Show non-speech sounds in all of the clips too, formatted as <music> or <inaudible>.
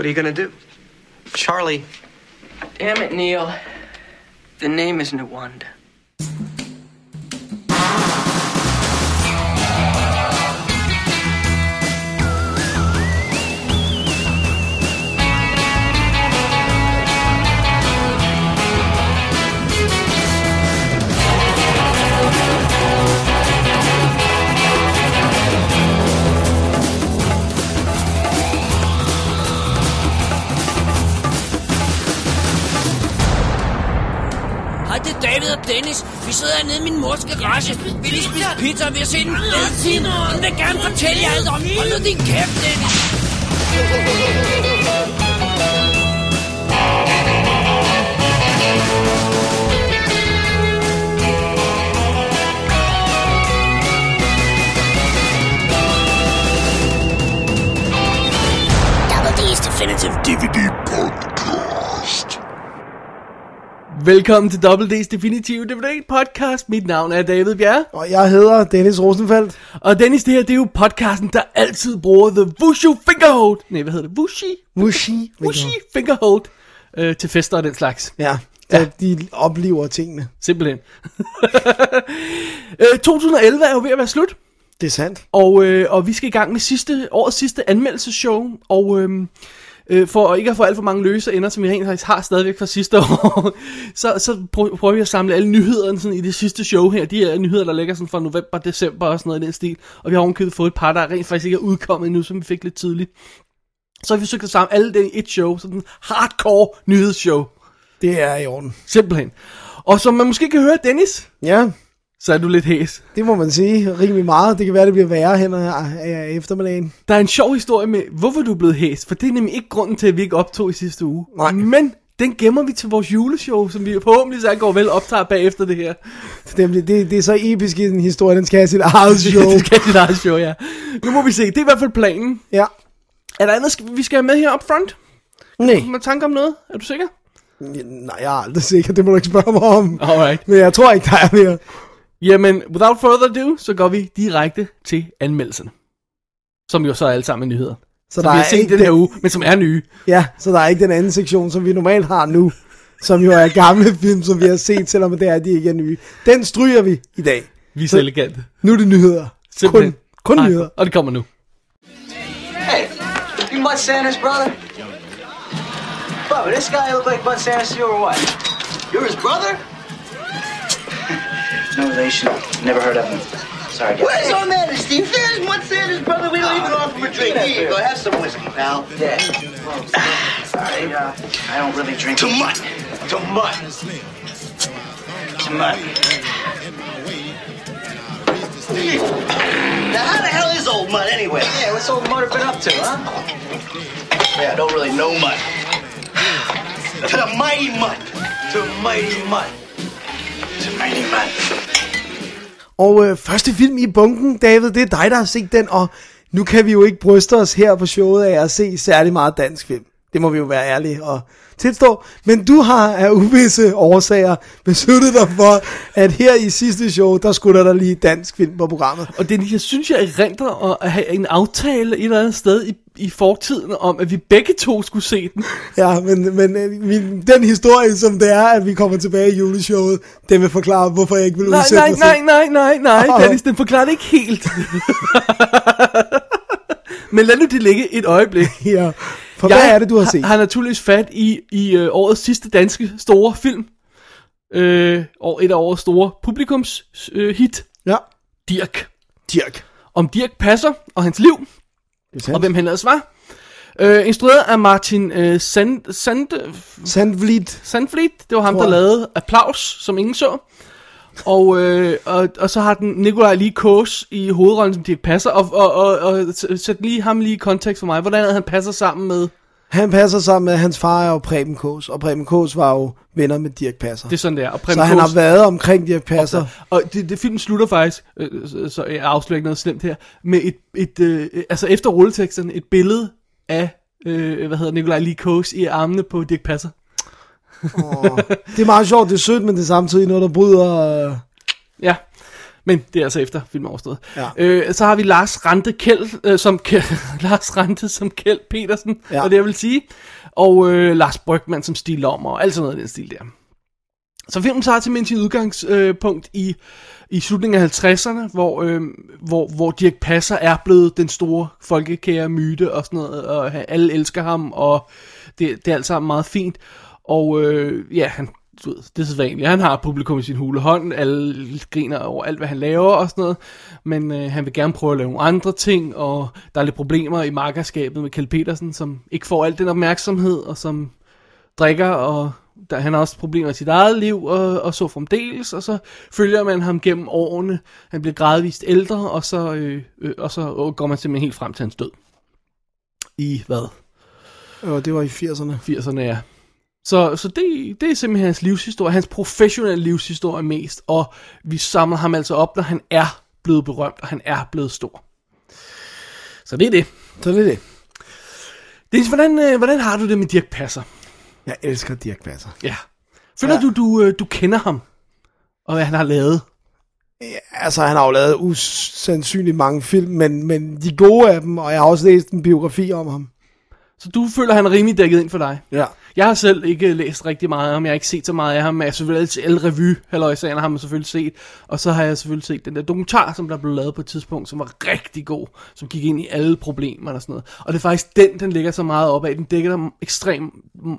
What are you gonna do? Charlie, Damn it, Neil. The name isn't a er og Dennis. Vi sidder hernede i min mors garage. Vi lige spise pizza, og vi har set en fed film. Hun vil gerne fortælle jer alt om. Hold nu din kæft, Dennis. Double D's Definitive DVD Podcast. Velkommen til Double D's Definitive DVD podcast. Mit navn er David Bjerre. Og jeg hedder Dennis Rosenfeldt. Og Dennis, det her, det er jo podcasten, der altid bruger The Wushu Fingerhold. Nej, hvad hedder det? Wushi? Mushi. Wushi Fingerhold. Øh, til fester og den slags. Ja, ja. de oplever tingene. Simpelthen. <laughs> øh, 2011 er jo ved at være slut. Det er sandt. Og, øh, og vi skal i gang med sidste, årets sidste anmeldelseshow. Og øh, øh, for ikke at få alt for mange løse ender, som vi rent faktisk har stadigvæk fra sidste <laughs> år, så, så prø- prøver vi at samle alle nyhederne sådan, i det sidste show her. De er nyheder, der ligger sådan fra november, december og sådan noget i den stil. Og vi har ovenkøbet fået et par, der rent faktisk ikke er udkommet endnu, som vi fik lidt tidligt. Så har vi forsøgt at samle alle det i et show, sådan en hardcore nyhedsshow. Det er i orden. Simpelthen. Og som man måske kan høre, Dennis, Ja, så er du lidt hæs. det må man sige rimelig meget. Det kan være, det bliver værre hen ad eftermiddagen. Der er en sjov historie med, hvorfor du er blevet hæs, for det er nemlig ikke grunden til, at vi ikke optog i sidste uge. Nej. Men den gemmer vi til vores juleshow, som vi forhåbentlig så går vel optager bagefter det her. Det, det, det er så episk i den historie, den skal have sit eget <laughs> show. det skal dit eget show, ja. Nu må vi se, det er i hvert fald planen. Ja. Er der andet, vi skal have med her up front? Nej. Med tanke om noget? Er du sikker? Nej, jeg er aldrig sikker. Det må du ikke spørge mig om. Alright. Men jeg tror ikke, der er mere. Jamen, without further ado, så går vi direkte til anmeldelserne. Som jo så er alle sammen er nyheder. Så Som der vi har er set ikke den her uge, men som er nye. Ja, så der er ikke den anden sektion, som vi normalt har nu. Som jo er gamle <laughs> film, som vi har set, selvom det er, at de ikke er nye. Den stryger vi i dag. Vi er så elegante. Nu er det nyheder. Simpelthen. Kun, kun Ej, nyheder. Og det kommer nu. hey, you Bud Santa's brother? Bubba, this guy look like Bud to you or what? You're his brother? Never heard of him. Sorry, guys. What is all that, Steve? There's one Santa's brother. We don't even offer him a drink. Here go. Have some whiskey, pal. Yeah. Sorry, uh, I don't really drink. To mutt. To mutt. too much. Now, how the hell is old mutt anyway? Yeah, what's old Mudder been up to, huh? Yeah, I don't really know mutt. To the mighty mutt. To the mighty mutt. Og øh, første film i bunken, David, det er dig, der har set den, og nu kan vi jo ikke bryste os her på showet af at se særlig meget dansk film. Det må vi jo være ærlige og tilstå. Men du har af uvisse årsager besluttet dig for, at her i sidste show, der skulle der lige dansk film på programmet. Og det, jeg synes, jeg erindrer at have en aftale et eller andet sted i, i fortiden om, at vi begge to skulle se den. Ja, men, men øh, den historie, som det er, at vi kommer tilbage i juleshowet, den vil forklare, hvorfor jeg ikke vil Nej, udsætte nej, nej, nej, nej, nej, Åh. Dennis, den forklarer det ikke helt. <laughs> Men lad nu det ligge et øjeblik. <laughs> Ja. For hvad er det, du har set? har naturligvis fat i, i øh, årets sidste danske store film. Øh, og et af årets store publikums øh, hit, Ja, Dirk. Dirk. Om Dirk Passer og hans liv, Det er og hvem han ellers var. Øh, instrueret af Martin øh, Sand, Sand, Sandvliet. Sandfleet. Det var ham, der lavede Applaus, som ingen så. Og, øh, og, og så har den Nikolaj lige Kås i hovedrollen som Dirk Passer. Og, og, og, og sæt lige ham lige i kontekst for mig. Hvordan han passer sammen med... Han passer sammen med, hans far er jo Preben Kås, og Preben Kås var jo venner med Dirk Passer. Det er sådan, det er. Og så Preben han har været omkring Dirk Passer. Og det, det film slutter faktisk, øh, så- så jeg afslører ikke noget slemt her, med et, et øh, altså efter rulleteksterne, et billede af, øh, hvad hedder Nikolaj Lee Kås i armene på Dirk Passer. Det er meget sjovt, det er sødt, men det er samtidig noget, der bryder... Øh. Men det er altså efter filmen er overstået. Ja. Øh, så har vi Lars Rante Kjeld, øh, som Kjeld, <laughs> Lars Rante som Kjeld Petersen, Ja. og det jeg vil sige. Og øh, Lars Brygman som Stig Lommer, og alt sådan noget i den stil der. Så filmen tager til sin udgangspunkt i, i slutningen af 50'erne, hvor, øh, hvor, hvor Dirk Passer er blevet den store folkekære myte og sådan noget, og alle elsker ham, og det, det er alt sammen meget fint. Og øh, ja, han, du ved, det er så vanligt. Han har publikum i sin hule hånd, alle griner over alt, hvad han laver og sådan noget, men øh, han vil gerne prøve at lave nogle andre ting, og der er lidt problemer i markerskabet med Kjeld Petersen, som ikke får al den opmærksomhed, og som drikker, og der, han har også problemer i sit eget liv, og, og så fremdeles, og så følger man ham gennem årene. Han bliver gradvist ældre, og så, øh, øh, og så går man simpelthen helt frem til hans død. I hvad? Og det var i 80'erne. 80'erne, ja. Så, så det, det er simpelthen hans livshistorie, hans professionelle livshistorie mest, og vi samler ham altså op, når han er blevet berømt, og han er blevet stor. Så det er det. Så det er det. Dennis, hvordan, øh, hvordan har du det med Dirk Passer? Jeg elsker Dirk Passer. Ja. Føler Ja. ja. du, du, øh, du kender ham? Og hvad han har lavet? Altså, han har jo lavet usandsynligt mange film, men, men de gode af dem, og jeg har også læst en biografi om ham. Så du føler, han er rimelig dækket ind for dig? Ja. Jeg har selv ikke læst rigtig meget af ham, jeg har ikke set så meget af ham, men jeg har selvfølgelig alle revy, halløjsagen har man selvfølgelig set, og så har jeg selvfølgelig set den der dokumentar, som der blev lavet på et tidspunkt, som var rigtig god, som gik ind i alle problemer og sådan noget. Og det er faktisk den, den ligger så meget op af, den dækker der ekstremt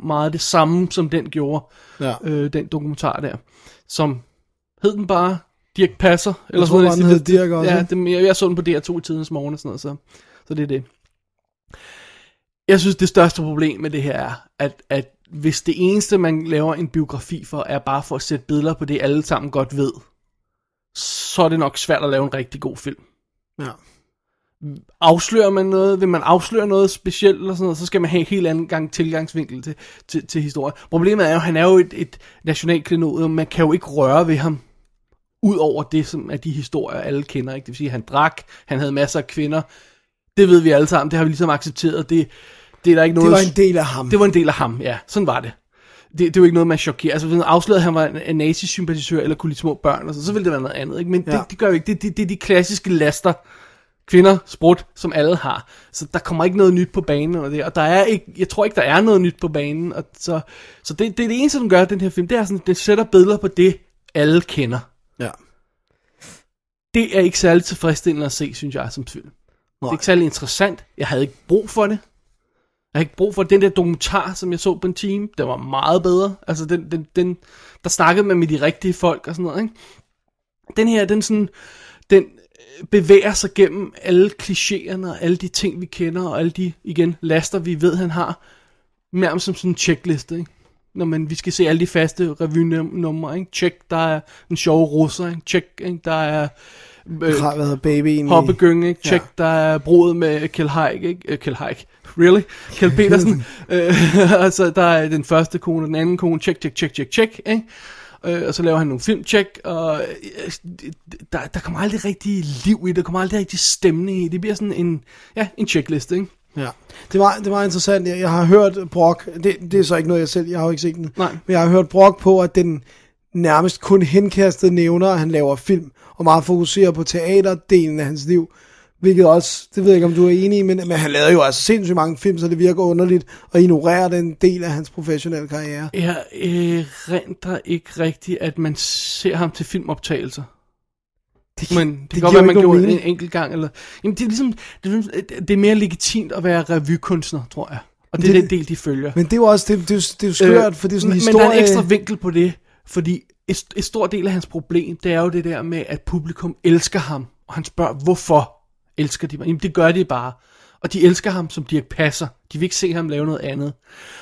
meget det samme, som den gjorde, Ja. øh, den dokumentar der, som hed den bare Dirk Passer, eller tror sådan den hed Dirk også, Ja, det, jeg, jeg så den på DR2 i tidens morgen og sådan noget, så, så det er det. Jeg synes, det største problem med det her er, at, at hvis det eneste, man laver en biografi for, er bare for at sætte billeder på det, alle sammen godt ved, så er det nok svært at lave en rigtig god film. Ja. Afslører man noget, vil man afsløre noget specielt eller sådan noget, så skal man have en helt anden gang tilgangsvinkel til, til, til historien. Problemet er jo, at han er jo et, et nationalklenod, man kan jo ikke røre ved ham, ud over det, som er de historier, alle kender. Ikke? Det vil sige, at han drak, han havde masser af kvinder. Det ved vi alle sammen, det har vi ligesom accepteret. Det, det er der ikke noget... Det var en del af ham. Det var en del af ham, ja. Sådan var det. Det, det er jo ikke noget, man chokerer. Altså, hvis han afslørede, at han var en, en nazisympatisør, eller kunne lide små børn, og så, så ville det være noget andet. Ikke? Men ja. Det, det gør jo ikke. Det, det, det er de klassiske laster, kvinder, sprut, som alle har. Så der kommer ikke noget nyt på banen og det. Og der er ikke, jeg tror ikke, der er noget nyt på banen. Og så så det, det er det eneste, den gør, den her film. Det er sådan, den sætter billeder på det, alle kender. Ja. Det er ikke særlig tilfredsstillende at se, synes jeg, som film. Det er ikke særlig interessant. Jeg havde ikke brug for det. Jeg har ikke brug for den der dokumentar, som jeg så på en time. Den var meget bedre. Altså, den, den, den, der snakkede man med de rigtige folk og sådan noget, ikke? Den her, den sådan, den øh, bevæger sig gennem alle klichéerne og alle de ting, vi kender, og alle de, igen, laster, vi ved, han har. Nærmest som sådan en checkliste, ikke? Når man, vi skal se alle de faste revynumre, ikke? Check, der er en sjov russer, ikke? Check, ikke? Der er... Øh, Har været babyen. Hoppegynge, ikke? Check, Ja. der er brudet med Kjell Haik, ikke? Øh, Kjell Haik. Really? Kjell Petersen. <laughs> øh, <laughs> altså, der er den første kone, og den anden kone. Check, check, check, check, check, ikke? Øh, og så laver han nogle filmcheck, og øh, der, der kommer aldrig rigtig liv i det, der kommer aldrig rigtig stemning i det. Det bliver sådan en, ja, en checkliste, ikke? Ja. Det var, det var interessant. Jeg, jeg har hørt Brock, det, det er så ikke noget jeg selv, jeg har jo ikke set den. Nej. Men jeg har hørt Brock på, at den nærmest kun henkastet nævner, at han laver film, og meget fokuserer på teaterdelen af hans liv. Hvilket også, det ved jeg ikke, om du er enig i, men, men han lavede jo altså sindssygt mange film, så det virker underligt at ignorere den del af hans professionelle karriere. Jeg øh, renter ikke rigtigt, at man ser ham til filmoptagelser. Det, Men det, det kan godt være, man gjorde det en mening. enkelt gang. Eller, jamen, det er ligesom, det er, det er mere legitimt at være revykunstner, tror jeg. Og det, Det- er den del, de følger. Men det er jo også, det, det, er det er jo skørt, øh, for det er sådan en historie... men der er en ekstra vinkel på det, fordi et, et stor del af hans problem, det er jo det der med, at publikum elsker ham, og han spørger, hvorfor elsker de mig? Jamen det gør de bare. Og de elsker ham, som Dirk passer. De vil ikke se ham lave noget andet.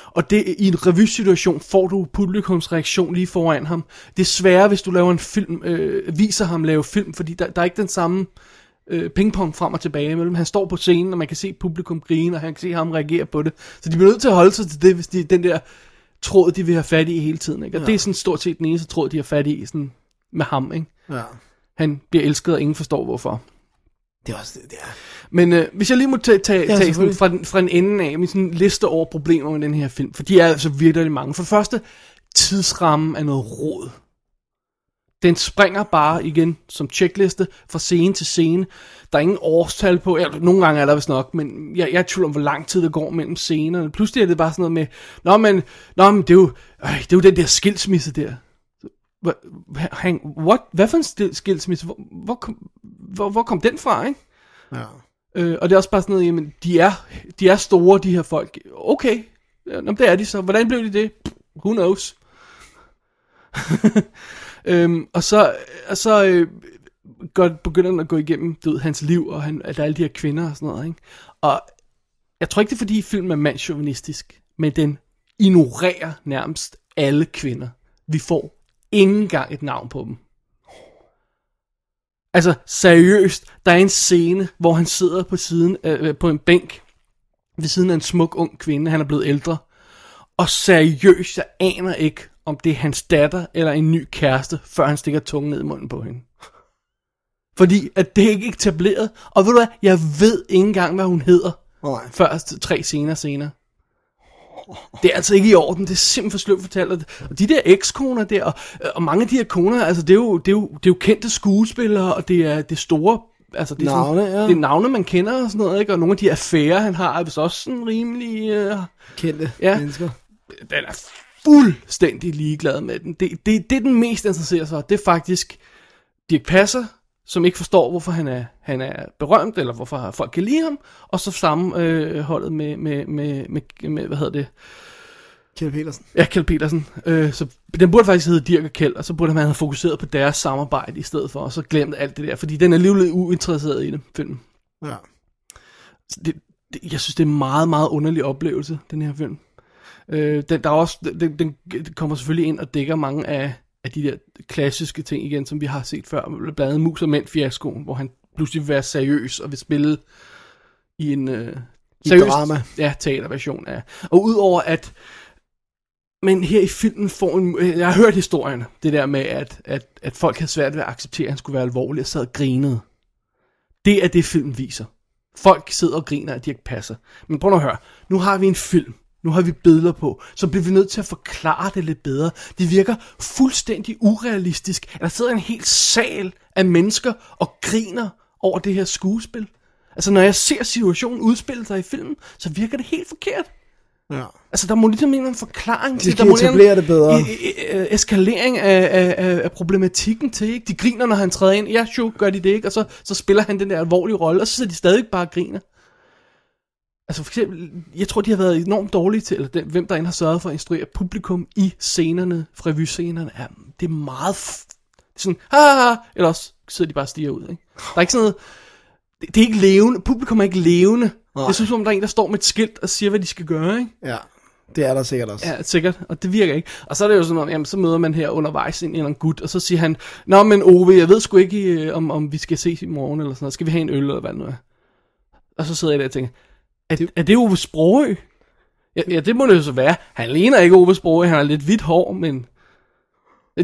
Og det, i en revysituation får du publikums reaktion lige foran ham. Det er sværere, hvis du laver en film, øh, viser ham lave film, fordi der, der er ikke den samme øh, pingpong frem og tilbage mellem. Han står på scenen, og man kan se publikum grine, og han kan se ham reagere på det. Så de bliver nødt til at holde sig til det, hvis de, den der tråd, de vil have fat i hele tiden. Ikke? Og ja. det er sådan stort set den eneste tråd, de har fat i sådan med ham. Ikke? Ja. Han bliver elsket, og ingen forstår hvorfor. Det er også det, det er. Men øh, hvis jeg lige må tage, tage, Ja, tage sådan fra, den, fra en ende af, med sådan liste over problemer med den her film, for de er altså virkelig mange. For det første, tidsrammen er noget råd. Den springer bare igen som checkliste fra scene til scene. Der er ingen årstal på. Ja, nogle gange er der vist nok, men jeg, jeg er i tvivl om, hvor lang tid der går mellem scenerne. Pludselig er det bare sådan noget med, Nå, men, nå, men det, er jo, øh, det er jo den der skilsmisse der. Hang, what? Hvad for en skilsmisse? Hvor, hvor, kom, hvor, hvor kom den fra, ikke? Ja. Øh, og det er også bare sådan noget, jamen, de er, de er store, de her folk. Okay, jamen, det er de så. Hvordan blev de det? Who knows? <laughs> øhm, og så, og så øh, går, begynder den at gå igennem du ved, hans liv, og han, at der er alle de her kvinder og sådan noget. Ikke? Og jeg tror ikke, det er fordi filmen er mandsjovinistisk, men den ignorerer nærmest alle kvinder. Vi får ingen gang et navn på dem. Altså, seriøst, der er en scene, hvor han sidder på siden øh, øh, på en bænk ved siden af en smuk ung kvinde, han er blevet ældre. Og seriøst, jeg aner ikke, om det er hans datter eller en ny kæreste, før han stikker tungen ned i munden på hende. Fordi at det er ikke etableret. Og ved du hvad, jeg ved ikke engang, hvad hun hedder, Nej. før tre scener senere. Det er altså ikke i orden, det er simpelthen for sløvt fortalt. Og- de der ekskoner der, og, og mange af de her koner, altså det er jo, det er jo, det er jo kendte skuespillere, og det er det store, altså det er, Navne, sådan, ja. det er navne, man kender og sådan noget, ikke? Og nogle af de affærer, han har, er vist også sådan rimelig... Øh, Kendte Ja. mennesker. den er fuldstændig ligeglad med den. Det, det, det den mest interesserer sig det er faktisk Dirk Passer, som ikke forstår, hvorfor han er, han er berømt, eller hvorfor folk kan lide ham, og så sammenholdet med, med, med, med, med, hvad hedder det, Kjeld Petersen. Ja, Kjeld Petersen. Øh, så den burde faktisk hedde Dirk og Kjeld, og så burde man have fokuseret på deres samarbejde i stedet for, og så glemt alt det der, fordi den er alligevel uinteresseret i det, filmen. Ja. Så Det, det, jeg synes, det er en meget, meget underlig oplevelse, den her film. Øh, den, der er også, den, den, den kommer selvfølgelig ind og dækker mange af, af de der klassiske ting igen, som vi har set før, blandt andet Mus og Mænd fiaskoen, hvor han pludselig vil være seriøs og vil spille i en øh, seriøs drama. ja, teaterversion af. Og udover at men her i filmen får en... øh, Jeg har hørt historien, det der med, at, at, at folk havde svært ved at acceptere, at han skulle være alvorlig og sad og grinede. Det er det, filmen viser. Folk sidder og griner, at de ikke passer. Men prøv at høre. Nu har vi en film. Nu har vi billeder på. Så bliver vi nødt til at forklare det lidt bedre. Det virker fuldstændig urealistisk. at Der sidder en hel sal af mennesker og griner over det her skuespil. Altså, når jeg ser situationen udspille sig i filmen, så virker det helt forkert. Ja. Altså, der må ligesom en forklaring til. skal der må etablere det bedre. e- e- e- eskalering af, af, af, af problematikken til, ikke? De griner, når han træder ind. Ja, sure, gør de det ikke. Og så, så spiller han den der alvorlige rolle, og så sidder de stadig bare og griner. Altså for eksempel, jeg tror, de har været enormt dårlige til, eller den, hvem der end har sørget for at instruere publikum i scenerne, revyscenerne, er, det er meget, det er sådan, ha, ha, ha, eller også sidder de bare og stiger ud, ikke? Der er ikke sådan noget, det, det er ikke levende, publikum er ikke levende. Nej. Det er som om, der er en, der står med et skilt og siger, hvad de skal gøre, ikke? ja. Det er der sikkert også. Ja, sikkert, og det virker ikke. Og så er det jo sådan, at jamen, så møder man her undervejs en eller anden gut, og så siger han, Nå, men Ove, jeg ved sgu ikke, øh, om, om vi skal ses i morgen, eller sådan noget. Skal vi have en øl, eller hvad det nu er? Og så sidder jeg der og tænker, er det, er det Ove Sprogø? Ja, ja, det må det jo så være. Han ligner ikke Ove Sprogø, han har lidt hvidt hår, men...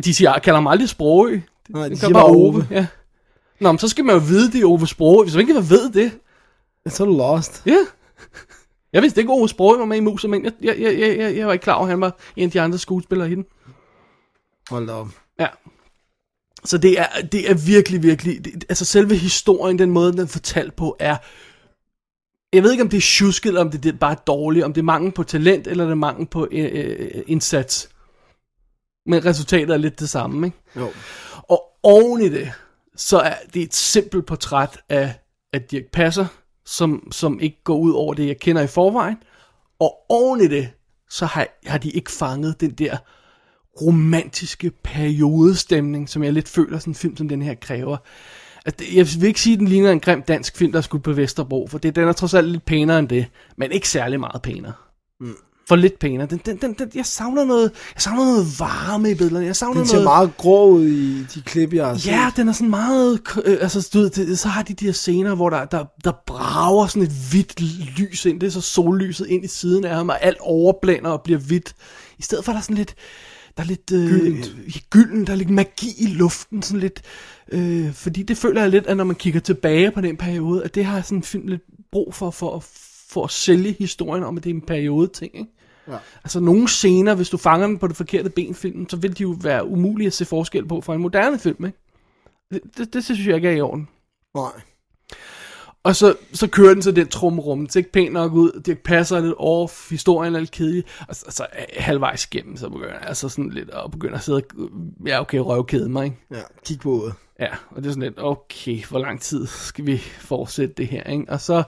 De siger, kalder ham aldrig Sprogø. Nej, de Det siger bare Ove. Ove. Ja. Nå, men så skal man jo vide, det er Ove Sprogø. Hvis man ikke ved det, Så er du lost. Ja. Jeg vidste ikke, Ove Sprogø var med i Mus, men jeg, jeg, jeg, jeg, jeg, jeg var ikke klar over, at han var en af de andre skuespillere i den. Hold da op. Ja. Så det er, det er virkelig, virkelig... Det, altså selve historien, den måde, den er fortalt på, er... Jeg ved ikke, om det er tjusket, eller om det, det er bare dårligt, om det er mangel på talent, eller det er mangel på øh, øh, indsats. Men resultatet er lidt det samme, ikke? Jo. Og oven i det, så er det et simpelt portræt af, af Dirk Passer, som, som ikke går ud over det, jeg kender i forvejen. Og oven i det, så har, har de ikke fanget den der romantiske periodestemning, som jeg lidt føler, sådan en film som den her kræver. At jeg vil ikke sige, at den ligner en grim dansk film, der skulle på Vesterbro, for det, den er trods alt lidt pænere end det, men ikke særlig meget pænere. Mm. For lidt pænere. Den, den, den, den, jeg savner noget, jeg savner noget varme i billederne. Jeg savner Den ser noget... meget grå ud i de klip, jeg har set. Ja, den er sådan meget, øh, altså du ved, det, så har de de her scener, hvor der, der, der brager sådan et hvidt lys ind, det er så sollyset ind i siden af ham, og alt overblænder og bliver hvidt. I stedet for er der sådan lidt, der er lidt øh, Gyldent. ja, gylden, der er lidt magi i luften, sådan lidt, øh, fordi det føler jeg lidt, at når man kigger tilbage på den periode, at det har sådan en film lidt brug for, for, for at sælge historien om, at det er en periode ting, ikke? Ja. Altså nogle scener, hvis du fanger dem på det forkerte ben filmen, så vil de jo være umulige at se forskel på for en moderne film, ikke? Det, det, det synes jeg ikke er i orden. Nej. Og så, så kører den så den trumrum. Det ser ikke pænt nok ud. Det passer lidt off. Historien er lidt kedelig. Og så, så øh, halvvejs igennem, så begynder jeg altså sådan lidt at begynde at sidde og, ja okay, røvkede mig, ikke? Ja, kig på uret. Ja, og det er sådan lidt, okay, hvor lang tid skal vi fortsætte det her, ikke? Og så,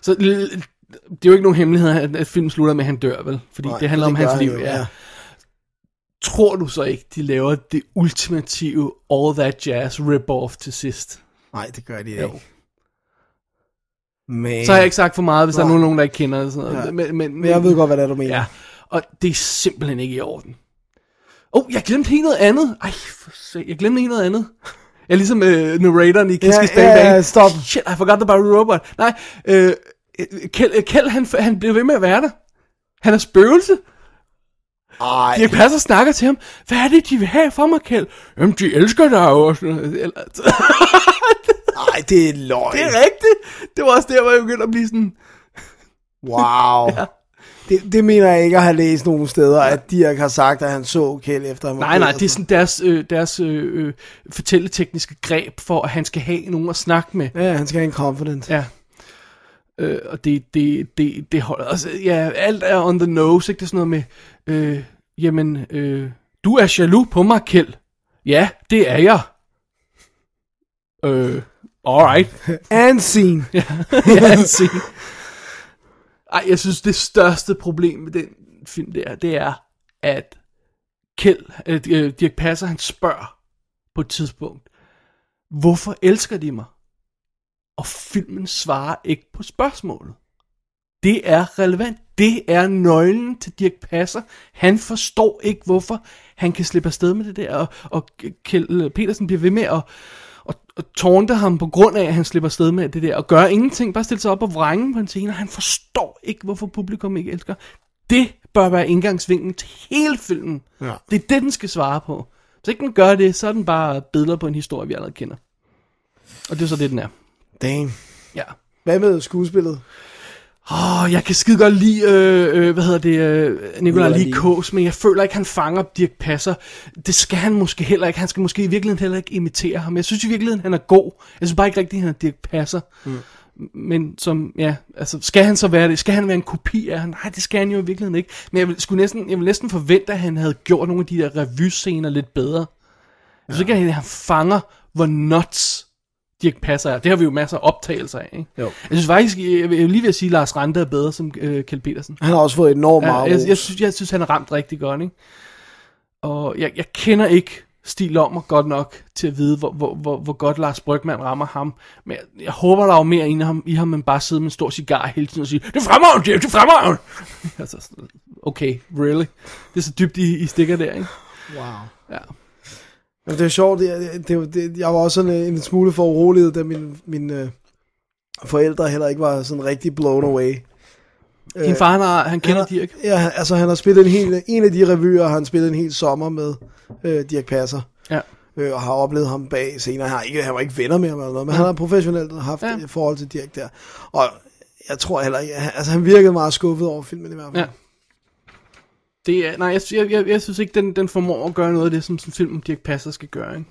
så det er jo ikke nogen hemmelighed, at, filmen slutter med, at han dør, vel? Fordi Nej, det handler det om hans han liv, jo, ja. ja. Tror du så ikke, de laver det ultimative All That Jazz rip-off til sidst? Nej, det gør de Jo. ikke. Men, Så har jeg ikke sagt for meget, hvis der er Nej. nogen, der ikke kender det. Sådan noget. Ja. Men, men, men jeg ved godt, hvad det er, du mener. Ja, og det er simpelthen ikke i orden. Oh, jeg glemte helt noget andet. Ej, for se, jeg glemte helt noget andet. Jeg er ligesom uh, narratoren i Kiss Kiss Bang Bang. stop. Shit, I forgot about robot. Nej, øh, Kjeld, Kjeld han, han bliver ved med at være der. Han er spøgelse. Ej, Dirk Passer snakker til ham. Hvad er det, de vil have for mig, Kjeld? Jamen, de elsker dig jo. <laughs> og sådan noget. Eller- ej, det er løgn. Det er rigtigt. Det var også der, hvor jeg begyndte at blive sådan... Wow. <laughs> ja. det, det mener jeg ikke at have læst nogen steder, at Dirk har sagt, at han så Kjeld efter var Nej, nej, det er sådan deres, øh, deres øh, øh, fortælletekniske greb for, at han skal have nogen at snakke med. Ja, han skal have en confident. Ja. Øh, og det, det, det, det holder, altså, ja, alt er on the nose, ikke? Det er sådan noget med, øh, jamen, øh, du er jaloux på mig, Kjeld. Ja, det er jeg. Øh, alright. <laughs> And scene. <laughs> ja, han siger. Ej, jeg synes, det største problem med den film der, det er, at Kjeld, øh, øh, Dirk Passer, han spørger på et tidspunkt, hvorfor elsker de mig? Og filmen svarer ikke på spørgsmålet. Det er relevant. Det er nøglen til Dirk Passer. Han forstår ikke, hvorfor han kan slippe afsted med det der. Og, og Kjeld Petersen bliver ved med at, at, at tårnte ham på grund af, at han slipper afsted med det der. Og gør ingenting. Bare stille sig op og vrænge på en scene. Og han forstår ikke, hvorfor publikum ikke elsker. Det bør være indgangsvinklen til hele filmen. Ja. Det er det, den skal svare på. Hvis ikke den gør det, så er den bare billeder på en historie, vi allerede kender. Og det er så det, den er. Damn. Ja. Hvad med skuespillet? Åh, oh, jeg kan skide godt lide, øh, øh, hvad hedder det, øh, Nikolaj. Kås, men jeg føler ikke, han fanger Dirk Passer. Det skal han måske heller ikke. Han skal måske i virkeligheden heller ikke imitere ham. Jeg synes i virkeligheden, han er god. Jeg synes bare ikke rigtigt, han er Dirk Passer. Mm. Men som, ja, altså, skal han så være det? Skal han være en kopi af ham? Nej, det skal han jo i virkeligheden ikke. Men jeg vil, skulle næsten, jeg vil næsten forvente, at han havde gjort nogle af de der revyscener lidt bedre. Jeg synes ikke, at han fanger, hvor nuts Dirk Passer er. Det har vi jo masser af optagelser af, ikke? Jo. Jeg synes faktisk, jeg vil lige ved at sige, at Lars Rante er bedre som øh, Kjeld Petersen. Han har også fået enormt Ja, meget jeg, jeg, synes, jeg synes, han er ramt rigtig godt, ikke? Og jeg, jeg kender ikke Stig Lommer godt nok til at vide, hvor, hvor, hvor, hvor godt Lars Brygman rammer ham. Men jeg, jeg håber, der er jo mere i ham, i ham, end bare sidde med en stor cigar hele tiden og sige, det er fremragende, Dirk, det er fremragende. <laughs> altså, okay, really? Det er så dybt, I, I stikker der, ikke? Wow. Ja. Men det er sjovt, det, det, det, jeg var også sådan en smule for uroliget, da mine, mine øh, forældre heller ikke var sådan rigtig blown away. Din far, han, har, han kender han har, Dirk. Ja, altså han har spillet en hel, en af de revyer, har han spillet en hel sommer med øh, Dirk Passer. Ja. Øh, og har oplevet ham bag senere. Han, har ikke, han var ikke venner med ham eller noget, men han har professionelt haft Ja. ja. et forhold til Dirk der. Og jeg tror heller ikke, altså han virkede meget skuffet over filmen i hvert fald. Ja. Det er, nej, jeg, jeg, jeg, jeg synes ikke, den, den formår at gøre noget af det, som, som film om Dirk Passer skal gøre, ikke?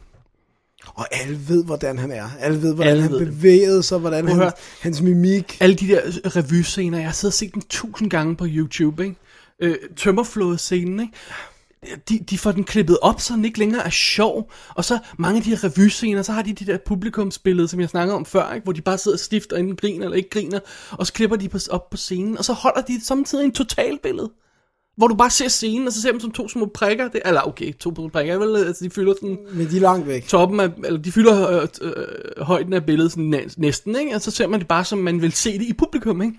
Og alle ved, hvordan han er. Alle ved, hvordan Alle han ved det. bevægede sig, hvordan han, hans mimik. alle de der revyscener, jeg har siddet og set dem tusind gange på YouTube, ikke? Øh, tømmerflåde-scenen, ikke? De, de får den klippet op, så den ikke længere er sjov. Og så mange af de her revyscener, så har de de der publikumsbilleder, som jeg snakkede om før, ikke? hvor de bare sidder stift og enten griner eller ikke griner, og så klipper de på, op på scenen, og så holder de samtidig en totalbillede. Hvor du bare ser scenen, og så ser dem som to små prikker. Det, eller okay, to små prikker, vel? Altså, de fylder sådan Men de er langt væk. toppen af, eller de fylder øh, øh, højden af billedet sådan næ- næsten, ikke? Og så ser man det bare, som man vil se det i publikum, ikke?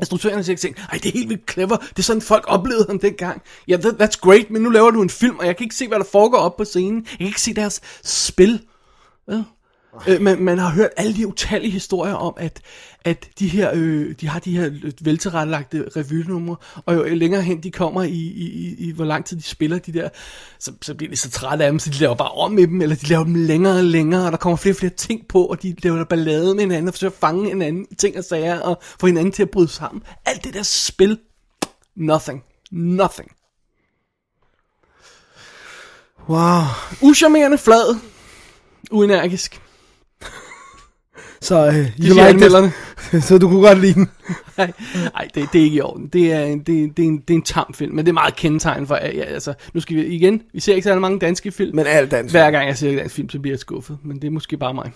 Instruktørerne siger ikke, ej, det er helt vildt clever, det er sådan, folk oplevede ham dengang. Ja, that, that's great, men nu laver du en film, og jeg kan ikke se, hvad der foregår op på scenen. Jeg kan ikke se deres spil. Vel? Øh, man, man har hørt alle de utallige historier om, at, at de her, øh, de har de her veltilrettelagte revynumre, og jo længere hen de kommer i, i, i, i, hvor lang tid de spiller de der, så, så bliver de så trætte af dem, så de laver bare om med dem, eller de laver dem længere og længere, og der kommer flere og flere ting på, og de laver ballade med hinanden, og forsøger at fange hinanden ting og sager, og få hinanden til at bryde sammen. Alt det der spil, nothing. Nothing. Wow. Uschammerende flad. Uenergisk. Så De you like det. <laughs> Så du kunne godt lide den. <laughs> Nej, det, det er ikke i orden. Det er, en, det, det, er en, det er en tam film, men det er meget kendetegn for, ja, altså, nu skal vi igen, vi ser ikke så mange danske film. Men alt dansk. Hver gang jeg ser en dansk film, så bliver jeg skuffet, men det er måske bare mig.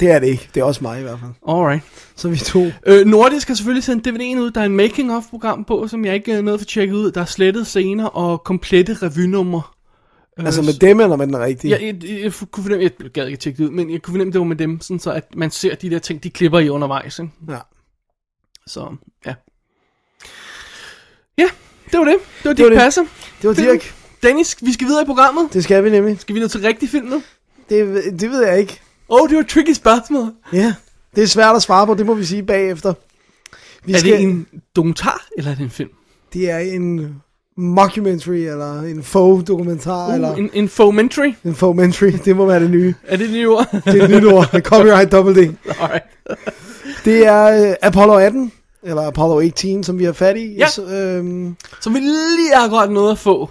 Det er det ikke. Det er også mig i hvert fald. Alright. Så vi to. Øh, Nordisk har selvfølgelig sendt DVD'en ud. Der er en making-of-program på, som jeg ikke er nødt for at tjekke ud. Der er slettet scener og komplette revynumre. Øh, Altså med dem eller med den rigtige? Jeg, jeg, jeg, jeg kunne fornemme, jeg gad ikke tjekke det ud, men jeg kunne fornemme, det var med dem, sådan så at man ser de der ting, de klipper i undervejs. Ikke? ja. Så, ja. Ja, det var det. Det var Det det. passer. Det var Dirk. Dennis, vi skal videre i programmet. Det skal vi nemlig. Skal vi nå til rigtig film nu? Det, det ved jeg ikke. Åh, oh, det var et tricky spørgsmål. Ja. Det er svært at svare på, det må vi sige bagefter. Vi Er det en dokumentar, eller er det en film? det er en mockumentary, eller en faux dokumentar, uh, eller en, en fomentary? en fauxmentary. Det må være det nye. Er det det nye ord? Det er et nyt ord. <laughs> Copyright double D. Alright. Det er uh, Apollo 18, eller Apollo 18, som vi har fat i. Ja. Så, øhm, Som vi lige har godt noget at få.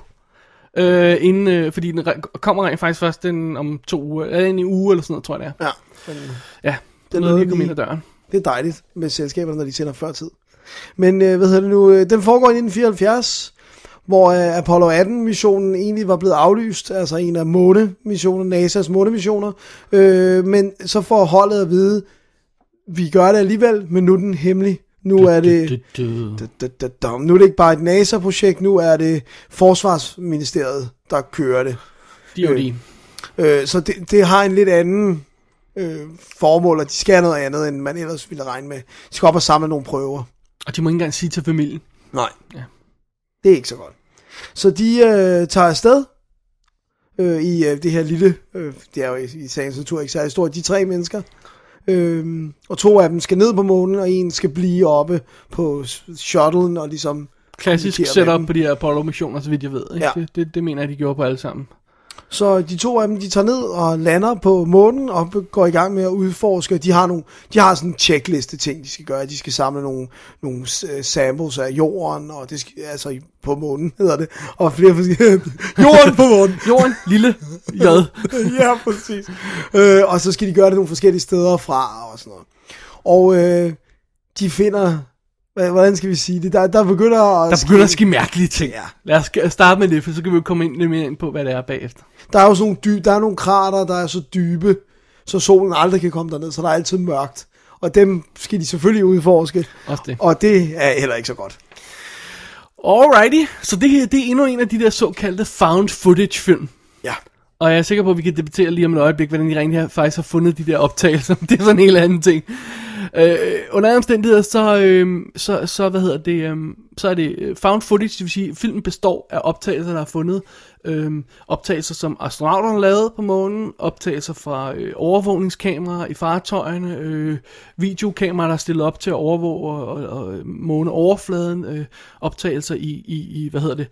Øh, inden, øh, fordi den kommer rent faktisk først den om to uger, eller en uge eller sådan noget, tror jeg det er. ja, men Ja, det er noget, vi- ind ad døren. det er dejligt med selskaberne, når de sender før tid. Men øh, hvad hedder det nu? øh, Den foregår i 1974, hvor øh, Apollo 18-missionen egentlig var blevet aflyst, altså en af månemissioner, NASA's månemissioner. Øh, men så får holdet at vide, vi gør det alligevel, men nu er den hemmelig. Nu er det... Nu er det ikke bare et NASA-projekt, nu er det Forsvarsministeriet, der kører det. De er de. Øh, så det, det har en lidt anden øh, formål, og de skal noget andet, end man ellers ville regne med. De skal op og samle nogle prøver. Og de må ikke engang sige til familien. Nej. Ja. Det er ikke så godt. Så de øh, tager afsted øh, i øh, det her lille, øh, det er jo i, i sagens natur ikke særlig stort, de tre mennesker. Øh, og to af dem skal ned på månen, og en skal blive oppe på shuttlen og ligesom Klassisk setup på de her Apollo-missioner, så vidt jeg ved. Ikke? Ja. Det, det, det mener jeg, de gjorde på alle sammen. Så de to af dem, de tager ned og lander på månen og går i gang med at udforske. De har, nogle, de har sådan en checkliste ting, de skal gøre. De skal samle nogle, nogle øh, samples af jorden, og det skal, altså på månen <laughs> hedder det. Og flere forskellige... <laughs> jorden på månen! <laughs> Jorden, lille J. ja, præcis. Øh, og så skal de gøre det nogle forskellige steder fra og sådan noget. Og øh, de finder... Hvordan skal vi sige det? Der, der begynder at Der begynder at ske mærkelige ting. Ja. Lad os starte med det, for så kan vi jo komme ind lidt mere ind på, hvad det er bagefter. Der er jo sådan nogle, dy- der er nogle krater, der er så dybe, så solen aldrig kan komme derned, så der er altid mørkt. Og dem skal de selvfølgelig udforske, Også det. og det er heller ikke så godt. Alrighty, så det her det er endnu en af de der såkaldte found footage film. Ja. Og jeg er sikker på, at vi kan debattere lige om et øjeblik, hvordan de rent her faktisk har fundet de der optagelser. <laughs> Det er sådan en helt anden ting. Øh, under andre omstændigheder, så, øh, så, så, hvad hedder det, øh, så er det øh, found footage, det vil sige, filmen består af optagelser, der er fundet. Øh, optagelser, som astronauterne lavede på månen, optagelser fra øh, overvågningskameraer i fartøjerne, øh, videokameraer, der er stillet op til at overvåge og, og, og øh, måneoverfladen, øh, optagelser i, i, i, hvad hedder det,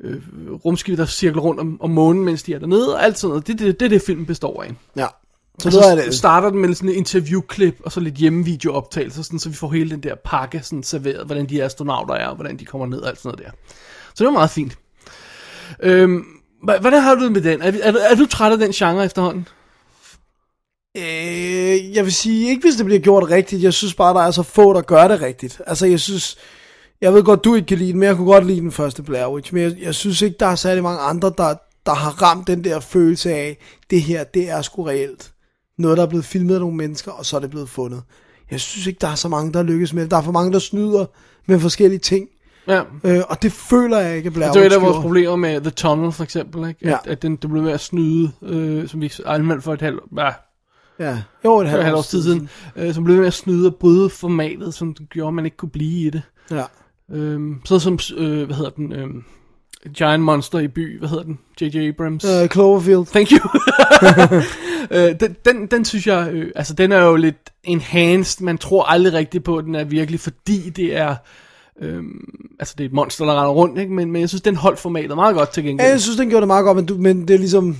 øh, rumskibe, der cirkler rundt om, om månen, mens de er dernede, og alt sådan noget. Det er det, det, det, filmen består af. Ja. Så så det. starter den med sådan et interviewklip, og så lidt hjemmevideooptagelser, sådan, så vi får hele den der pakke sådan serveret, hvordan de astronauter er, og hvordan de kommer ned og alt sådan noget der. Så det var meget fint. Øhm, hvordan har du det med den? Er, er, er du træt af den genre efterhånden? Øh, jeg vil sige, ikke hvis det bliver gjort rigtigt. Jeg synes bare, der er så få, der gør det rigtigt. Altså, jeg synes... Jeg ved godt, du ikke kan lide den, men jeg kunne godt lide den første Blair Witch. Men jeg, jeg synes ikke, der er særlig mange andre, der, der har ramt den der følelse af, det her, det er sgu reelt. Noget, der er blevet filmet af nogle mennesker, og så er det blevet fundet. Jeg synes ikke, der er så mange, der lykkes med det. Der er for mange, der snyder med forskellige ting. Ja. Øh, og det føler jeg ikke, at Det var et af vores problemer med The Tunnel, for eksempel, ikke? At, Ja. at den, den blev ved at snyde, øh, som vi anmeldte for et halvt, ja, Ja, jo, et halvt års tid siden, øh, som blev ved med at snyde og bryde formatet, som gjorde, at man ikke kunne blive i det. Ja. Øhm, så som, øh, hvad hedder den, øhm, Giant Monster i by, hvad hedder den, J.J. Abrams. Uh, Cloverfield. Thank you. <laughs> øh, den, den, den synes jeg, øh, altså den er jo lidt enhanced, man tror aldrig rigtigt på, at den er virkelig, fordi det er, øhm, altså det er et monster, der render rundt, ikke? Men, men jeg synes, den holdt formatet meget godt til Ja, gengæld. jeg synes, den gjorde det meget godt, men, du, men det er ligesom...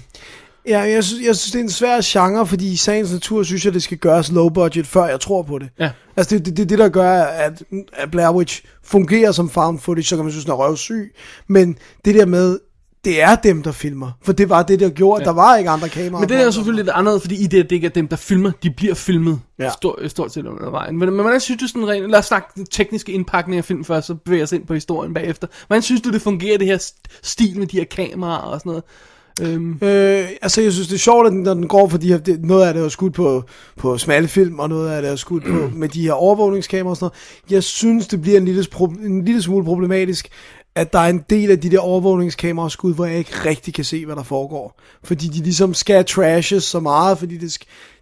Ja, jeg synes, jeg synes, det er en svær genre, fordi i sagens natur synes jeg, det skal gøres low budget, før jeg tror på det. Ja. Altså, det er det, det, det, der gør, at, at Blair Witch fungerer som found footage, så kan man synes, den er røvsyg. Men det der med, det er dem, der filmer. For det var det, der gjorde, ja. der var ikke andre kameraer. Men det er jo selvfølgelig lidt andet, fordi i det, at det ikke er dem, der filmer, de bliver filmet Ja. stort, stort set under vejen. Men, men hvordan synes du sådan rent, lad os snakke den tekniske indpakning af film først, så bevæger os ind på historien bagefter. Hvordan synes du, det fungerer, det her st- stil med de her kameraer og sådan noget? Øhm, Øh, altså, jeg synes, det er sjovt, at den, når den går, fordi det, noget af det er skudt på, på smalle film, og noget af det er skudt på <clears throat> med de her overvågningskameraer og sådan noget. Jeg synes, det bliver en lille, en lille smule problematisk, at der er en del af de der overvågningskameraer skud, hvor jeg ikke rigtig kan se, hvad der foregår. Fordi de ligesom skal trashes så meget, fordi det,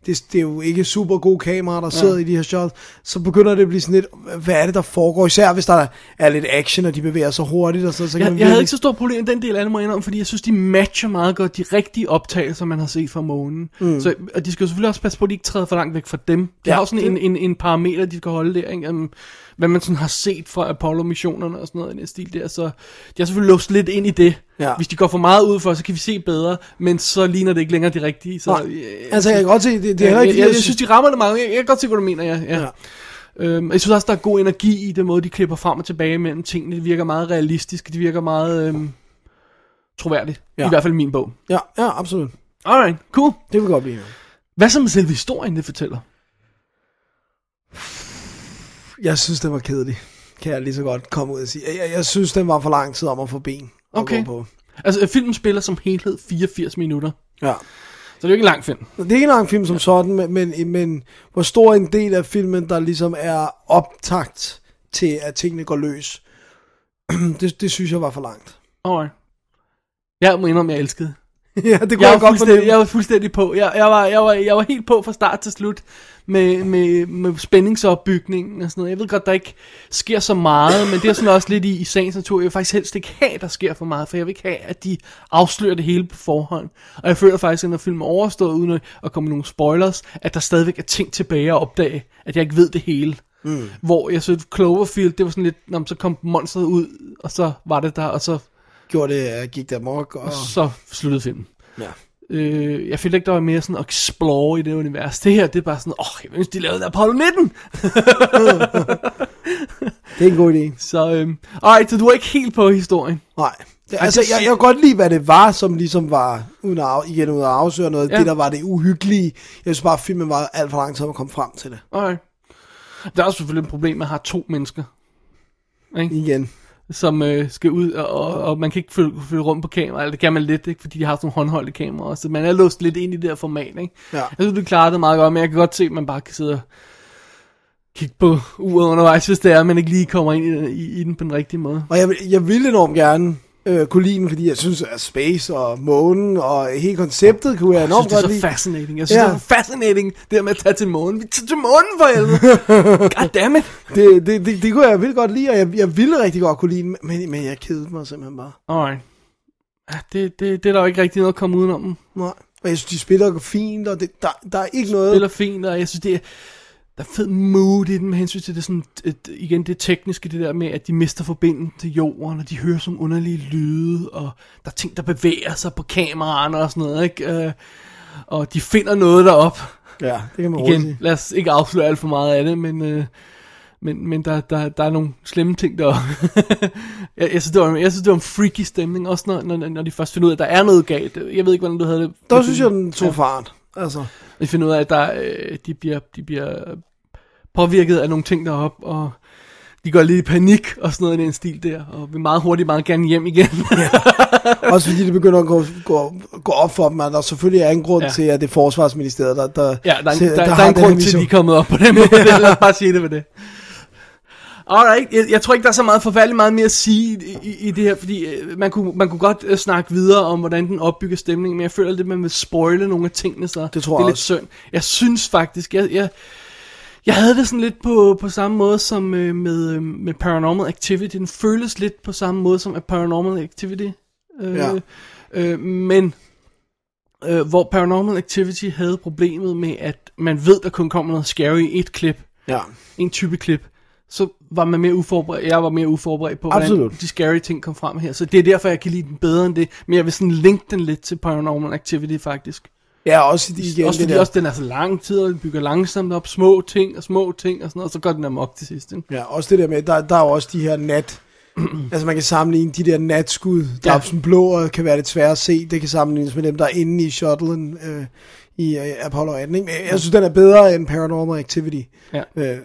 det, det er jo ikke super gode kameraer, der sidder i de her shots. Så begynder det at blive sådan lidt, hvad er det, der foregår? Især hvis der er lidt action, og de bevæger sig hurtigt, og så, så kan jeg, man jeg havde ikke så stort problem med den del af det, må jeg indrømme, fordi jeg synes, de matcher meget godt de rigtige optagelser, man har set fra månen. Mm. Så, og de skal jo selvfølgelig også passe på, at de ikke træder for langt væk fra dem. De Ja, ja, har jo sådan det- en, en, en parameter, de skal holde der, ikke? Um, hvad man sådan har set fra Apollo-missionerne og sådan noget i den stil der. Så de har selvfølgelig låst lidt ind i det. Ja. Hvis de går for meget ud for, så kan vi se bedre, men så ligner det ikke længere de rigtige. Så, Nej, øh, altså jeg kan godt se, det, det er heller jeg, ikke... jeg, de jeg, her- synes, de rammer det meget. Jeg, jeg kan godt se, hvad du mener, ja. ja. Ja. Øhm, jeg synes også, der er god energi i den måde, de klipper frem og tilbage mellem tingene. Det virker meget realistisk. Det virker meget øhm, troværdigt. Ja. I hvert fald i min bog. Ja, ja, absolut. Alright, cool. Det vil godt blive. Hvad så med selve historien, det fortæller? Jeg synes, den var kedelig. Kan jeg lige så godt komme ud og sige. Jeg, jeg, synes, den var for lang tid om at få ben at Okay. gå på. Altså, filmen spiller som helhed 84 minutter. Ja. Så det er jo ikke en lang film. Det er ikke en lang film som sådan, men, men, men hvor stor en del af filmen, der ligesom er optakt til, at tingene går løs, <clears throat> det, det synes jeg var for langt. Alright. Jeg må indrømme, jeg elskede. <laughs> ja, det kunne Jeg jeg, var, godt fornemme. jeg var fuldstændig på. Jeg, jeg, var, jeg, var, jeg var helt på fra start til slut med, med, med spændingsopbygningen og sådan noget. Jeg ved godt, der ikke sker så meget, men det er sådan også lidt i, i sagens natur. Jeg vil faktisk helst ikke have, der sker for meget, for jeg vil ikke have, at de afslører det hele på forhånd. Og jeg føler faktisk, at når filmen er overstået, uden at- komme med nogle spoilers, at der stadigvæk er ting tilbage at opdage, at jeg ikke ved det hele. Mm. Hvor jeg synes, Cloverfield, det var sådan lidt, når så kom monsteret ud, og så var det der, og så, Gjorde det, uh, gik der mok, og... så sluttede filmen. Ja. Øh, jeg følte ikke, der var mere sådan at explore i det univers. Det her, det er bare sådan, åh, oh, jeg ønsker, de lavede Apollo 19. <laughs> Det er en god idé. Så, øhm, alright, så du er ikke helt på historien. Nej. Det, altså, jeg, jeg kan godt lide, hvad det var, som ligesom var, uden at, igen uden at afsøre noget, ja. Det der var det uhyggelige. Jeg synes bare, at filmen var alt for lang tid om at komme frem til det. Alright. Der er også selvfølgelig et problem med at have to mennesker, ikke? Igen. Som øh, skal ud, og, og, man kan ikke følge, følge rundt på kamera, eller det kan man lidt, ikke? fordi de har sådan nogle håndholdte kameraer, så man er låst lidt ind i det her format. Ikke? Ja. Jeg synes, du klarer det meget godt, men jeg kan godt se, at man bare kan sidde og kigge på uret undervejs, hvis det er, at man ikke lige kommer ind i, i, i den på den rigtige måde. Og jeg, jeg ville enormt gerne øh, kunne lide den, fordi jeg synes, at space og månen og hele konceptet kunne jeg Jeg enormt synes, det er godt så lide. fascinating. Jeg synes, ja. det er fascinating, det der med at tage til månen. Vi tager til månen for helvede. <laughs> Goddammit. Det, det, det, det kunne jeg vildt godt lide, og jeg, jeg ville rigtig godt kunne lide den, men, men jeg kedede mig simpelthen bare. Alright. Ja, det, det, det er der jo ikke rigtig noget at komme udenom. Nej. Og jeg synes, de spiller fint, og det, der, der er ikke noget... spiller fint, og jeg synes, det er, der er fed mood i den med hensyn til det sådan, et, igen det tekniske, det der med, at de mister forbindelsen til jorden, og de hører sådan underlige lyde, og der er ting, der bevæger sig på kameraerne og sådan noget, ikke? Øh, og de finder noget derop. Ja, det kan man Igen, sige. lad os ikke afsløre alt for meget af det, men, øh, men, men der, der, der er nogle slemme ting deroppe. <laughs> jeg, jeg, synes, det var, jeg synes, det var en freaky stemning, også når, når, når de først finder ud af, at der er noget galt. Jeg ved ikke, hvordan du havde det. Der synes jeg, den tog fart. Altså, Vi finder ud af, at der, øh, de, bliver, de bliver påvirket af nogle ting deroppe, og de går lidt i panik og sådan noget i den stil der, og vil meget hurtigt meget gerne hjem igen. også fordi det begynder at gå, gå, gå op for dem, at der selvfølgelig er en grund ja. Ja. til, at det er forsvarsministeriet, der, der, ja, der er, en, til- der, der, der har en grund til, at de er kommet op på den måde. <laughs> Lad os bare sige det med det. Alright, jeg, jeg tror ikke, der er så meget forfærdeligt meget mere at sige i, i, i det her, fordi øh, man kunne, man kunne godt øh, snakke videre om, hvordan den opbygger stemningen, men jeg føler lidt, at man vil spoile nogle af tingene, så Det tror det er jeg lidt også. synd. Jeg synes faktisk, jeg, jeg, jeg havde det sådan lidt på, på samme måde som øh, med, øh, med Paranormal Activity. Den føles lidt på samme måde som at Paranormal Activity. Øh, Ja. øh, men øh, hvor Paranormal Activity havde problemet med, at man ved, der kun kommer noget scary i et klip, Ja. en type klip, så var man mere uforberedt, jeg var mere uforberedt på, hvordan Absolut. de scary ting kom frem her. Så det er derfor, jeg kan lide den bedre end det. Men jeg vil sådan linke den lidt til Paranormal Activity, faktisk. Ja, også igen også det fordi der. også den er så lang tid, og den bygger langsomt op, små ting og små ting og sådan noget, og så går den amok til sidst. Ikke? Ja, også det der med, der, der er jo også de her nat... <clears throat> altså man kan sammenligne de der natskud, der Ja. er blå og kan være lidt svære at se. Det kan sammenlignes med dem, der er inde i shuttlen øh, i øh, Apollo 18. Ikke? Men jeg synes, den er bedre end Paranormal Activity. Ja. Øh,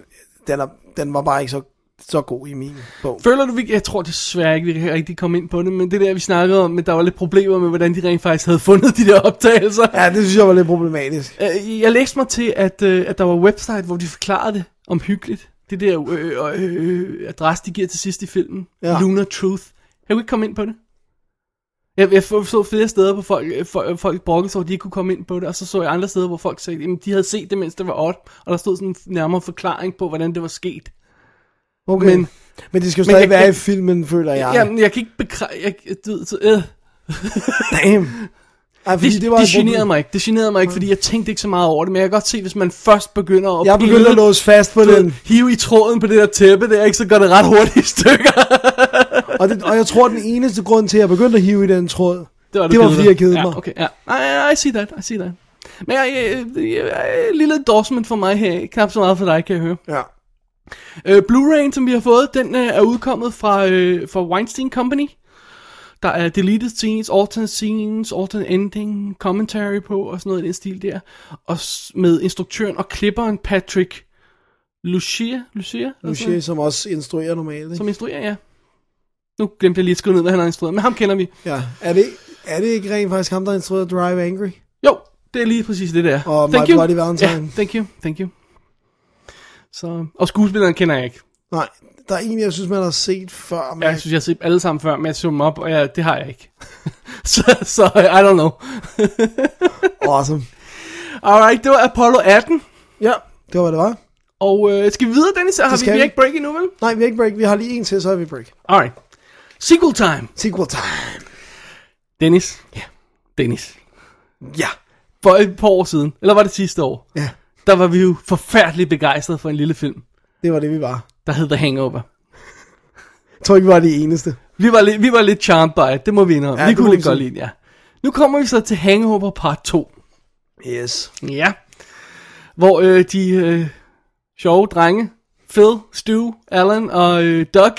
den, er, den var bare ikke så, så god i min bog. Føler du, vi, jeg tror desværre ikke, vi kan rigtig komme ind på det, men det der, vi snakkede om, at der var lidt problemer med, hvordan de rent faktisk havde fundet de der optagelser. Ja, det synes jeg var lidt problematisk. Øh, Jeg læste mig til, at, øh, at der var website, hvor de forklarede det omhyggeligt. Det der øh, øh, øh, adresse, de giver til sidst i filmen. Ja. Ja. Lunar Truth. Jeg kunne ikke komme ind på det. Jeg, jeg så flere steder, hvor folk, øh, folk, folk brokkede sig, de ikke kunne komme ind på det, og så så jeg andre steder, hvor folk sagde, at de havde set det, mens det var odd, og der stod sådan en nærmere forklaring på, hvordan det var sket. Okay. Men- Men, det skal jo stadig jeg være kan- i filmen, føler jeg. Jamen, jeg kan ikke bekræfte... Jeg, du, ved, så, øh. Damn. Ej, fordi Det, det, det, var det generede mig ikke. Det generede mig ikke, fordi jeg tænkte ikke så meget over det, men jeg kan godt se, hvis man først begynder at Jeg begyndte pille- at låse fast på den. hive i tråden på det der tæppe der, ikke, så går det ret hurtigt i stykker. Og, det, og jeg tror, den eneste grund til, at jeg begyndte at hive i den tråd, Det var, Det var, fordi jeg kedede ja, mig. Okay, ja. I, I see that, I see that. Men jeg, jeg, jeg, jeg, en lille endorsement for mig her, knap så meget for dig, kan jeg høre. ja. Øh, Blu-ray'en, som vi har fået, den øh, er udkommet fra, øh, fra Weinstein Company. Der er deleted scenes, alternate scenes, alternate ending, commentary på og sådan noget i den stil der. Og med instruktøren og klipperen Patrick Lucia, Lucia, Lucia, som også instruerer normalt. Ikke? som instruerer, ja. Nu glemte jeg lige at skrive ned, hvad han har instrueret, men ham kender vi. Ja. Er det, er det ikke rent faktisk ham, der instruerede Drive Angry? Jo, det er lige præcis det der. Og thank My you. Bloody Valentine. Ja, thank you, thank you. Så, og skuespilleren kender jeg ikke. Nej, der er en, jeg synes, man har set før. Men Ja, jeg synes, jeg har set alle sammen før, men jeg så dem op, og jeg, det har jeg ikke. <laughs> så, så, I don't know. <laughs> Awesome. Alright, det var Apollo 18. Ja, det var, hvad det var. Og øh, skal vi videre, Dennis? Har vi, vi vi. ikke break endnu, vel? Nej, vi har ikke break. Vi har lige en til, så er vi break. Alright. Sequel time. Sequel time. Dennis. Ja. Dennis. Ja. For et par år siden, eller var det sidste år, Ja, der var vi jo forfærdeligt begejstrede for en lille film, det var det, vi var. Der hed The Hangover. Jeg tror ikke, vi var de eneste. Vi var, lidt, vi var lidt charmed by it, det må vi indrømme. Ja, vi kunne lidt godt lide, ja. Nu kommer vi så til Hangover part 2. Yes. Ja. Hvor øh, de øh, sjove drenge, Phil, Stu, Alan og øh, Doug,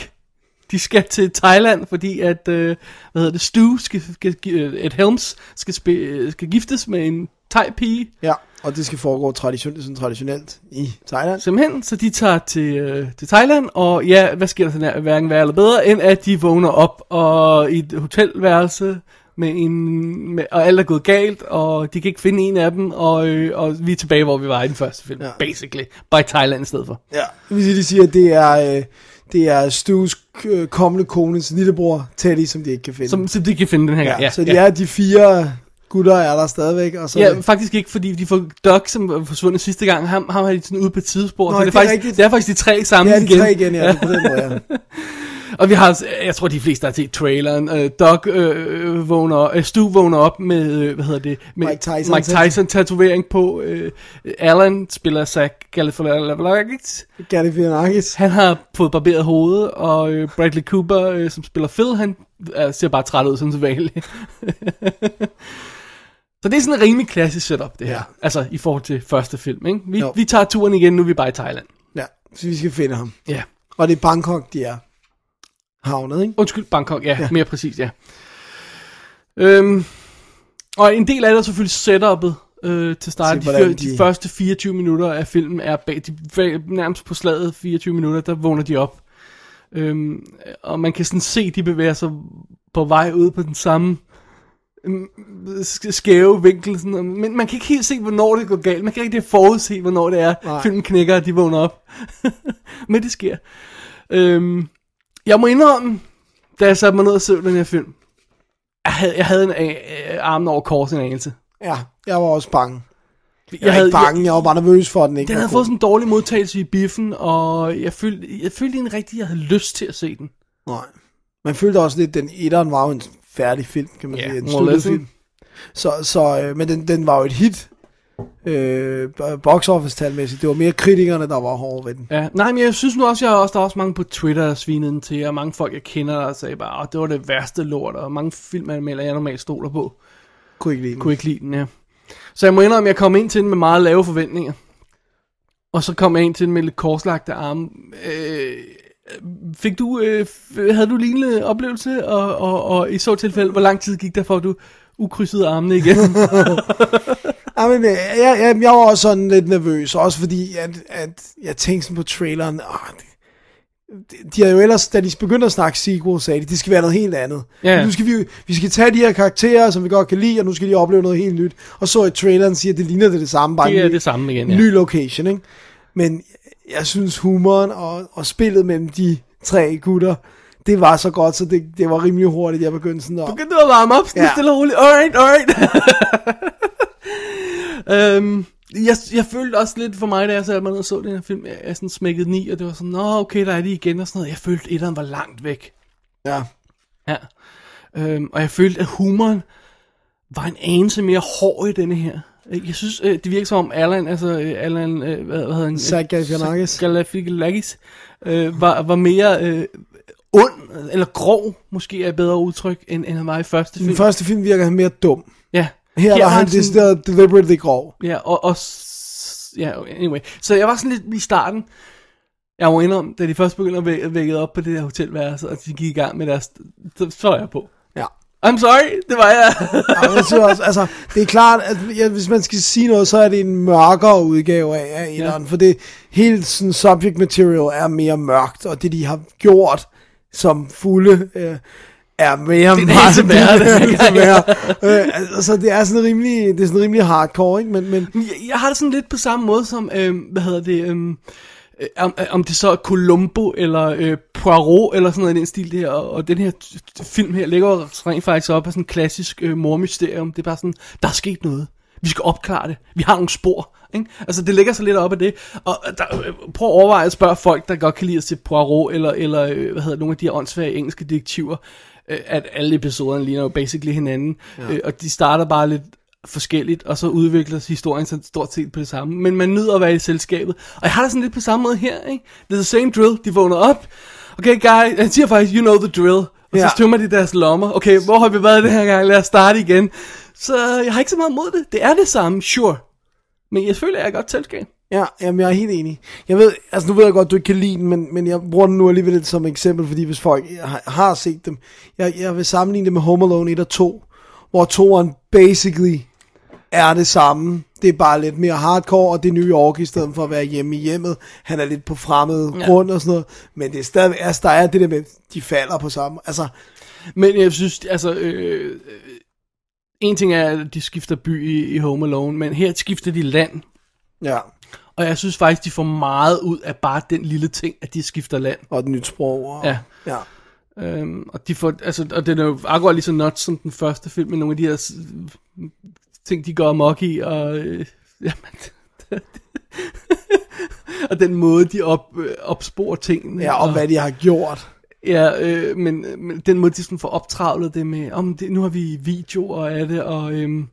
de skal til Thailand, fordi at, øh, hvad hedder det, Stu, skal, skal, øh, et Helms, skal, spe, øh, skal giftes med en thai-pige, Ja, og det skal foregå tradition, sådan traditionelt i Thailand. simpelthen, så de tager til, øh, til Thailand, og ja, hvad sker der sådan hverken værre eller bedre, end at de vågner op og i et hotelværelse, med en, med, og alt er gået galt, og de kan ikke finde en af dem, og, øh, og vi er tilbage, hvor vi var i den første film, Ja. ja. basically, by Thailand i stedet for. Ja. Det sige, de siger, at det er, øh, det er Stu's øh, kommende kones lillebror, Teddy, som de ikke kan finde. Som, så de kan finde den her gang. ja, så de er de fire gutter er der stadigvæk, og så Ja, faktisk ikke, fordi de får Doug, som var forsvundet sidste gang, ham, ham har de sådan ude på et tidspunkt. Nå, så det, det er er faktisk, rigtigt. det er faktisk de tre sammen det er de igen. tre igen, ja, på den måde, ja. <laughs> Og vi har, jeg tror de fleste har set traileren. Uh, Doug øh, vågner, uh, Stu vågner op med, øh, hvad hedder det? Med Mike Tyson. Mike Tyson tatovering på. Uh, Alan spiller Zach Galifianakis. Galifianakis. Han har fået barberet hovedet, og øh, Bradley Cooper, øh, som spiller Phil, han øh, ser bare træt ud som sædvanligt. <laughs> Så det er sådan en rimelig klassisk setup, det her. Ja. Altså, i forhold til første film, ikke? Vi, Jo. vi tager turen igen, nu er vi bare i Thailand. Ja, så vi skal finde ham. Ja. Og det er Bangkok, de er havnet, ikke? Undskyld, Bangkok, ja, Ja. mere præcis, ja. Øhm, og en del af det er selvfølgelig setup'et øh, til start. Se, De, de... de- første 24 minutter af filmen er bag, de, nærmest på slaget 24 minutter, der vågner de op. Øhm, og man kan sådan se, de bevæger sig på vej ud på den samme skæve vinkel. Sådan, men man kan ikke helt se, hvornår det går galt. Man kan ikke rigtig forudse, hvornår det er, Nej. Filmen knækker, og de vågner op. <laughs> men det sker. Øhm, jeg må indrømme, da jeg satte mig ned og så den her film, jeg havde, jeg havde en øh, armen over kors en anelse. Ja, jeg var også bange. Jeg, Jeg, jeg var ikke bange, jeg var bare nervøs for, at den ikke den havde god. fået sådan en dårlig modtagelse i biffen, og jeg følte, jeg følte egentlig rigtigt, at jeg havde lyst til at se den. Nej. Man følte også lidt, den etteren var jo en færdig film, kan man Ja, sige. En more or less, sluttet film. Så, så, øh, men den, den var jo et hit. øh, box office talmæssigt. Det var mere kritikerne, der var hårde ved den. Ja, nej, men jeg synes nu også, jeg også, der er også mange på Twitter, der svinede den til, og mange folk, jeg kender, der sagde bare, at det var det værste lort, og mange filmanmelder, jeg normalt stoler på, Kunne ikke lide den. kunne ikke lide den, ja. Så jeg må indrømme, at jeg kom ind til den med meget lave forventninger. Og så kom jeg ind til den med lidt korslagte arme. Øh, fik du, øh, havde du lignende oplevelse, og, og, og i så tilfælde, hvor lang tid gik der for, at du ukrydsede armene igen? <laughs> <laughs> Ja, men, øh, jeg, jeg, jeg var også sådan lidt nervøs, også fordi, at, at jeg tænkte sådan på traileren, åh, det, de- de har jo ellers, da de begyndte at snakke sequel, sagde de, det skal være noget helt andet. Ja. Nu skal vi, vi skal tage de her karakterer, som vi godt kan lide, og nu skal de opleve noget helt nyt. Og så i traileren siger, at det ligner det det samme, bare det er en det samme igen, ja. ny location, ikke? Men jeg synes humoren og, og spillet mellem de tre gutter, det var så godt, så det, det var rimelig hurtigt, jeg begyndte sådan at... Begyndte du at varme op, sådan Ja. stille og roligt. Alright, alright. <laughs> øhm, jeg, jeg følte også lidt for mig, da jeg satte mig ned og så den her film, jeg, jeg sådan smækkede den i, og det var sådan, nå okay, der er de igen og sådan noget. Jeg følte, etteren var langt væk. Ja. Ja. Øhm, og jeg følte, at humoren var en anelse mere hård i denne her. Øh, Jeg synes, øh, det virker som om Alan, altså øh, Alan, øh, hvad, hvad hedder han? Zach Galifianakis. Galifianakis, øh, var, var mere øh, ond, eller grov, måske er et bedre udtryk, end, end han var i første I den film. første film virker han mere dum. Ja. Her, her var han sådan- decideret deliberately grov. Ja, og, og ja, anyway. Så jeg var sådan lidt i starten, jeg må indrømme, da de først begyndte at vække, op på det der hotelværelse, og de gik i gang med deres, så, så jeg på. Ja. I'm sorry, det var jeg. ja jeg synes også, altså, det er klart, at ja, hvis man skal sige noget, så er det en mørkere udgave af, af etteren, for det hele sådan, subject material er mere mørkt, og det de har gjort som fulde, øh, er mere Det er <laughs> det er. værre. øh, altså, det er sådan rimelig, det er sådan rimelig hardcore, ikke? Men, men jeg, jeg har det sådan lidt på samme måde som, øh, hvad hedder det, øh, øh, om, øh, om det så er Columbo eller øh, Poirot eller sådan noget i den stil der, og, og den her film her ligger rent faktisk op af sådan en klassisk øh, mormysterium. Det er bare sådan, der er sket noget. Vi skal opklare det. Vi har nogle spor. Ikke? Altså det ligger så lidt op af det. Og der, øh, prøv at overveje at spørge folk, der godt kan lide at se Poirot eller, eller hvad hedder nogle af de her åndssvage engelske detektiver, at alle episoderne ligner jo basically hinanden. Ja. Og de starter bare lidt forskelligt, og så udvikler historien sig stort set på det samme. Men man nyder at være i selskabet. Og jeg har det sådan lidt på samme måde her, ikke? Det er the same drill, de vågner op. Okay, guy, han siger faktisk, you know the drill. Og Ja. så tømmer de deres lommer. Okay, hvor har vi været den her gang? Lad os starte igen. Så jeg har ikke så meget mod det. Det er det samme, sure. Men jeg føler, at jeg er godt selskab. Ja, jamen jeg er helt enig. Jeg ved, altså nu ved jeg godt, du ikke kan lide den, men, men jeg bruger den nu alligevel lidt som eksempel, fordi hvis folk har, har set dem, jeg, jeg vil sammenligne det med Home Alone 1 og 2, hvor toeren basically er det samme. Det er bare lidt mere hardcore, og det er New York i stedet for at være hjemme i hjemmet. Han er lidt på fremmed ja. grund og sådan noget, men det er stadig, altså der er det der med, de falder på samme, altså, Men jeg synes, altså... Øh, øh, en ting er, at de skifter by i, i Home Alone, men her skifter de land. ja, Og jeg synes faktisk, de får meget ud af bare den lille ting, at de skifter land. og et nyt sprog. Og, Ja. ja. Øhm, og, de får, altså, og den er jo akkurat lige så nuts som den første film, med nogle af de her ting, de går amok i, og, øh, <laughs> jamen, og den måde, de op, øh, opsporer tingene. ja, og hvad de har gjort. Ja, øh, men, men den måde, de sådan får optravlet det med, om det, nu har vi videoer af det, og øhm,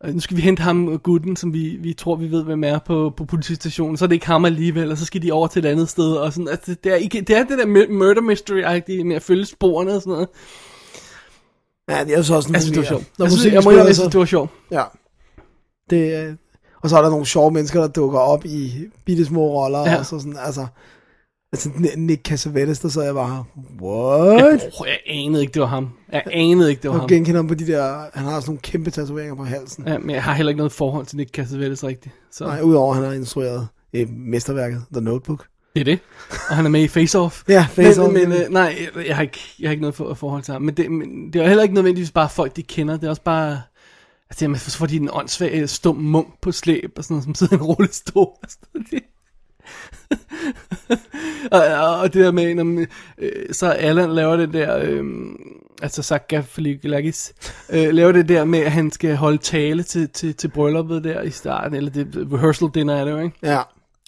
og nu skal vi hente ham, gutten, som vi, vi tror, vi ved, hvem er på, på politistationen, så er det ikke ham alligevel, og så skal de over til et andet sted, og sådan, altså, det, er ikke, det er det der mur- murder mystery med at følge sporene og sådan noget. Ja, det er så også en Jeg synes, det var sjovt. Når Jeg synes, jeg må jeg så- synes, det var sjovt. Ja. Det, øh, og så er der nogle sjove mennesker, der dukker op i bitte små roller, ja. Og så sådan, altså, altså Ni- Nick Cassavetes, der så jeg bare, what? Oh, jeg anede ikke, det var ham. Jeg anede ikke, det var Og ham. genkender ham på de der, han har sådan nogle kæmpe tatoveringer på halsen. Ja. Ja, men jeg har heller ikke noget forhold til Nick Cassavetes rigtigt. Så Nej, udover at han har instrueret øh, mesterværket, The Notebook. Det er det. Og han er med i Face Off. Ja, Face men, Off. Men, øh, nej, jeg, jeg, har ikke, jeg har ikke noget for, forhold til ham. Men det, men det er heller ikke nødvendigvis bare folk, de kender. Det er også bare... Altså, jamen, så får de en åndssvag, øh, stum munk på slæb, og sådan noget, som sidder i en rullestol. noget. <laughs> Det- <laughs> og, og, det der med, når øh, så Allan laver det der, øh, altså Zach Galifianakis, øh, laver det der med, at han skal holde tale til, til, til brylluppet der i starten, eller det rehearsal dinner er det jo, ikke? Ja.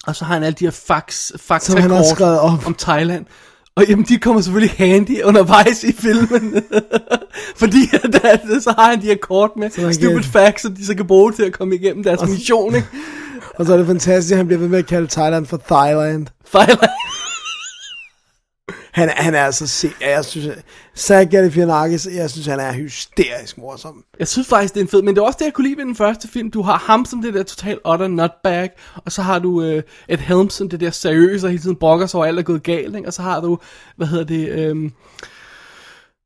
Og så har han alle de her fax, faktakort op. om Thailand. Og jamen, de kommer selvfølgelig handy undervejs i filmen. <laughs> Fordi at, så har han de her kort med han stupid kan- facts, som de så kan bruge til at komme igennem deres mission, ikke? <laughs> Og så er det fantastisk, at han bliver ved med at kalde Thailand for Thailand. Fejler. Han, han er altså se, jeg synes, Zach Galifianakis, jeg synes, han er hysterisk morsom. Jeg synes faktisk, det er en fed, men det er også det, jeg kunne lide ved den første film. Du har ham som det der total utter nutbag, og så har du øh, et Helms som det der seriøse, og hele tiden brokker sig over, alt er gået galt, ikke? og så har du, hvad hedder det, øh,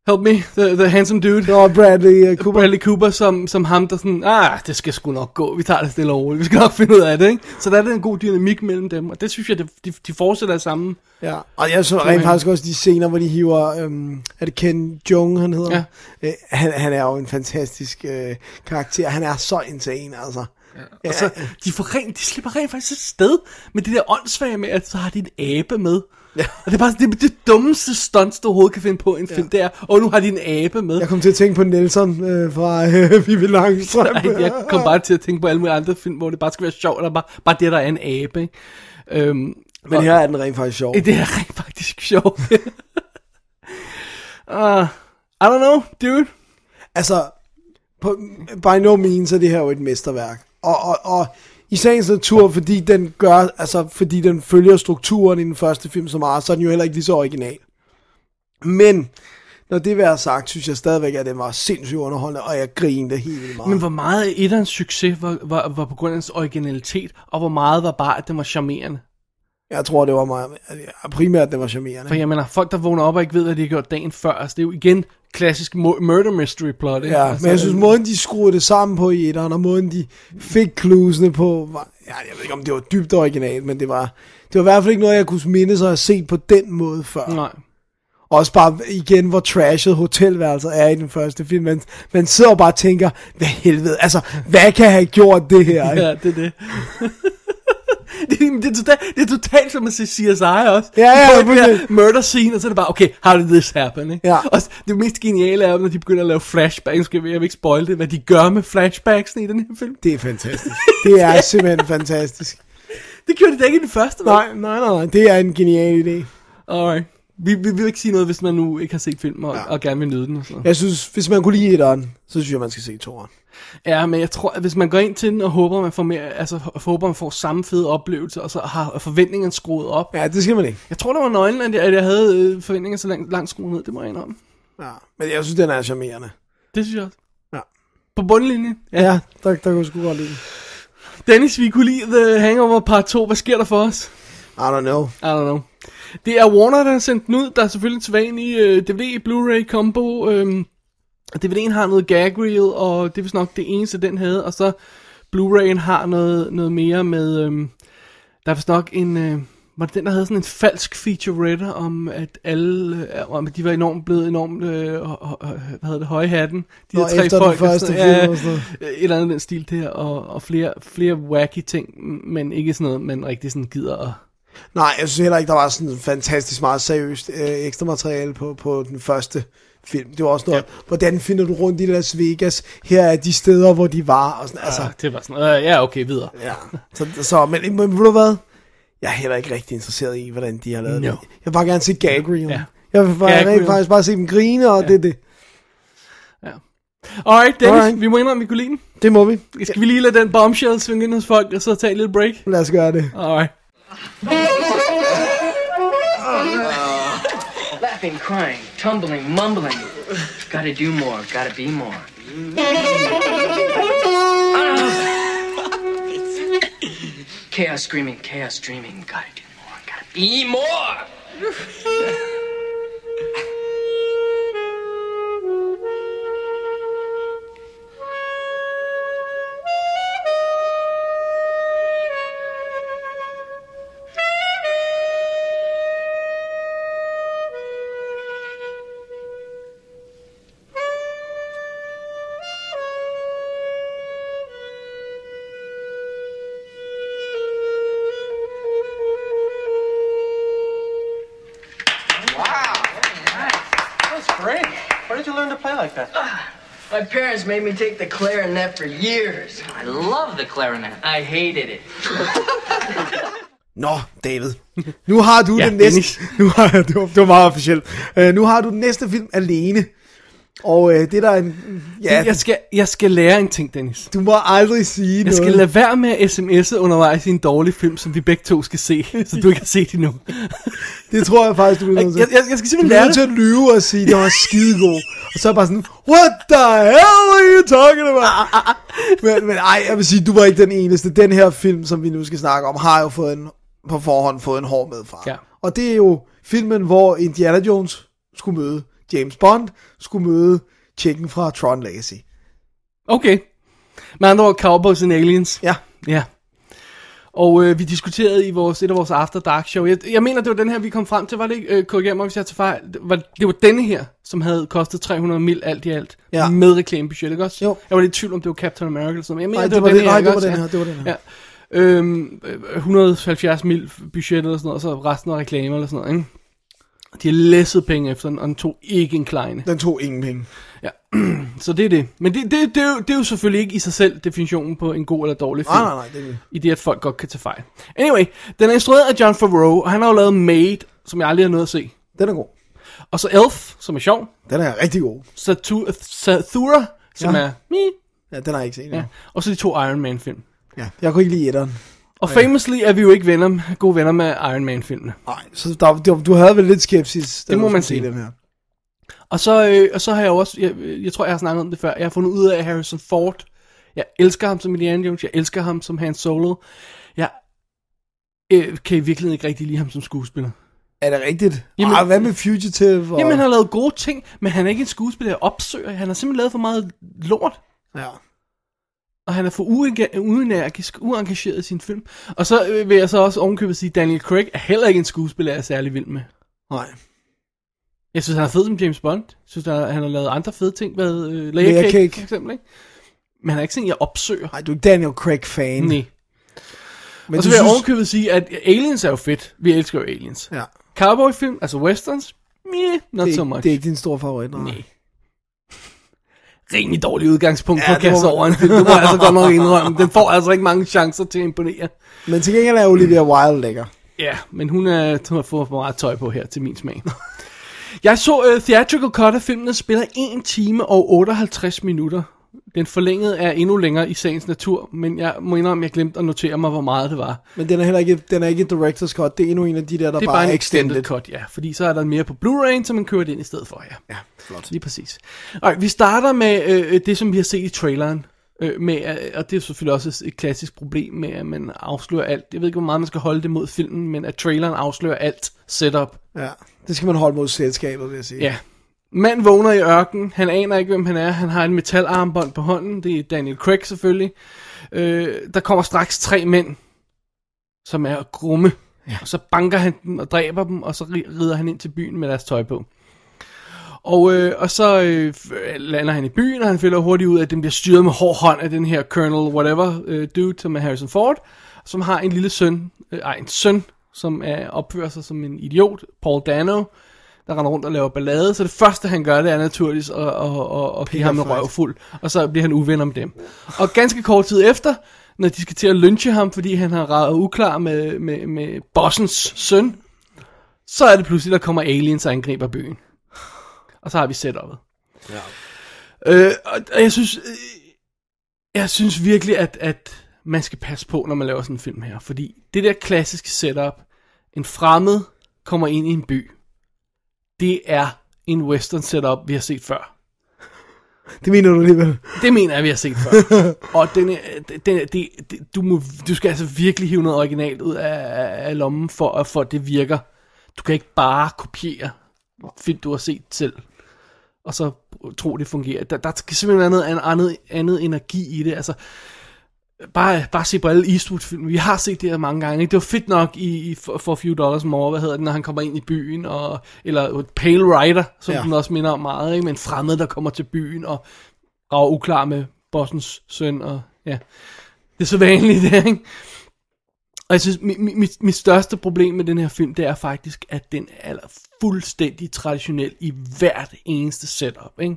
help me, the, the handsome dude. Og Bradley uh, Cooper. Bradley Cooper som, som ham, der sådan, ah, det skal sgu nok gå, vi tager det stille og roligt, vi skal nok finde ud af det, ikke? Så der er en god dynamik mellem dem, og det synes jeg, det, de, de fortsætter af samme. Ja, og jeg så rent faktisk også de scener, hvor de hiver, øhm, er det Ken Jong, han hedder? Ja. Øh, han, han er jo en fantastisk øh, karakter. Han er så insane, altså. Ja. Og så, de, får rent, de slipper rent faktisk et sted med det der åndssvage med, at så har de en abe med. Ja. Og det er bare det, det dummeste stunts, du overhovedet kan finde på en film, det er, og nu har de en abe med. Jeg kom til at tænke på Nelson øh, fra øh, <laughs> Vivi Langstrøm. Jeg kom bare til at tænke på alle mulige andre film, hvor det bare skal være sjovt, og bare, bare det, der er en abe, ikke? Øhm, Men her er den rent faktisk sjov. <laughs> Det er rent faktisk sjovt. uh, <laughs> I don't know, dude. Altså, på, by no means er det her jo et mesterværk. Og, og, og i sagens natur, fordi den gør, altså fordi den følger strukturen i den første film så meget, så er den jo heller ikke lige så original. Men, når det er sagt, synes jeg stadigvæk, at den var sindssygt underholdende, og jeg grinede helt vildt meget. Men hvor meget af etterens succes var, var, var på grund af dens originalitet, og hvor meget var bare, at den var charmerende. Jeg tror, det var meget, primært, at det var charmerende. For jeg mener, folk der vågner op og ikke ved, hvad de har gjort dagen før, altså det er jo igen klassisk mu- murder mystery plot, ikke? Ja, altså, men jeg synes, måden de skruede det sammen på i etteren, og måden de fik cluesene på, var, ja, jeg ved ikke, om det var dybt originalt, men det var, det var i hvert fald ikke noget, jeg kunne minde sig at have set på den måde før. Nej. Også bare igen, hvor trashet hotelværelset er i den første film. Man, man sidder og bare og tænker, hvad helvede, altså, hvad kan have gjort det her? <laughs> ikke? Ja, det er det. <laughs> det, er, det, er totalt, det er totalt som at se CSI også. Ja, ja, fuldstændig. der murder scene, og så er det bare, okay, how did this happen? Ikke? Ja. Og det mest geniale er, når de begynder at lave flashbacks, skal jeg, vil ikke spoil det, hvad de gør med flashbacksene i den her film. Det er fantastisk. Det er <laughs> simpelthen fantastisk. Det gjorde de da ikke i den første, vel? Nej, nej, nej, nej, det er en genial idé. Alright. Vi, vi vil ikke sige noget, hvis man nu ikke har set filmen og, ja. og gerne vil nyde den. Og sådan. Jeg synes, hvis man kunne lide etteren, så synes jeg, man skal se toeren. Ja, men jeg tror, at hvis man går ind til den og håber, man får mere, altså håber, man får samme fede oplevelse, og så har forventningerne skruet op. Ja, det skal man ikke. Jeg tror, der var nøglen, at jeg, at jeg havde øh, forventninger så langt, langt skruet ned. Det må jeg indrømme. Ja, men jeg synes, den er charmerende. Det synes jeg også. Ja. På bundlinjen. Ja, ja der, der kunne sgu godt lide den. Dennis, vi kunne lide The Hangover part 2. Hvad sker der for os? I don't know. I don't know. Det er Warner, der har sendt den ud. Der er selvfølgelig tilbage i øh, DVD, Blu-ray combo. Øhm, DVD'en har noget gag reel, og det er vist nok det eneste, den havde. Og så Blu-ray'en har noget, noget mere med... Øhm, der er vist nok en... Øh, var det den, der havde sådan en falsk featurette om, at alle, øh, om at de var enormt blevet enormt, øh, øh, hvad hedder det, høje hatten. De Nå, der tre efter den folk, og første sådan- film sådan et eller andet den stil der, og, og flere, flere wacky ting, men ikke sådan noget, man rigtig sådan gider at... Nej, jeg synes heller ikke, der var sådan fantastisk meget seriøst øh, ekstra materiale på, på den første film. Det var også noget, ja. hvordan finder du rundt i Las Vegas? Her er de steder, hvor de var. Og sådan, altså, Altså, det var sådan, øh, ja okay, videre. ja. Så, så, men, men ved du hvad? Jeg er heller ikke rigtig interesseret i, hvordan de har lavet No. det. Jeg vil bare gerne se gag reel. Ja. Jeg vil bare, Gag reel. faktisk bare se dem grine, og ja. det er det. Alright, Dennis, Alright. vi må indrømme, vi kunne lide den. Det må vi. Skal vi lige lade den bombshell svinge ind hos folk, og så tage lille break? Lad os gøre det. Alright. Laughing, crying, tumbling, mumbling. Gotta do more, gotta be more. chaos screaming, chaos dreaming. Gotta do more, gotta be more. Parents made me take the clarinet for years. I love the clarinet. I hated it. <laughs> Nå, David. <laughs> Nu har du Ja, den næste... <laughs> Nu har, det, var, det var meget officielt. Uh, nu har du den næste film alene. Og uh, det der er en... Ja, Jeg skal, jeg skal lære en ting, Dennis. du må aldrig sige Jeg noget. skal lade være med at sms'e undervejs i en dårlig film, som vi begge to skal se, <laughs> så du ikke har set endnu. <laughs> Det tror jeg faktisk, du bliver Jeg, jeg, jeg skal simpelthen lære nødt til det. at lyve og sige, det var skidegod. Og så er jeg bare sådan, what the hell are you talking about? men, men ej, jeg vil sige, du var ikke den eneste. Den her film, som vi nu skal snakke om, har jo fået en, på forhånd fået en hård medfar. Ja. Og det er jo filmen, hvor Indiana Jones skulle møde James Bond, skulle møde chicken fra Tron Legacy. Okay. Med andre ord, Cowboys and Aliens. Ja, Ja. Og øh, vi diskuterede i vores, et af vores After Dark show. Jeg, jeg mener, det var den her, vi kom frem til. Var det ikke, øh, korriger mig, hvis jeg tager fejl. Det var, det var denne her, som havde kostet 300 mil alt i alt. Ja. Med reklamebudget, ikke også? Jo. Jeg var lidt i tvivl om, det var Captain America eller sådan noget. Jeg Nej, mener, det var det- nej, ikke det var den her, det var den her. Ja. Øhm, øh, 170 mil budget eller sådan noget, og så resten af reklamer eller sådan noget, ikke? De har læsset penge efter den, og den tog ikke en kleine. den tog ingen penge. Ja, <clears throat> så det er det. Men det, det, det, er jo, det er jo selvfølgelig ikke i sig selv definitionen på en god eller dårlig film. Nej, nej, nej, det er det. I det, at folk godt kan tage fejl. Anyway, den er instrueret af John Favreau, og han har jo lavet Made, som jeg aldrig har nået at se. Den er god. Og så Elf, som er sjov. Den er rigtig god. Satu- Sathura, som Ja. er... Mi, Ja, den har jeg ikke set. ja. Og så de to Iron Man film. ja. Jeg kunne ikke lide etteren. Og famously er vi jo ikke venner, gode venner med Iron Man filmene. Nej, så der, du, du havde vel lidt skepsis. Det må man sige. Den her. Og så, øh, og så har jeg jo også, jeg, jeg tror jeg har snakket om det før, jeg har fundet ud af Harrison Ford. Jeg elsker ham som Indiana Jones, jeg elsker ham som Han Solo. Jeg øh, kan i virkeligheden ikke rigtig lide ham som skuespiller. Er det rigtigt? Jamen- ah, hvad med Fugitive? Og... Jamen han har lavet gode ting, men han er ikke en skuespiller, jeg opsøger. Han har simpelthen lavet for meget lort. Ja. Og han er for uenergisk, uengageret i sin film. Og så øh, vil jeg så også ovenkøbet sige, at Daniel Craig er heller ikke en skuespiller, jeg er særlig vild med. Nej. Jeg synes, han er fed som James Bond. Jeg synes, han har, han har lavet andre fede ting. Hvad, øh, Layer, Layer Cake, Cake. for eksempel, ikke? Men han er ikke sådan, jeg opsøger. Nej, du er Daniel Craig-fan. Nej. Men Og så vil jeg synes... ovenkøbet sige, at Aliens er jo fedt. Vi elsker jo Aliens. Ja, Cowboy-film, altså westerns, meh, not det, so much. det er ikke din store favorit. Nej. Nej. Rimelig dårlig udgangspunkt Ja, for at det. Det må jeg altså godt nok indrømme. Den får altså ikke mange chancer til at imponere. Men til gengæld er Olivia Wilde lækker. Ja, men hun er, hun har fået for meget tøj på her til min smag. Jeg så uh, Theatrical Cut af filmen, der spiller 1 time og 58 minutter. Den forlængede er endnu længere i sagens natur, men jeg må indrømme, jeg glemte at notere mig, hvor meget det var. Men den er heller ikke, den er ikke director's cut. Det er endnu en af de der, der Det er bare, bare en er extended cut, ja. Fordi så er der mere på Blu-ray, så man kører det ind i stedet for, ja. Ja, flot. Lige præcis. Alright, vi starter med øh, det, som vi har set i traileren. Øh, med, øh, og det er selvfølgelig også et, et klassisk problem med, at man afslører alt. Jeg ved ikke, hvor meget man skal holde det mod filmen, men at traileren afslører alt setup. Ja, det skal man holde mod selskabet, vil jeg sige. Ja. Mand vågner i ørkenen. Han aner ikke, hvem han er. Han har en metalarmbånd på hånden. Det er Daniel Craig selvfølgelig. Øh, der kommer straks tre mænd, som er grumme. Ja. Og så banker han dem og dræber dem, og så ri- rider han ind til byen med deres tøj på. Og, øh, og så øh, lander han i byen, og han finder hurtigt ud af, at den bliver styret med hård hånd af den her Colonel whatever øh, dude, som er Harrison Ford, som har en lille søn, øh, ej, en søn, som er, opfører sig som en idiot, Paul Dano, der render rundt og laver ballade. Så det første, han gør, det er naturligvis at, at, at, at give ham en røv fuld, og så bliver han uvenner med dem. Og ganske kort tid efter, når de skal til at lynche ham, fordi han har ravet uklar med, med, med bossens søn, så er det pludselig, der kommer aliens og angriber byen. Og så har vi setup'et. Ja. Øh, og, og jeg synes, øh, jeg synes virkelig, at, at man skal passe på, når man laver sådan en film her. Fordi det der klassiske setup, en fremmed kommer ind i en by, det er en western setup, vi har set før. Det mener du alligevel. Det mener jeg, vi har set før. <laughs> og den, er- den, er- det, det, du, må, du skal altså virkelig hive noget originalt ud af, af lommen, for, at- for det virker. Du kan ikke bare kopiere film, du har set selv, og så tro, det fungerer. Der, der skal simpelthen være noget andet, andet energi i det. Altså, bare, bare se på alle Eastwood-film. Vi har set det her mange gange. Ikke? Det var fedt nok i, i for, for a few dollars more, hvad hedder det, når han kommer ind i byen, og, eller Pale Rider, som ja. Den også minder om meget, ikke? med en fremmed, der kommer til byen, og rager uklar med bossens søn, og ja, det er så vanligt, <laughs> det, ikke? Og jeg synes, mit, mit, mit største problem med den her film, det er faktisk, at den er fuldstændig traditionel i hvert eneste setup, ikke?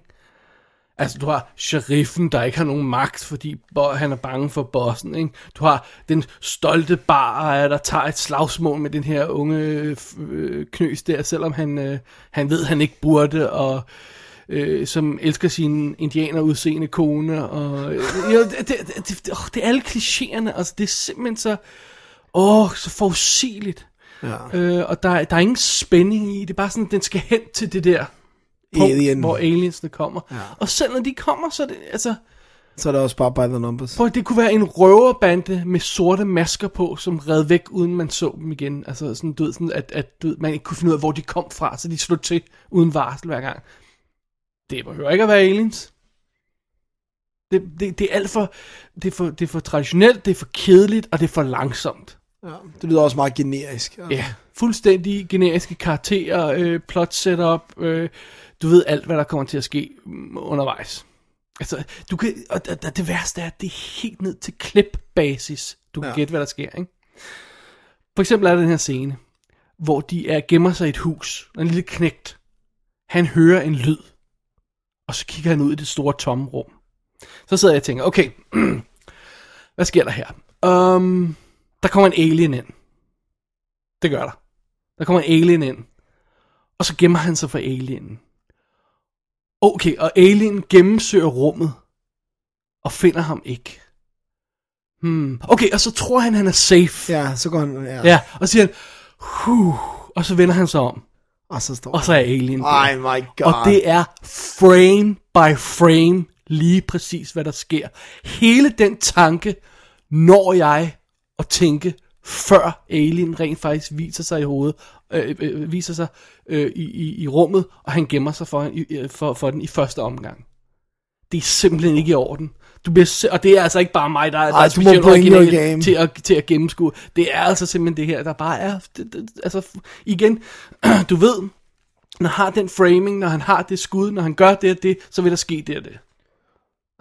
Altså, du har sheriffen, der ikke har nogen magt, fordi han er bange for bossen, ikke? Du har den stolte bar, der tager et slagsmål med den her unge øh, knøs der, selvom han, øh, han ved, han ikke burde, og øh, som elsker sin indianer udseende kone, og øh, jo, det, det, det, åh, det er alle klichéerne, altså det er simpelthen så, åh, så forudsigeligt. Ja. Øh, og der, der er ingen spænding i, det er bare sådan, den skal hen til det der punkt, Alien. hvor aliensene kommer. Ja. Og selv når de kommer, så er det, altså, Så er det også bare by the numbers. at- det kunne være en røverbande med sorte masker på, som red væk, uden man så dem igen. Altså sådan, du ved, sådan at, at du ved, man ikke kunne finde ud af, hvor de kom fra, så de slog til uden varsel hver gang. Det behøver ikke at være aliens. Det, det, det er alt for, det er for, det er for traditionelt, det er for kedeligt, og det er for langsomt. Ja. Det lyder også meget generisk. Altså. Ja, fuldstændig generiske karakterer, øh, plot setup, øh, du ved alt, hvad der kommer til at ske mm, undervejs. Altså, du kan, og det, det værste er, at det er helt ned til klipbasis, du kan Ja. ja. gætte, hvad der sker, ikke? For eksempel er der den her scene, hvor de er gemmer sig i et hus, og en lille knægt, han hører en lyd, og så kigger han ud i det store tomme rum. Så sidder jeg og tænker, okay, <clears throat> hvad sker der her? Um, der kommer en alien ind. Det gør der. Der kommer en alien ind. Og så gemmer han sig for alienen. Okay, og alien gennemsøger rummet. Og finder ham ikke. Hmm. Okay, og så tror han, han er safe. Ja, så går han... Ja. ja og siger han, huh, og så vender han sig om. Og så står Og så er alien. der. Ej, my god. Og det er frame by frame lige præcis, hvad der sker. Hele den tanke når jeg at tænke, før alien rent faktisk viser sig i hovedet, øh, øh, viser sig øh, i, i, i rummet, og han gemmer sig for, øh, for, for den i første omgang. Det er simpelthen ikke i orden. Du bliver, og det er altså ikke bare mig, der, der Ej, er du må specielt original til at, til at gennemskue. Det er altså simpelthen det her, der bare er... Det, det, altså, igen, <clears throat> du ved, når han har den framing, når han har det skud, når han gør det og det, så vil der ske det og det.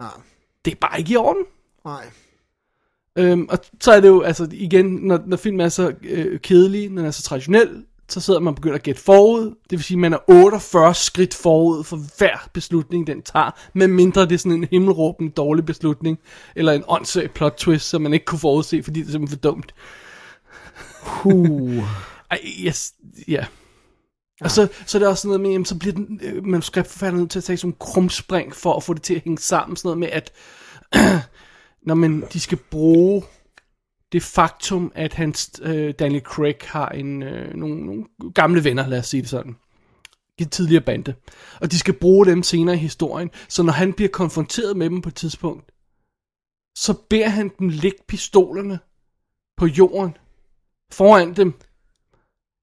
Ja. Det er bare ikke i orden. Nej. Øhm, og så er det jo, altså igen, når, når film er så øh, kedelig, når den er så traditionel, så sidder man og begynder at gætte forud. Det vil sige, at man er 48 skridt forud for hver beslutning, den tager. Med mindre det er sådan en himmelråbende dårlig beslutning, eller en åndssvag plot twist, som man ikke kunne forudse, fordi det er simpelthen for dumt. Uh. <laughs> Ej, yes, ja. Og så, så er det også sådan noget med, jamen, så bliver den øh, manuskriptforfatter nødt til at tage sådan en krumspring for at få det til at hænge sammen. Sådan noget med, at <clears throat> når man, de skal bruge det faktum, at hans, øh, Daniel Craig har en, øh, nogle, nogle gamle venner, lad os sige det sådan. En tidligere bande. Og de skal bruge dem senere i historien. Så når han bliver konfronteret med dem på et tidspunkt, så beder han dem lægge pistolerne på jorden foran dem,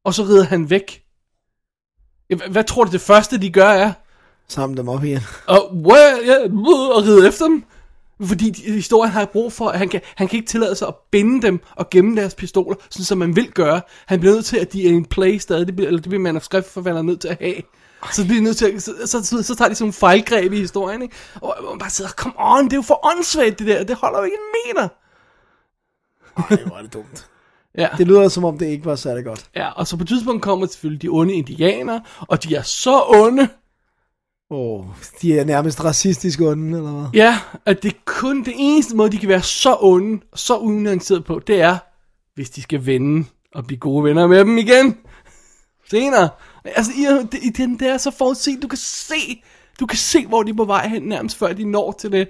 og så rider han væk. Hvad, tror du det første de gør er? Samle dem op igen. Og, what, ja, og ride efter dem. Fordi historien har brug for, at han kan, han kan ikke tillade sig at binde dem og gemme deres pistoler, sådan som man vil gøre. Han bliver nødt til, at de er in play stadig, det bliver, eller det bliver manuskriptforfatteren nødt til at have. Så, bliver nødt til at, så, så, så, så tager de sådan nogle fejlgreb i historien, ikke? Og man bare sidder, come on, det er jo for åndssvagt det der, det holder jo ikke en meter. Ej, hvor er det dumt. <laughs> Ja. Det lyder som om, det ikke var særlig godt. ja, og så på et tidspunkt kommer selvfølgelig de onde indianere, og de er så onde, oh, de er nærmest racistisk onde, eller hvad? Ja, at det er kun det eneste måde, de kan være så onde så unuanceret på, det er, hvis de skal vende og blive gode venner med dem igen. Senere. Altså, i, i den der er så forudset, du kan se, du kan se, hvor de er på vej hen, nærmest før de når til det,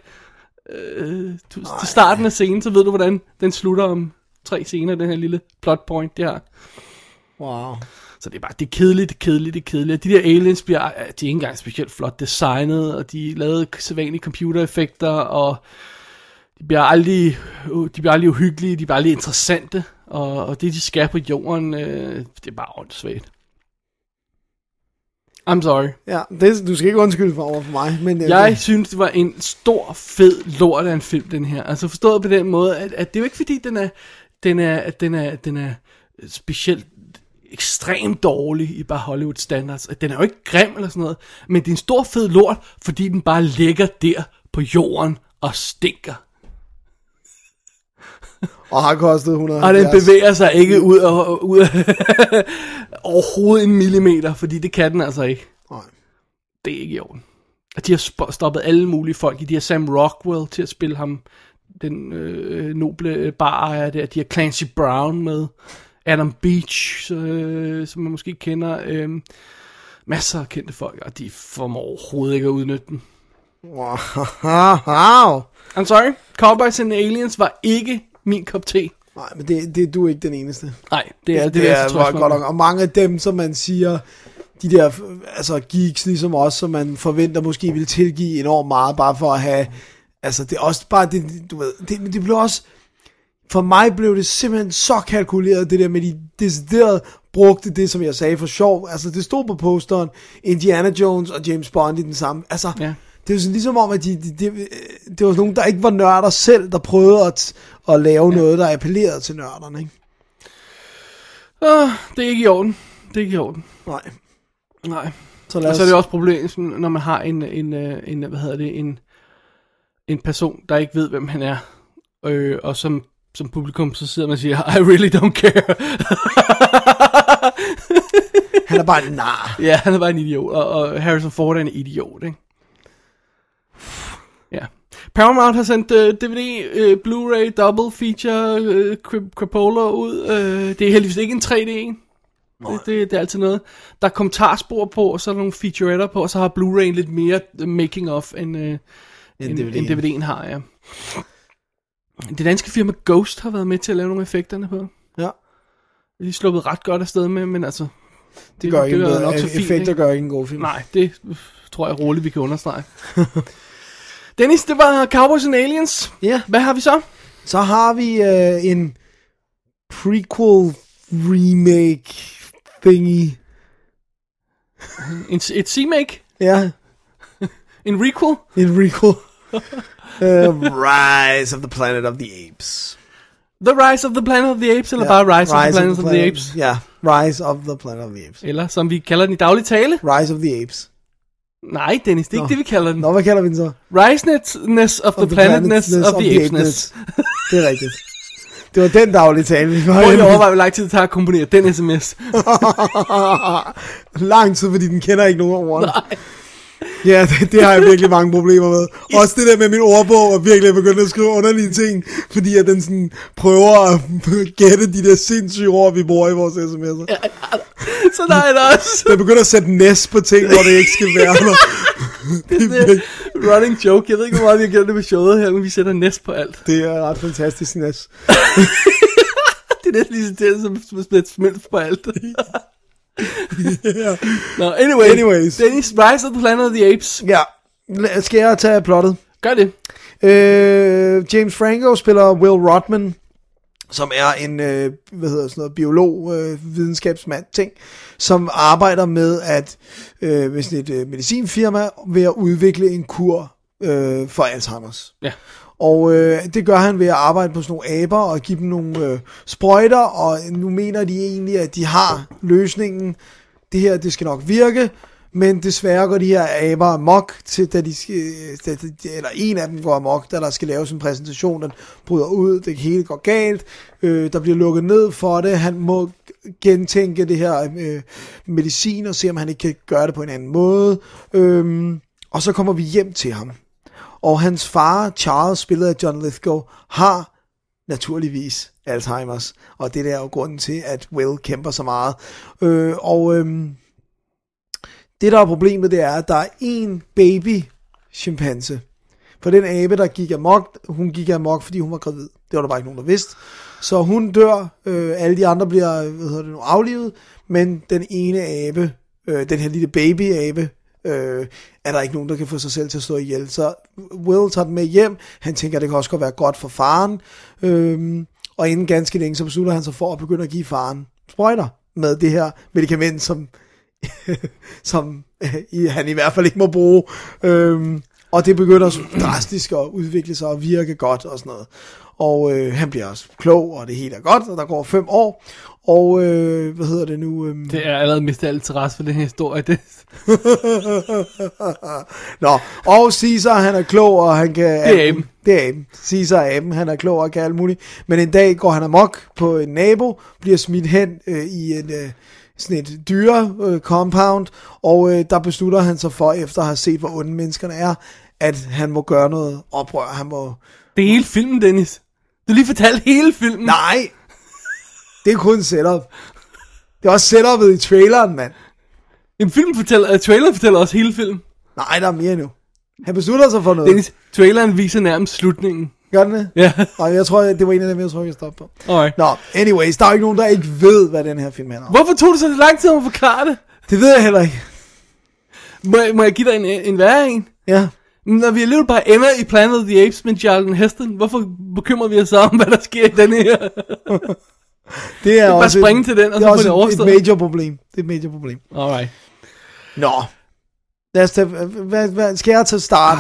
øh, til, til starten af scenen, så ved du, hvordan den slutter om tre scener, den her lille plot point, det har. Wow. Så det er bare, det er kedeligt, det er kedeligt, det er kedeligt. De der aliens bliver, de er ikke engang specielt flot designet, og de er lavet sædvanlige computereffekter, og de bliver aldrig, de bliver aldrig uhyggelige, de bliver aldrig interessante, og, og det de skal på jorden, øh, det er bare åndssvagt. I'm sorry. Ja, det, du skal ikke undskylde for over for mig, men... øh, Jeg det- synes, det var en stor, fed lort af en film, den her. Altså forstået på den måde, at, at det er jo ikke fordi, den er, den er, at den er, den er specielt ekstremt dårlig i bare Hollywood standards. Den er jo ikke grim eller sådan noget, men det er en stor fed lort, fordi den bare ligger der på jorden og stinker. Og har kostet 100 Og den bevæger sig ikke ud, af, ud af <laughs> overhovedet en millimeter, fordi det kan den altså ikke. Nej. Det er ikke i orden. at de har stoppet alle mulige folk i. De har Sam Rockwell til at spille ham, den øh, noble barejer der. De har Clancy Brown med. Adam Beach, øh, som man måske kender. Øh, masser af kendte folk, og de formår overhovedet ikke at udnytte den. Wow. <laughs> I'm sorry, Cowboys and Aliens var ikke min kop te. Nej, men det, det, du er ikke den eneste. Nej, det er det, det det, er jeg tror, godt nok. Og mange af dem, som man siger, de der altså geeks ligesom os, som man forventer måske vil tilgive enormt meget, bare for at have, altså det er også bare, det, du ved, det, men det blev også, for mig blev det simpelthen så kalkuleret, det der med de decideret brugte det, som jeg sagde for sjov. Altså det stod på posteren, Indiana Jones og James Bond i den samme. Altså, Ja. det jo sådan ligesom om, at de, de, de, det var nogen, der ikke var nørder selv, der prøvede at, at lave ja. noget, der appellerede til nørderne, ikke? Uh, det er ikke i orden. Det er ikke i orden. Nej. Nej. Så lad Og os... så er det også problem, sådan, når man har en, en, øh, en, hvad hedder det, en, en person, der ikke ved, hvem han er, øh, og som, som publikum, så sidder man og siger, I really don't care. <laughs> Han er bare en nar. ja, han er bare en idiot, og, og Harrison Ford er en idiot, ikke? Ja. Paramount har sendt uh, DVD, uh, Blu-ray, double feature, uh, Crapola ud. Uh, det er heldigvis ikke en 3D. Det, det, det er altid noget. Der er kommentarspor på, og så er der nogle featuretter på, og så har Blu-ray lidt mere making of, end, uh, end, end, DVD'en. end DVD'en har, ja. Det danske firma Ghost har været med til at lave nogle effekterne på. Ja. De er sluppet ret godt afsted med, men altså... Det gør ikke er noget. nok så fint, Effekter ikke? gør ikke en god film. Nej, det øh, tror jeg roligt, vi kan understrege. <laughs> Dennis, det var Cowboys and Aliens. Ja. Hvad har vi så? Så har vi øh, en prequel remake thingy. En, et remake? Ja, <laughs> En requel? en requel. <laughs> uh, Rise of the Planet of the Apes. The Rise of the Planet of the Apes, eller Ja, bare Rise, of the Planet of the Apes? Ja, Rise of the Planet of the Apes. Eller som vi kalder den i daglig tale? Rise of the Apes. Nej, Dennis, det er Nå. ikke det, vi kalder den. Nå, hvad kalder vi den så? Riseness of the planetness of the apesness. Det er rigtigt. Det var den daglige tale, vi var Prøv lige overveje, hvor lang tid det tager at komponere den sms. Lang tid, fordi den kender ikke nogen ord. Nej. <laughs> Ja, det, det har jeg virkelig mange problemer med. Også det der med min ordbog, og virkelig er begyndt at skrive underlige ting, fordi at den sådan prøver at <laughs> gætte de der sindssyge ord, vi bruger i vores sms'er. Ja. Så der er det også. Den begynder at sætte næs på ting, hvor det ikke skal være der. <laughs> Det er running joke. Jeg ved ikke, hvor meget vi har gjort det med showet her, men vi sætter næst på alt. Det er ret fantastisk næs. Det er næsten lige så som som at smelt på alt. <laughs> Nå, anyway. Anyways. Dennis, Rise of the Planet of the Apes. Ja, skal jeg tage plottet? Gør det. Øh, James Franco spiller Will Rodman, som er en, øh, hvad hedder sådan noget, biolog, øh, videnskabsmand ting, som arbejder med at, øh, med sådan et øh, medicinfirma, ved at udvikle en kur øh, for Alzheimer's. Ja. Og øh, det gør han ved at arbejde på sådan nogle aber og give dem nogle øh, sprøjter, og nu mener de egentlig, at de har løsningen. Det her, det skal nok virke, men desværre går de her aber amok, til, da de skal, øh, da, eller en af dem går amok, da der skal laves en præsentation, den bryder ud, det hele går galt, øh, der bliver lukket ned for det, han må gentænke det her øh, medicin, og se om han ikke kan gøre det på en anden måde, øh, og så kommer vi hjem til ham. Og hans far, Charles, spillet af John Lithgow, har naturligvis Alzheimer's. Og det der er jo grunden til, at Will kæmper så meget. Øh, og øh, det der er problemet, det er, at der er en baby chimpanse. For den abe, der gik amok, hun gik amok, fordi hun var gravid. Det var der bare ikke nogen, der vidste. Så hun dør, øh, alle de andre bliver øh, hvad hedder det nu, aflivet, men den ene abe, øh, den her lille baby-abe, øh, er der ikke nogen, der kan få sig selv til at stå ihjel. Så Will tager den med hjem. Han tænker, at det kan også godt være godt for faren. Øh, og inden ganske længe, så beslutter han sig for at begynde at give faren sprøjter med det her medicament, som, <laughs> som øh, han i hvert fald ikke må bruge. Øh, og det begynder så drastisk at udvikle sig og virke godt og sådan noget. Og øh, han bliver også klog, og det hele er godt, og der går fem år. Og øh, hvad hedder det nu? Øh, Det er allerede mistet alt interesse for den her historie. Det, <laughs> Nå, og Caesar, han er klog, og han kan... Det er aben. Det er aben. Caesar er aben, han er klog og kan alt muligt. Men en dag går han amok på en nabo, bliver smidt hen øh, i en... Øh, sådan et dyre øh, compound, og øh, der beslutter han sig for, efter at have set, hvor onde menneskerne er, at han må gøre noget oprør. Han må... Det er hele filmen, Dennis. Du lige fortalt hele filmen. Nej! Det er kun setup. Det er også setupet i traileren, mand. En film fortæller, uh, trailer fortæller også hele filmen. Nej, der er mere nu. Han beslutter sig for noget. Dennis, traileren viser nærmest slutningen. Gør den det? Ja. Og jeg tror, det var en af dem, jeg tror, jeg stoppe på. Alright. Nå, anyways, der er ikke nogen, der ikke ved, hvad den her film handler om. Hvorfor tog det så lang tid om at forklare det? Det ved jeg heller ikke. Må jeg, må jeg give dig en, en værre en? Ja. Når vi alligevel bare ender i Planet of the Apes med Charlton Heston, hvorfor bekymrer vi os om, hvad der sker i den her? <laughs> Det er, bare også springe et, til den, og det er så få det et- overstået. et major problem. Det er et major problem. Alright. Nå. Lad os tage, hvad, hvad, skal jeg til start?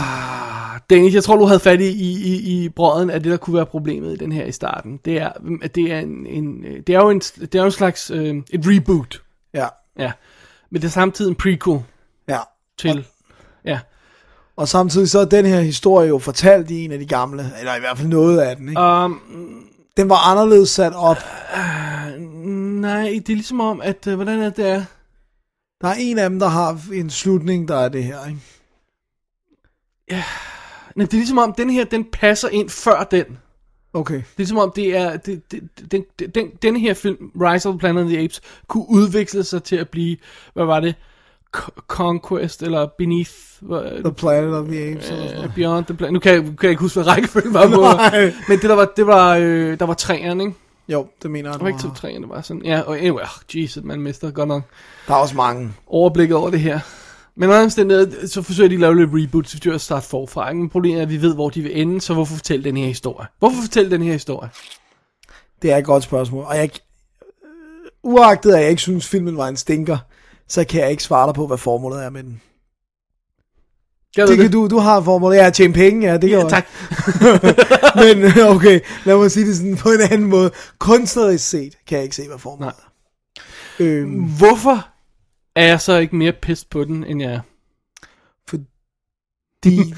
Dennis, jeg tror, du havde fat i, i, i, i brøden af det, der kunne være problemet i den her i starten. Det er, at det er, en, en, det er jo en, det er jo en slags øh, et reboot. Ja, Ja. Men det er samtidig en prequel ja. til... Ja. Og samtidig så er den her historie jo fortalt i en af de gamle, eller i hvert fald noget af den, ikke? Um, Den var anderledes sat op. nej, det er ligesom om, at... Øh, hvordan er det, er? Der er en af dem, der har en slutning, der er det her, ikke? Nej, det er ligesom om, den her, den passer ind før den. Okay. Det er ligesom om, det er, det, det, den, den, den her film, Rise of the Planet of the Apes, kunne udvikle sig til at blive, hvad var det, Conquest, eller Beneath, The Planet of the Apes. eller uh, noget. Beyond the Planet, nu kan jeg, kan jeg ikke huske, hvad rækkefølgen var på, <laughs> men det der var, det var, øh, der var træerne, ikke? Jo, det mener jeg. Der var ikke to træerne, det var sådan, ja, og anyway, oh, Jesus, man mister godt nok Der er også mange. overblikket over det her. Men under omstændighed, så forsøger de at lave lidt reboot, så de at starte forfra. ikke? Men problemet er, at vi ved, hvor de vil ende, så hvorfor fortælle den her historie? Hvorfor fortælle den her historie? Det er et godt spørgsmål. Og jeg, øh, uagtet at jeg ikke synes, filmen var en stinker, så kan jeg ikke svare dig på, hvad formålet er med den. Jeg Det kan du, du har formålet. Ja, at tjene penge, ja, det kan Ja, tak. <laughs> Men øh, okay, lad mig sige det sådan på en anden måde. Kunstnerisk set kan jeg ikke se, hvad formålet er. Øhm, Hvorfor er jeg så ikke mere pissed på den, end jeg er? fordi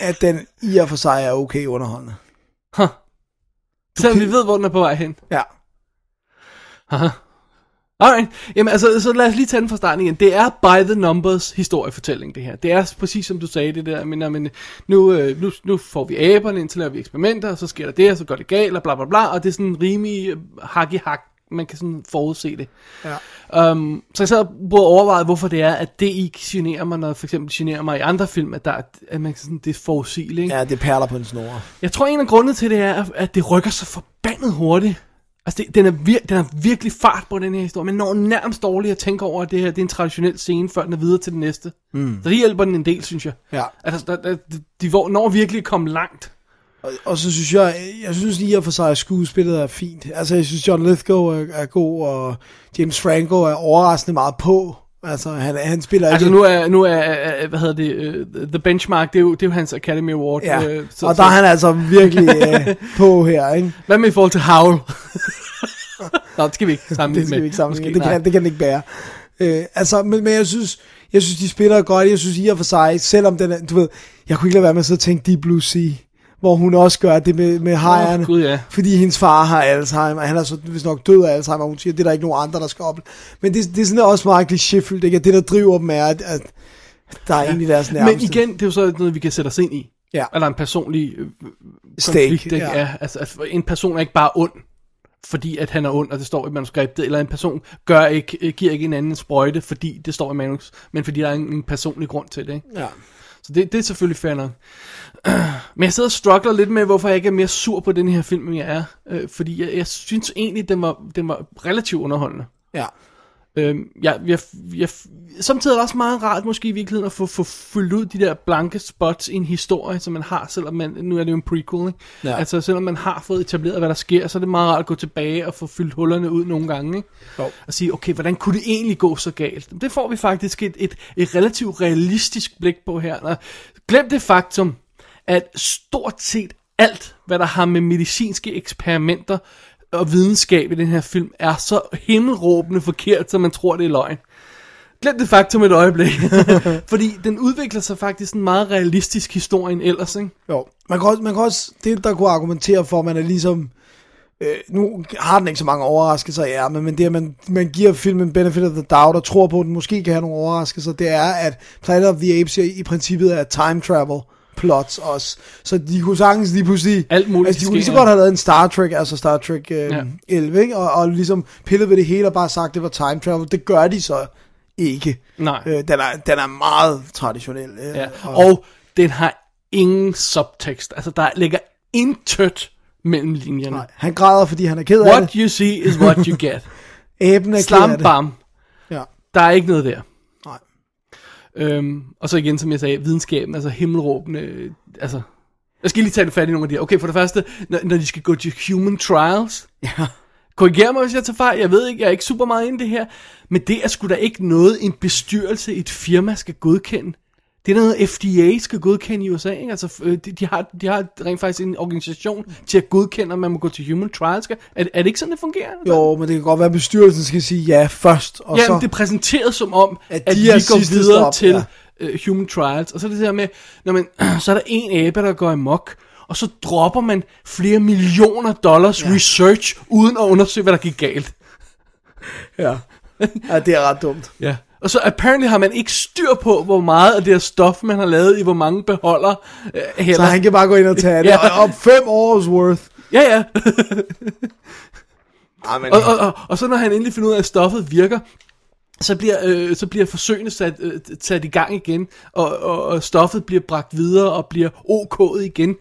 at den i og for sig er okay underholdende. Huh. Selvom vi ved, hvor den er på vej hen. Ja. Haha. Alright, jamen altså, så lad os lige tage den fra starten igen. Det er by the numbers historiefortælling, det her. Det er præcis som du sagde, det der, men, men nu, øh, nu, nu får vi aberne ind til at lave vi eksperimenter, og så sker der det, og så går det galt, og bla bla bla, og det er sådan rimelig hak i hak, man kan sådan forudse det. Ja. Um, så jeg sad og prøvede at overveje, hvorfor det er, at det ikke generer mig, når for eksempel generer mig i andre film, at, der, er- at man kan sådan, det er forudsigeligt. Ja, det perler på en snore. Jeg tror, en af grundene til det er, at det rykker så forbandet hurtigt. Altså, det, den, er vir- den er virkelig fart på den her historie, men når nærmest dårligt at tænke over, at det her det er en traditionel scene, før den er videre til den næste. Mm. Så det hjælper den en del, synes jeg. Ja. Altså, der, der, de, når virkelig at komme langt. Og, og så synes jeg, jeg synes i og for sig, at skuespillet er fint. Altså, jeg synes, John Lithgow er, er god, og James Franco er overraskende meget på. Altså, han, han spiller Altså, ikke... nu er, nu er, er hvad hedder det, uh, The Benchmark, det er, jo, det er jo hans Academy Award. Ja, øh, så, og der er han altså virkelig øh, <laughs> på her, ikke? Hvad med i forhold til Howl? <laughs> Nå, det skal vi ikke <laughs> sammenligne Det skal med. vi ikke. Måske, Det kan, det kan den ikke bære. Øh, altså, men, men jeg synes, jeg synes, de spiller godt. Jeg synes i og for sig, selvom den er, du ved, jeg kunne ikke lade være med at sidde og tænke Deep Blue Sea, hvor hun også gør det med, med hejerne. Gud, ja. Fordi hendes far har Alzheimer, han er så hvis nok død af Alzheimer, og hun siger, det er der ikke nogen andre, der skal op. Men det, det er sådan også meget klichéfyldt, ikke? At det, der driver dem, er, at, at der er ja. egentlig deres nærmeste. Men igen, det er jo så noget, vi kan sætte os ind i. Ja. Eller en personlig øh, Stake, konflikt, ikke? ja. Altså, at en person er ikke bare ond, fordi at han er ond, og det står i manuskriptet, eller en person gør ikke, øh, giver ikke en anden en sprøjte, fordi det står i manus, men fordi der er en, en personlig grund til det. Ikke? Ja. Så det, det er selvfølgelig fair nok. Men jeg sidder og struggler lidt med, hvorfor jeg ikke er mere sur på den her film, end jeg er. Øh, fordi jeg, jeg synes egentlig, den var, den var relativt underholdende. ja. Øhm, jeg, jeg, jeg, samtidig er det også meget rart måske i virkeligheden at få, få fyldt ud de der blanke spots i en historie, som man har, selvom man, nu er det jo en prequel, ikke? Ja. Altså selvom man har fået etableret, hvad der sker, så er det meget rart at gå tilbage og få fyldt hullerne ud nogle gange, ikke? Jo. Og sige, okay, hvordan kunne det egentlig gå så galt? Det får vi faktisk et, et, et relativt realistisk blik på her. Og glem det faktum, at stort set alt, hvad der har med medicinske eksperimenter og videnskab i den her film, er så himmelråbende forkert, så man tror, det er løgn. Glem det faktum et øjeblik. <laughs> Fordi den udvikler sig faktisk en meget realistisk historie end ellers, ikke? Jo, man kan, også, man kan også, det der kunne argumentere for, at man er ligesom Øh, nu har den ikke så mange overraskelser, ja, men, men det, at man, man giver filmen benefit of the doubt og tror på, at den måske kan have nogle overraskelser, det er, at Planet of the Apes i princippet er time travel plots også. Så de kunne sagtens lige pludselig... Alt muligt Altså, de kunne lige så godt have lavet en Star Trek, altså Star Trek øh, Ja. ja. 11, ikke? Og, og ligesom pillet ved det hele og bare sagt, det var time travel. Det gør de så ikke. Nej. Øh, den, er, den er meget traditionel. Øh, Ja. Og den har ingen subtekst. Altså, der ligger intet mellem linjerne. Nej, han græder, fordi han er ked af What det. you see is what you get. <laughs> Æben er ked Slam af det. bam. Ja. Der er ikke noget der. Øhm, og så igen, som jeg sagde, videnskaben, altså himmelråbende, altså... Jeg skal lige tage det fat i nogle af de her. Okay, for det første, når, når de skal gå til human trials. Ja. Korriger mig, hvis jeg tager fejl. Jeg ved ikke, jeg er ikke super meget inde i det her. Men det er sgu da ikke noget, en bestyrelse i et firma skal godkende. Det er noget, FDA skal godkende i USA. Ikke? Altså, øh, de, de, har, de har rent faktisk en organisation til at godkende, om man må gå til human trials. Skal- Er, er det ikke sådan, det fungerer? Jo, men det kan godt være, at bestyrelsen skal sige ja først, og Ja, så... det er præsenteret som om, at, At at de vi går videre stop, til ja. uh, human trials. Og så er det der med, når man, <clears throat> så er der en abe, der går amok, og så dropper man flere millioner dollars ja. research, uden at undersøge, hvad der gik galt. Ja. <laughs> ja, det er ret dumt. Ja. Og så apparently har man ikke styr på, hvor meget af det her stof, man har lavet i hvor mange beholder. Så heller. han kan bare gå ind og tage det. <laughs> Ja. Og fem års worth. Ja, ja. <laughs> Ah, men, Og, og, og, og så når han endelig finder ud af, at stoffet virker, så bliver, øh, så bliver forsøgene sat, øh, sat i gang igen, og, og, og stoffet bliver bragt videre og bliver OK'et igen.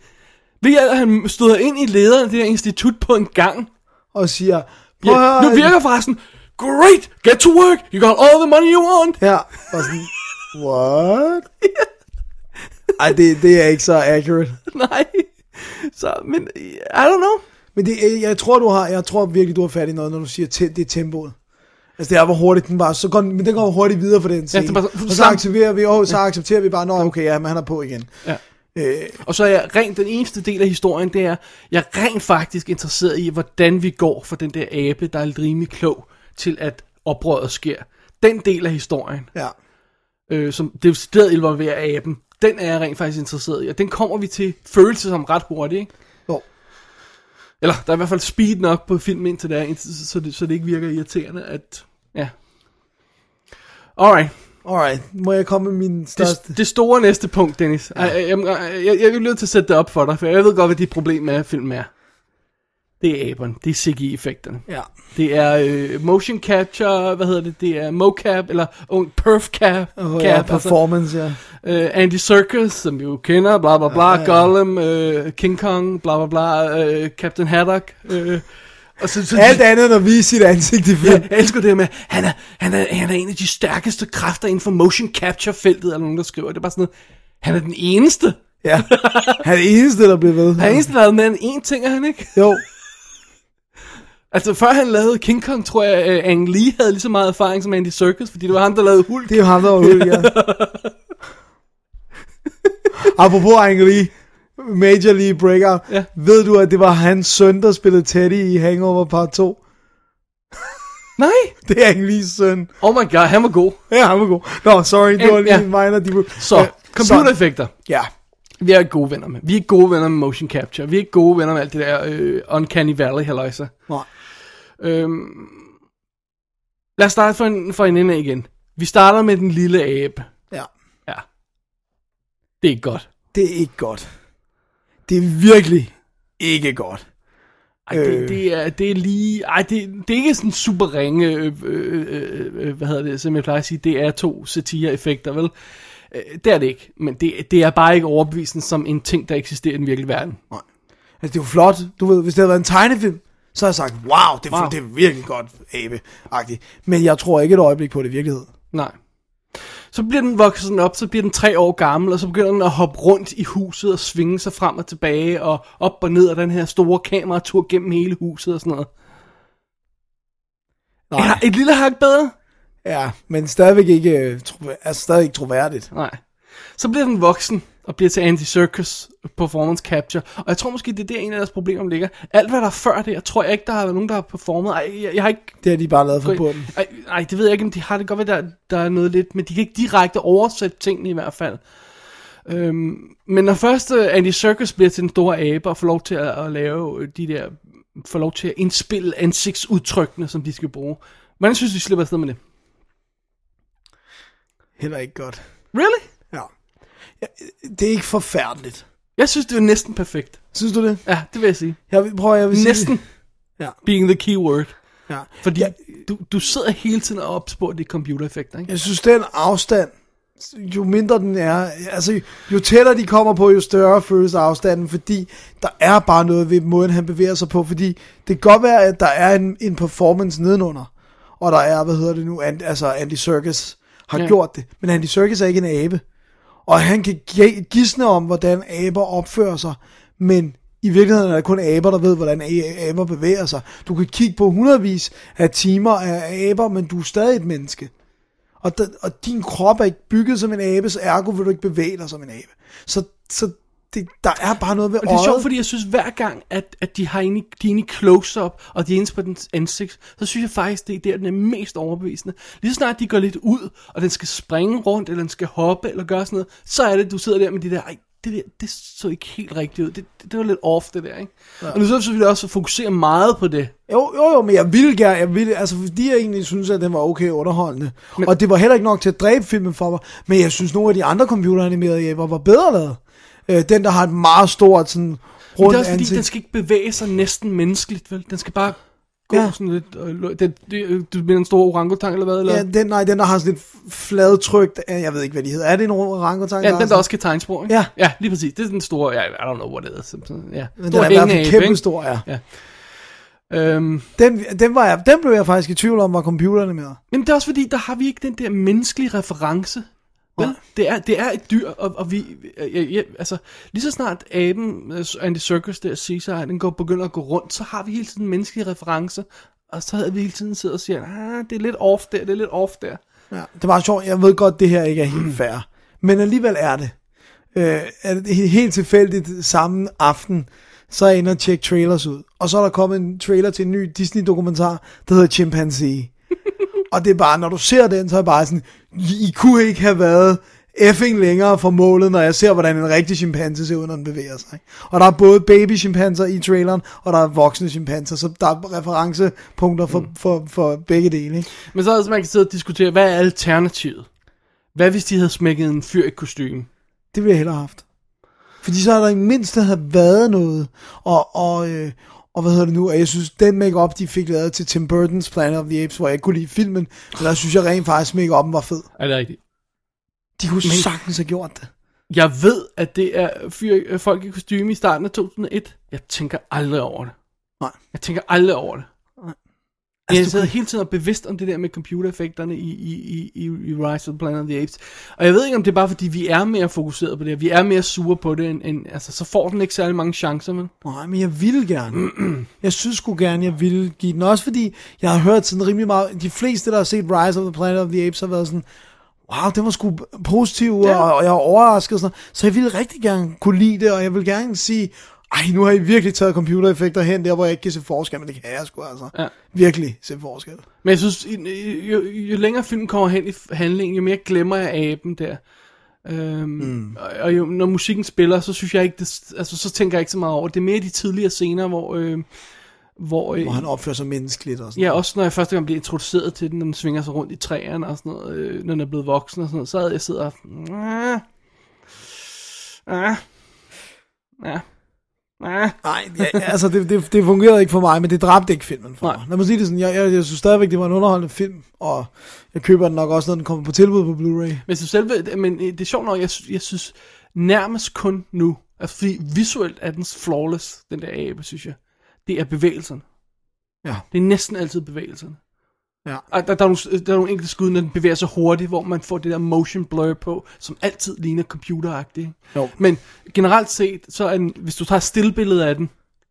Ved at han støder ind i lederen af det her institut på en gang. og siger, Ja, nu virker forresten. Great, get to work. You got all the money you want. Ja, og sådan, what? Ej, det, det er ikke så accurate. Nej. Så, men, I don't know. Men det, jeg- tror, du har, jeg tror virkelig, du har fat i noget, når du siger, te, det er tempoet. Altså det er, hvor hurtigt den bare, så går, men den går hurtigt videre for den scene. det er bare så- og så accepterer vi, oh, så accepterer vi bare, nå okay, ja, men han er på igen. Ja. Øh, Og så er jeg rent, den eneste del af historien, det er, jeg er rent faktisk interesseret i, hvordan vi går for den der abe, der er rimelig klog, til at oprøret sker. Den del af historien, ja. øh, som det stedet involverer aben, den er jeg rent faktisk interesseret i, og den kommer vi til følelse som ret hurtigt, ikke? Jo. Eller der er i hvert fald speed nok på filmen indtil det er, indtil- så det, så det ikke virker irriterende, at, ja. Alright, Alright, må jeg komme med min største... det, det store næste punkt, Dennis. Ja. Jeg, jeg, jeg, jeg, jeg er nødt til at sætte det op for dig, for jeg ved godt, hvad dit problem med filmen er. Det er aberne, det er CGI-effekterne. Ja. Det er øh, motion capture, hvad hedder det, det er mocap, eller oh, perf cap, Oh, cap ja, altså, performance, ja. øh, Andy Serkis, som vi jo kender, bla bla bla, Ja, ja. Gollum, øh, King Kong, bla bla bla, øh, Captain Haddock, øh, og så, så Alt andet at vise sit ansigt i Ja, film. jeg elsker det med, han er, han, er, han er en af de stærkeste kræfter inden for motion capture feltet, eller nogen, der skriver. Det er bare sådan noget, han er den eneste. Ja. Han er det eneste, der bliver ved. Han er den eneste, der har end én ting, er han ikke? Jo. Altså, før han lavede King Kong, tror jeg, uh, Ang Lee havde lige så meget erfaring som Andy Serkis, fordi det var ham, der lavede Hulk. Det er jo ham, der var ude, ja. <laughs> Apropos Ang Lee, Major League Breakout. Ja. Ved du, at det var hans søn, der spillede Teddy i Hangover Part 2? <laughs> Nej! <laughs> Det er Ang Lees søn. Oh my god, han var god. Ja, han var god. Nå, sorry, det var lige ja. minor. De. Så, Ja, computereffekter. Ja. Vi er ikke gode venner med. Vi er ikke gode venner med motion capture. Vi er ikke gode venner med alt det der øh, Uncanny Valley, halløjsa. Nej. Øhm, lad os starte for en, for en ende igen. Vi starter med den lille abe. Ja. Ja. Det er ikke godt. Det er ikke godt. Det er virkelig ikke godt. Ej, det, Øh. det, er, det er lige... Ej, det, det er ikke sådan super ringe... Øh, øh, øh, øh, hvad hedder det, som jeg plejer at sige. Det er to satire-effekter, vel? Øh, det er det ikke. Men det, det er bare ikke overbevisende som en ting, der eksisterer i den virkelige verden. Altså, det er jo flot. Du ved, hvis det havde været en tegnefilm, så har jeg sagt, wow, det er, Wow. det er virkelig godt abe-agtigt. Men jeg tror ikke et øjeblik på det i virkeligheden. Nej. Så bliver den vokset op, så bliver den tre år gammel, og så begynder den at hoppe rundt i huset og svinge sig frem og tilbage, og op og ned af den her store kameratur gennem hele huset og sådan noget. Nej. Ja, et lille hak bedre? Ja, men stadigvæk ikke, øh, tro, altså stadig ikke troværdigt. Nej. Så bliver den voksen og bliver til Andy Circus performance capture. Og jeg tror måske, det er der en af deres problemer ligger. Alt hvad der er før det, jeg tror jeg ikke, der har været nogen, der har performet. Ej, jeg, jeg har ikke... Det har de bare lavet fra bunden. Ej, ej, det ved jeg ikke, om de har det godt ved, der, der er noget lidt, men de kan ikke direkte oversætte tingene i hvert fald. Øhm, men når først øh, Andy Circus bliver til den store abe og får lov til at, at lave øh, de der får lov til at indspille ansigtsudtrykkene, som de skal bruge. Hvordan synes du, de slipper afsted med det? Heller ikke godt. Really? Det er ikke forfærdeligt. Jeg synes, det er næsten perfekt. Synes du det? Ja, det vil jeg sige. Jeg vil, prøv, jeg vil sige Næsten Ja. being the key word. Ja. Fordi Ja. du, du sidder hele tiden og opspår de computereffekter, ikke? Jeg synes, den afstand, jo mindre den er, altså jo tættere de kommer på, jo større føles afstanden, fordi der er bare noget ved måden, han bevæger sig på, fordi det kan godt være, at der er en, en performance nedenunder, og der er, hvad hedder det nu, And, altså Andy Serkis har Ja. ja. gjort det, men Andy Serkis er ikke en abe, og han kan gisne om, hvordan aber opfører sig, men i virkeligheden er det kun aber, der ved, hvordan aber bevæger sig. Du kan kigge på hundredvis af timer af aber, men du er stadig et menneske. Og, da, og din krop er ikke bygget som en abe, så ergo vil du ikke bevæge dig som en abe. Så, så det, der er bare noget ved Og det er sjovt, fordi jeg synes, hver gang, at, at de har inde, de er inde i close-up, og de er inde på dens ansigt, så synes jeg faktisk, det er der, den er mest overbevisende. Lige så snart de går lidt ud, og den skal springe rundt, eller den skal hoppe, eller gøre sådan noget, så er det, du sidder der med de der, ej, det der, det så ikke helt rigtigt ud. Det, det, det var lidt off, det der, ikke? Ja. Og nu så selvfølgelig også at fokusere meget på det. Jo, jo, jo, men jeg ville gerne, jeg ville, altså fordi jeg egentlig synes, at den var okay underholdende. Men- og det var heller ikke nok til at dræbe filmen for mig, men jeg synes, nogle af de andre computeranimerede aber var bedre lavet. Øh, den, der har et meget stort sådan Men rundt det er også fordi, ansigt. den skal ikke bevæge sig næsten menneskeligt, vel? Den skal bare gå ja. Ja. sådan lidt... Og, lo- det, det, du mener en stor orangutang, eller hvad? Eller? Ja, den, nej, den der har sådan lidt fladtrykt, øh, jeg ved ikke, hvad de hedder. Er det en orangutang? Ja, har den der også kan tegne ikke? Ja. Ja, lige præcis. Det er den store, ja, I don't know what it is. Ja, Men den stor er i hvert fald kæmpe stor, ja. Øhm, Den, den, var jeg, den blev jeg faktisk i tvivl om, var computerne med. men det er også fordi, der har vi ikke den der menneskelige reference. Vel? Det er, det er et dyr, og, og vi, ja, ja, altså, lige så snart aben, øh, Andy Serkis der, Caesar, den går, begynder at gå rundt, så har vi hele tiden en menneskelig reference, og så havde vi hele tiden siddet og siger, ah, det er lidt off der, det er lidt off der. Ja, det var sjovt. Jeg ved godt, det her ikke er helt fair. Men alligevel er det. Øh, er det helt tilfældigt samme aften, så er jeg inde og tjekke trailers ud. Og så er der kommet en trailer til en ny Disney-dokumentar, der hedder Chimpanzee. Og det er bare, når du ser den, så er jeg bare sådan, I kunne ikke have været effing længere fra målet, når jeg ser, hvordan en rigtig chimpanse ser ud, når den bevæger sig. ikke? Og der er både baby chimpanser i traileren, og der er voksne chimpanser, så der er referencepunkter for, mm. for, for begge dele. Ikke? Men så er det, man kan sidde og diskutere, hvad er alternativet? Hvad hvis de havde smækket en fyr i kostume? Det ville jeg hellere have haft. Fordi så har der i mindst have været noget. Og, og, øh, og hvad hedder det nu? Og jeg synes, den make-up, de fik lavet til Tim Burton's Planet of the Apes, hvor jeg ikke kunne lide filmen, men der synes jeg rent faktisk, make-up'en var fed. Er det rigtigt? De kunne Men- sagtens have gjort det. Jeg ved, at det er fyr, øh, folk i kostume i starten af 2001. Jeg tænker aldrig over det. Nej. Jeg tænker aldrig over det. Altså, jeg sidder hele tiden og bevidst om det der med computereffekterne i, i, i, i, i Rise of the Planet of the Apes. Og jeg ved ikke, om det er bare fordi, vi er mere fokuseret på det, vi er mere sure på det, end, end altså, så får den ikke særlig mange chancer, men... Nej, men jeg ville gerne. <clears throat> jeg synes sgu gerne, jeg ville give den. Også fordi, jeg har hørt sådan rimelig meget, de fleste, der har set Rise of the Planet of the Apes, har været sådan, wow, det var sgu positiv, Ja. ja. og, og jeg var overrasket og sådan noget. Så jeg ville rigtig gerne kunne lide det, og jeg vil gerne sige, ej, nu har I virkelig taget computereffekter hen der, hvor jeg ikke kan se forskel, men det kan jeg sgu altså. Ja. Virkelig se forskel. Men jeg synes, jo, jo længere filmen kommer hen i handlingen, jo mere glemmer jeg aben der. Øhm, mm. og, og jo, når musikken spiller, så synes jeg ikke, det, altså, så tænker jeg ikke så meget over det. Er mere de tidligere scener, hvor... Øh, hvor, øh, Hvor han opfører sig menneskeligt og sådan Ja, også når jeg første gang blev introduceret til den, når den svinger sig rundt i træerne og sådan noget, øh, når den er blevet voksen og sådan noget, så havde jeg siddet og... Ah, ah, ah. Nej, ja, altså det, det, det fungerede ikke for mig, men det dræbte ikke filmen for Nej. mig. Lad mig sige det sådan, jeg, jeg, jeg synes stadigvæk, det var en underholdende film, og jeg køber den nok også, når den kommer på tilbud på Blu-ray. Men, så selve, men øh, det er sjovt nok, jeg, jeg synes nærmest kun nu, altså fordi visuelt er den flawless, den der abe, synes jeg. Det er bevægelserne. Ja. Det er næsten altid bevægelserne. Ja. Og der, der, er nogle, der er nogle enkelte skud, når den bevæger sig hurtigt, hvor man får det der motion blur på, som altid ligner computeragtigt. Jo. Men generelt set, så er den, hvis du tager stillbillede af den,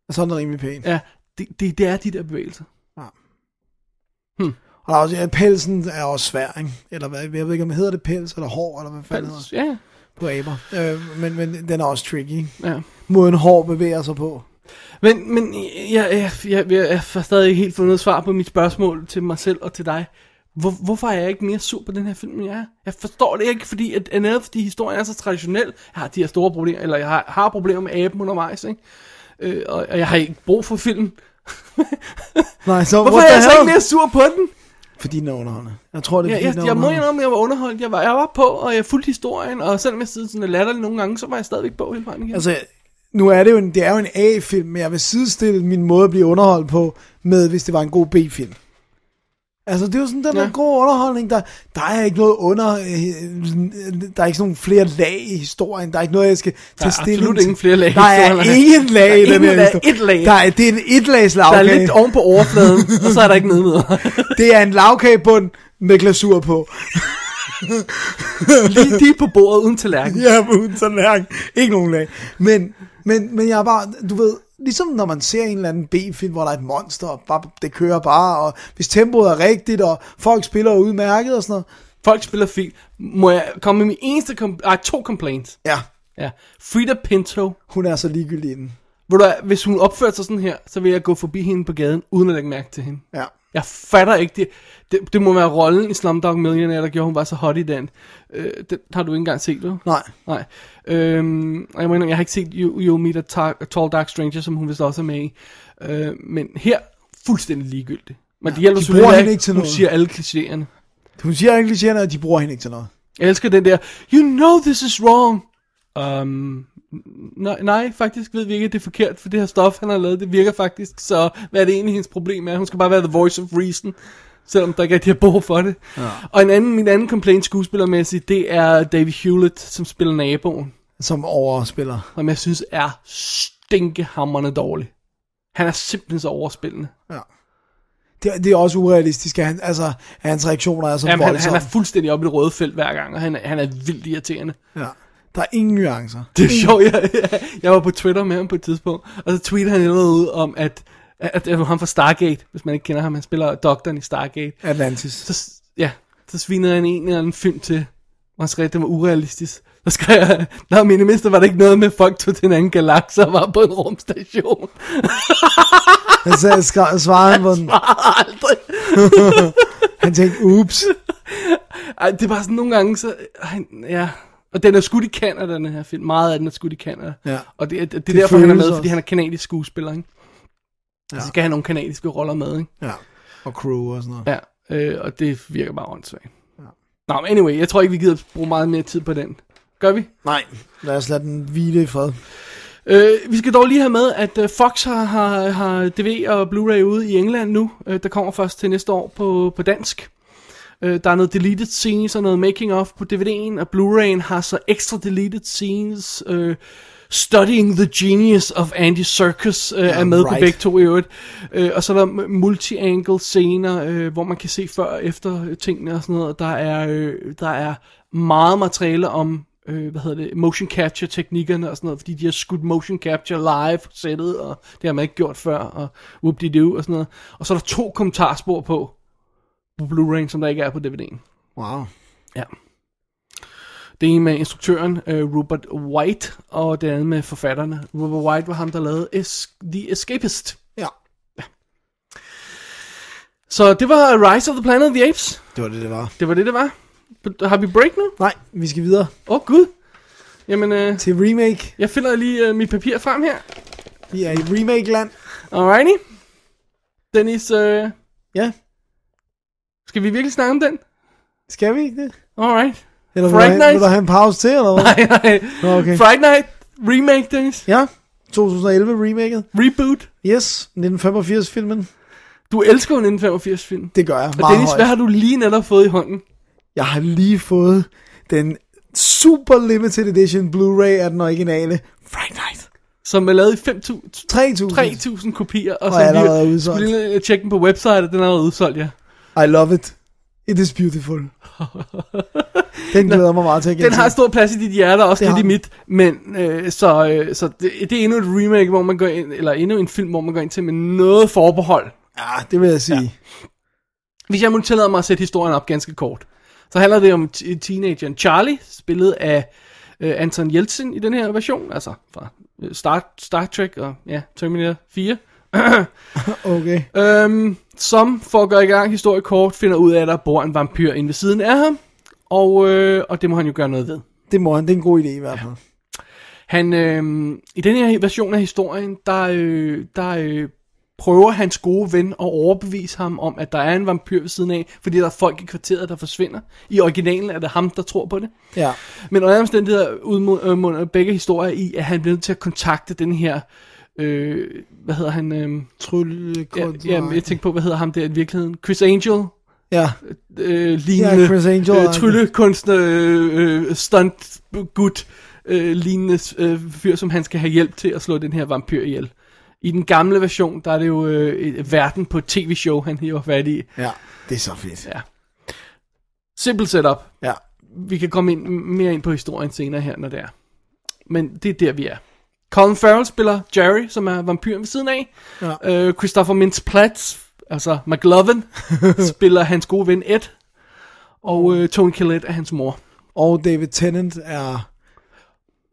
så er den rimelig pæn. ja, det, det, det er de der bevægelser. Og der er også, ja, pelsen er også svær, ikke? Eller hvad, jeg ved ikke, om det hedder det pels eller hår, eller hvad fanden hedder Ja, på aber. Øh, men, men den er også tricky, ja. Måden hår bevæger sig på. Men, men jeg, jeg, jeg, jeg, jeg har stadig ikke helt fundet svar på mit spørgsmål til mig selv og til dig. Hvor, hvorfor er jeg ikke mere sur på den her film, end jeg er? Jeg forstår det ikke, fordi at, at fordi historien er så traditionel. Jeg har de her store problemer, eller jeg har, har problemer med aben undervejs, ikke? Øh, og, og jeg har ikke brug for film, <laughs> Nej, så Hvorfor er jeg så ikke mere sur på den? Fordi den er underholdende. Jeg tror, det er Jeg, fordi, jeg, den er jeg må indrømme, at jeg var underholdt. Jeg var, jeg var på, og jeg fulgte historien, og selvom jeg sidder sådan og latterlig nogle gange, så var jeg stadigvæk på hele vejen igen. Altså, nu er det jo en, det er jo en A-film, men jeg vil sidestille min måde at blive underholdt på, med hvis det var en god B-film. Altså, det er jo sådan, den Ja. ja. god underholdning, der, der er ikke noget under, øh, der er ikke sådan nogle flere lag i historien, der er ikke noget, jeg skal tage er stilling absolut til. ingen flere lag i Der er historien. ingen lag Der i er den her historie. et lag. Der er, det er en etlags der er lavkage. lidt oven på overfladen, <laughs> og så er der ikke nede med. <laughs> Det er en lavkagebund med glasur på. Lige er på bordet uden tallerken. <laughs> Ja, uden tallerken. Ikke nogen lag. Men, men, men jeg er bare, du ved, ligesom når man ser en eller anden B-film, hvor der er et monster, og bare, det kører bare, og hvis tempoet er rigtigt, og folk spiller udmærket og sådan noget. Folk spiller fint. Må jeg komme med min eneste, kom- ej, to complaints. Ja, Ja. Frida Pinto. hun er så ligegyldig i den. Ved du, hvad, hvis hun opførte sig sådan her, så vil jeg gå forbi hende på gaden, uden at lægge mærke til hende. Ja. Jeg fatter ikke det. Det, det må være rollen i Slumdog Millionaire, der gjorde, hun var så hot i den. Øh, det har du ikke engang set, du? Nej. Nej. Øhm, og jeg mener, jeg har ikke set You, you Meet a, Ta- a Tall Dark Stranger, som hun vist også er med i. Øh, men her, fuldstændig ligegyldigt. Men det hjælper de bruger ikke, hende ikke til hun noget. siger alle klichéerne. Hun siger ikke klichéerne, og de bruger hende ikke til noget. Jeg elsker den der, you know this is wrong. Um, nej, nej, faktisk ved vi ikke, at det er forkert, for det her stof, han har lavet, det virker faktisk, så hvad er det egentlig, hendes problem er? Hun skal bare være the voice of reason, selvom der ikke rigtig er brug for det. Ja. Og en anden, min anden complaint skuespillermæssigt, det er David Hewlett, som spiller naboen, Som overspiller. som jeg synes er stinkehammerende dårlig. Han er simpelthen så overspillende. Ja. Det, det er også urealistisk, at han, altså, at hans reaktioner er så Jamen, han, han er fuldstændig oppe i det røde felt hver gang, og han, er- han er vildt irriterende. ja. Der er ingen nuancer. Det er sjovt, jeg, jeg var på Twitter med ham på et tidspunkt, og så tweetede han noget ud om, at, at, det var ham fra Stargate, hvis man ikke kender ham, han spiller doktoren i Stargate. Atlantis. Så, ja, så svinede han en eller anden film til, hvor han skrev, at det var urealistisk. Så skrev jeg, nej, men i det mindste var det ikke noget med, folk tog til en anden galakse og var på en rumstation. Han sagde, skra- svarede han på den. Aldrig. <laughs> Han tænkte, ups. Ej, det er bare sådan nogle gange, så, han, ja, og den er skudt i Canada, den her film. Meget af den er skudt i Canada. Ja. Og det, det, det er Det derfor, han er med, også. fordi han er kanadisk skuespiller, ikke? Ja. Så skal have nogle kanadiske roller med, ikke? Ja. Og crew og sådan noget. Ja, øh, og det virker bare åndssvagt. Ja. Nå, men anyway, jeg tror ikke, vi gider bruge meget mere tid på den. Gør vi? Nej, lad os lade den hvile i fred. Øh, vi skal dog lige have med, at øh, Fox har, har, har DVD og Blu-ray ude i England nu. Øh, der kommer først til næste år på, på dansk. Øh, der er noget deleted scenes og noget making of på DVD'en, og Blu-ray'en har så ekstra deleted scenes. Øh, Studying the Genius of Andy Serkis øh, er med right. på begge to i øvrigt. Øh, og så er der multi-angle scener, øh, hvor man kan se før og efter tingene og sådan noget. Der er, øh, der er meget materiale om øh, hvad hedder det, motion capture teknikkerne og sådan noget, fordi de har skudt motion capture live på sættet, og det har man ikke gjort før, og whoop de og sådan noget. Og så er der to kommentarspor på, på Blu-ray, som der ikke er på DVD'en. Wow. Ja. Det ene med instruktøren, uh, Robert White, og det andet med forfatterne. Robert White var ham, der lavede Es- The Escapist. Ja, Så det var Rise of the Planet of the Apes. det var det, det var. Det var det, det var. Har vi break nu? Nej, vi skal videre Åh, oh, gud. Jamen, uh, til remake. jeg finder lige uh, mit papir frem her. Vi er i remake-land. Alrighty. Dennis, uh, Ja, skal vi virkelig snakke om den? skal vi ikke det? Alright. Eller vil, Fright du have, Night? vil du have en pause til, eller hvad? <laughs> Nej, nej. Nå, okay. Friday Night Remake, Dennis. Ja, 2011 remaket. Reboot. Yes, 1985-filmen. Du elsker jo en 1985-film. Det gør jeg Og meget Dennis, højt. hvad har du lige netop fået i hånden? Jeg har lige fået den super limited edition Blu-ray af den originale Friday Night. Som er lavet i 5.000 3.000. 3.000 kopier, og, Og så er allerede udsolgt. skulle lige tjekke den på website, og den er allerede udsolgt, ja. I love it. It is beautiful. <laughs> Den glæder mig meget til at Den har stor plads i dit hjerte, og også Det lidt i mit, men øh, så, øh, så det, det er endnu et remake, hvor man går ind, eller endnu en film, hvor man går ind til med noget forbehold. Ja, det vil jeg sige. Ja. Hvis jeg må tillade mig at sætte historien op ganske kort, så handler det om t- teenageren Charlie, spillet af øh, Anton Yeltsin i den her version, altså fra øh, Star, Star Trek og ja, Terminator 4. <laughs> Okay. Øhm, som for at gøre i gang historie kort, finder ud af, at der bor en vampyr inde ved siden af ham. Og, øh, og det må han jo gøre noget ved. Det må han. Det er en god idé i hvert fald. Han, øh, i den her version af historien, der, øh, der øh, prøver hans gode ven at overbevise ham om, at der er en vampyr ved siden af, fordi der er folk i kvarteret, der forsvinder. I originalen er det ham, der tror på det. Ja. Men under omstændigheder udmunder begge historier i, at han bliver nødt til at kontakte den her, øh, hvad hedder han? Øh, Trylle, ja, ja, jeg tænkte på, hvad hedder ham der i virkeligheden? Chris Angel? Ja. øh, lignende Ja, Chris Angel øh, tryllekunstner, øh, øh, stunt gut øh, lignende øh, fyr, som han skal have hjælp til at slå den her vampyr ihjel. I den gamle version, der er det jo øh, verden på et tv-show, han hiver fat i. ja, det er så fedt. Ja. Simpel setup. Ja. Vi kan komme ind, mere ind på historien senere her, når det er. Men det er der, vi er. Colin Farrell spiller Jerry, som er vampyren ved siden af. Ja. Øh, Christopher Mintz-Plasse, altså McLovin, <laughs> spiller hans gode ven Ed. Og øh, Tony Collette er hans mor. Og David Tennant er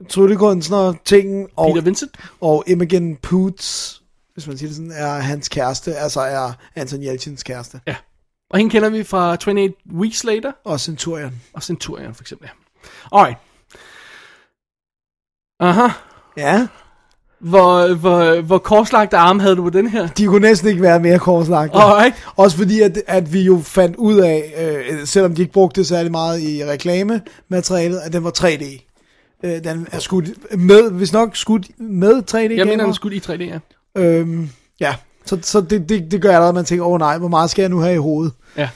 tryllekunstner, ting, og, Peter Vincent. og Imogen Poots, hvis man siger det sådan, er hans kæreste, altså er Anton Yelchins kæreste. Ja. Og hende kender vi fra 28 Weeks Later Og Centurion. og Centurion for eksempel. Ja. Alright. Aha. Ja, Hvor, hvor, hvor korslagte arme havde du på den her? de kunne næsten ikke være mere korslagte. Alright. Også fordi, at, at vi jo fandt ud af, øh, selvom de ikke brugte det særlig meget i reklamematerialet, at den var 3D. Øh, den er skudt med, hvis nok skudt med 3D Jeg mener, den er skudt i 3D, ja. Øhm, ja, så, så det, det, det gør allerede, at man tænker, åh oh, nej, hvor meget skal jeg nu have i hovedet? ja.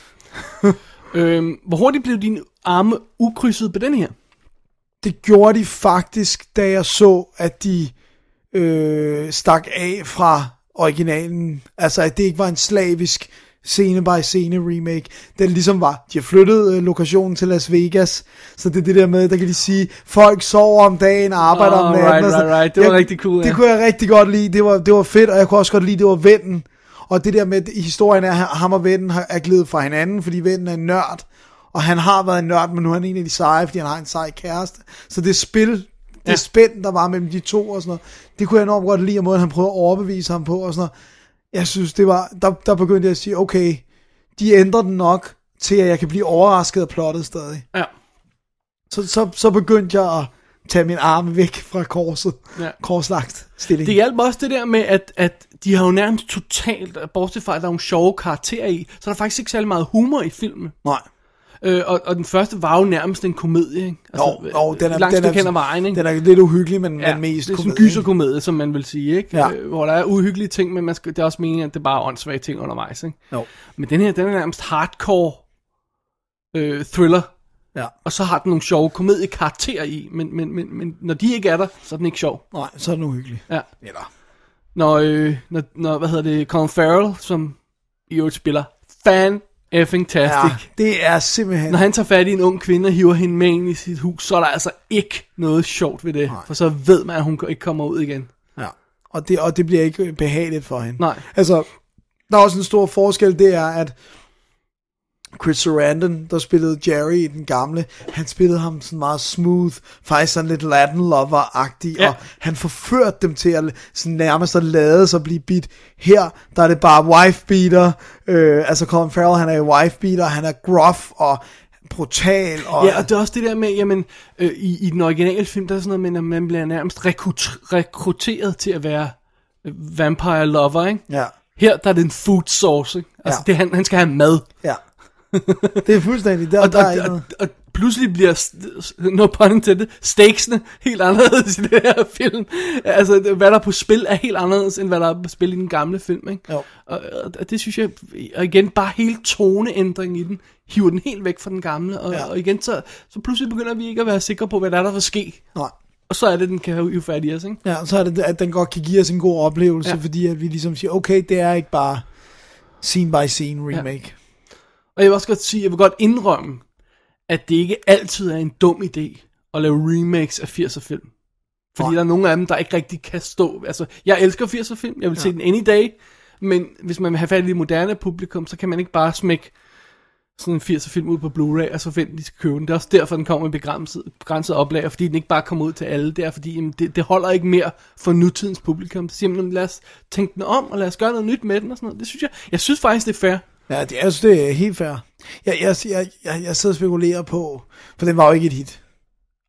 <laughs> øhm, hvor hurtigt blev dine arme ukrydset på den her? Det gjorde de faktisk, da jeg så, at de øh, stak af fra originalen. Altså, at det ikke var en slavisk scene by scene remake. Den ligesom var, de har flyttet øh, lokationen til Las Vegas, så det er det der med, der kan de sige, folk sover om dagen og arbejder om Oh, natten. right, right, right. Det var rigtig cool, Det ja. kunne jeg rigtig godt lide, det var, det var fedt, og jeg kunne også godt lide, det var vennen. Og det der med, at i historien er, at ham og vennen er glædet fra hinanden, fordi vennen er en nørd, og han har været en nørd, men nu er han en af de seje, fordi han har en sej kæreste. Så det spil, det ja. Spænd, der var mellem de to og sådan noget, det kunne jeg enormt godt lide, og måden han prøvede at overbevise ham på og sådan noget. Jeg synes, det var, der, der begyndte jeg at sige, okay, de ændrer den nok til, at jeg kan blive overrasket af plottet stadig. Ja. Så, så, så begyndte jeg at tage min arme væk fra korset. Ja. Korslagt stilling. Det hjalp også det der med, at, at de har jo nærmest totalt, bortset fra, at der er nogle sjove karakterer i, så er der faktisk ikke særlig meget humor i filmen. Nej. Øh, og, og den første var jo nærmest en komedie, ikke? Altså, Jo, jo, den er, langt den er, ad vejen, ikke? Den er lidt uhyggelig, men, ja, men mest det er en komedie, ikke? gyserkomedie, som man vil sige, ikke? Ja. Øh, hvor der er uhyggelige ting, men man skal, det er også meningen, at det bare er åndssvage ting undervejs, ikke? Jo. Men den her, den er nærmest hardcore øh, thriller, Ja. og så har den nogle sjove komediekarakterer i, men, men, men, men når de ikke er der, så er den ikke sjov. Nej, så er den uhyggelig. Ja. Eller... Når, øh, når, når, hvad hedder det, Colin Farrell, som i øvrigt spiller fan effing tastic. Ja, det er simpelthen... Når han tager fat i en ung kvinde og hiver hende med ind i sit hus, så er der altså ikke noget sjovt ved det. Nej. For så ved man, at hun ikke kommer ud igen. Ja. Og det, og det bliver ikke behageligt for hende. Nej. Altså, der er også en stor forskel, det er, at Chris Sarandon, der spillede Jerry i den gamle, han spillede ham sådan meget smooth, faktisk sådan lidt Latin lover-agtig, Ja. og han forførte dem til at sådan nærmest at lade sig blive bit. Her, der er det bare wife-beater, øh, altså Colin Farrell, han er wife-beater, han er gruff og brutal, og, Ja, og det er også det der med, jamen, øh, i, i den originale film, der er sådan noget med, at man bliver nærmest rekrut- rekrutteret til at være øh, vampire lover, ikke? ja, Her, der er det en food source, ikke? Altså, Ja. det, han, han skal have mad. ja. Det er fuldstændig, der, Og, der er og, noget. og, og pludselig bliver, no pun intended, stakesene helt anderledes i det her film. Altså, hvad der er på spil er helt anderledes, end hvad der er på spil i den gamle film, ikke? Jo. Og, og det synes jeg, og igen, bare hele toneændringen i den, hiver den helt væk fra den gamle, og, Ja. og igen, så, så pludselig begynder vi ikke at være sikre på, hvad der er, der vil ske. Nej. Og så er det, den kan hive fat i os, ikke? Ja, så er det, at den godt kan give os en god oplevelse. Ja. fordi at vi ligesom siger, okay, det er ikke bare scene by scene remake. Ja. Og jeg vil også godt sige, jeg vil godt indrømme, at det ikke altid er en dum idé at lave remakes af 80'er film. Fordi Nej. der er nogle af dem, der ikke rigtig kan stå. Altså, jeg elsker 80'er film, jeg vil ja. se den any day, men hvis man vil have fat i det moderne publikum, så kan man ikke bare smække sådan en 80'er film ud på Blu-ray, og så forvente, at de skal købe den. Det er også derfor, den kommer i begrænset, begrænset oplag, og fordi den ikke bare kommer ud til alle. Det er fordi, jamen, det, det holder ikke mere for nutidens publikum. Så siger man, lad os tænke den om, og lad os gøre noget nyt med den, og sådan noget. Det synes jeg, jeg synes faktisk, det er fair. Ja, det, jeg synes, det er helt fair. Jeg, jeg, jeg, jeg, jeg sidder og spekulerer på, for den var jo ikke et hit.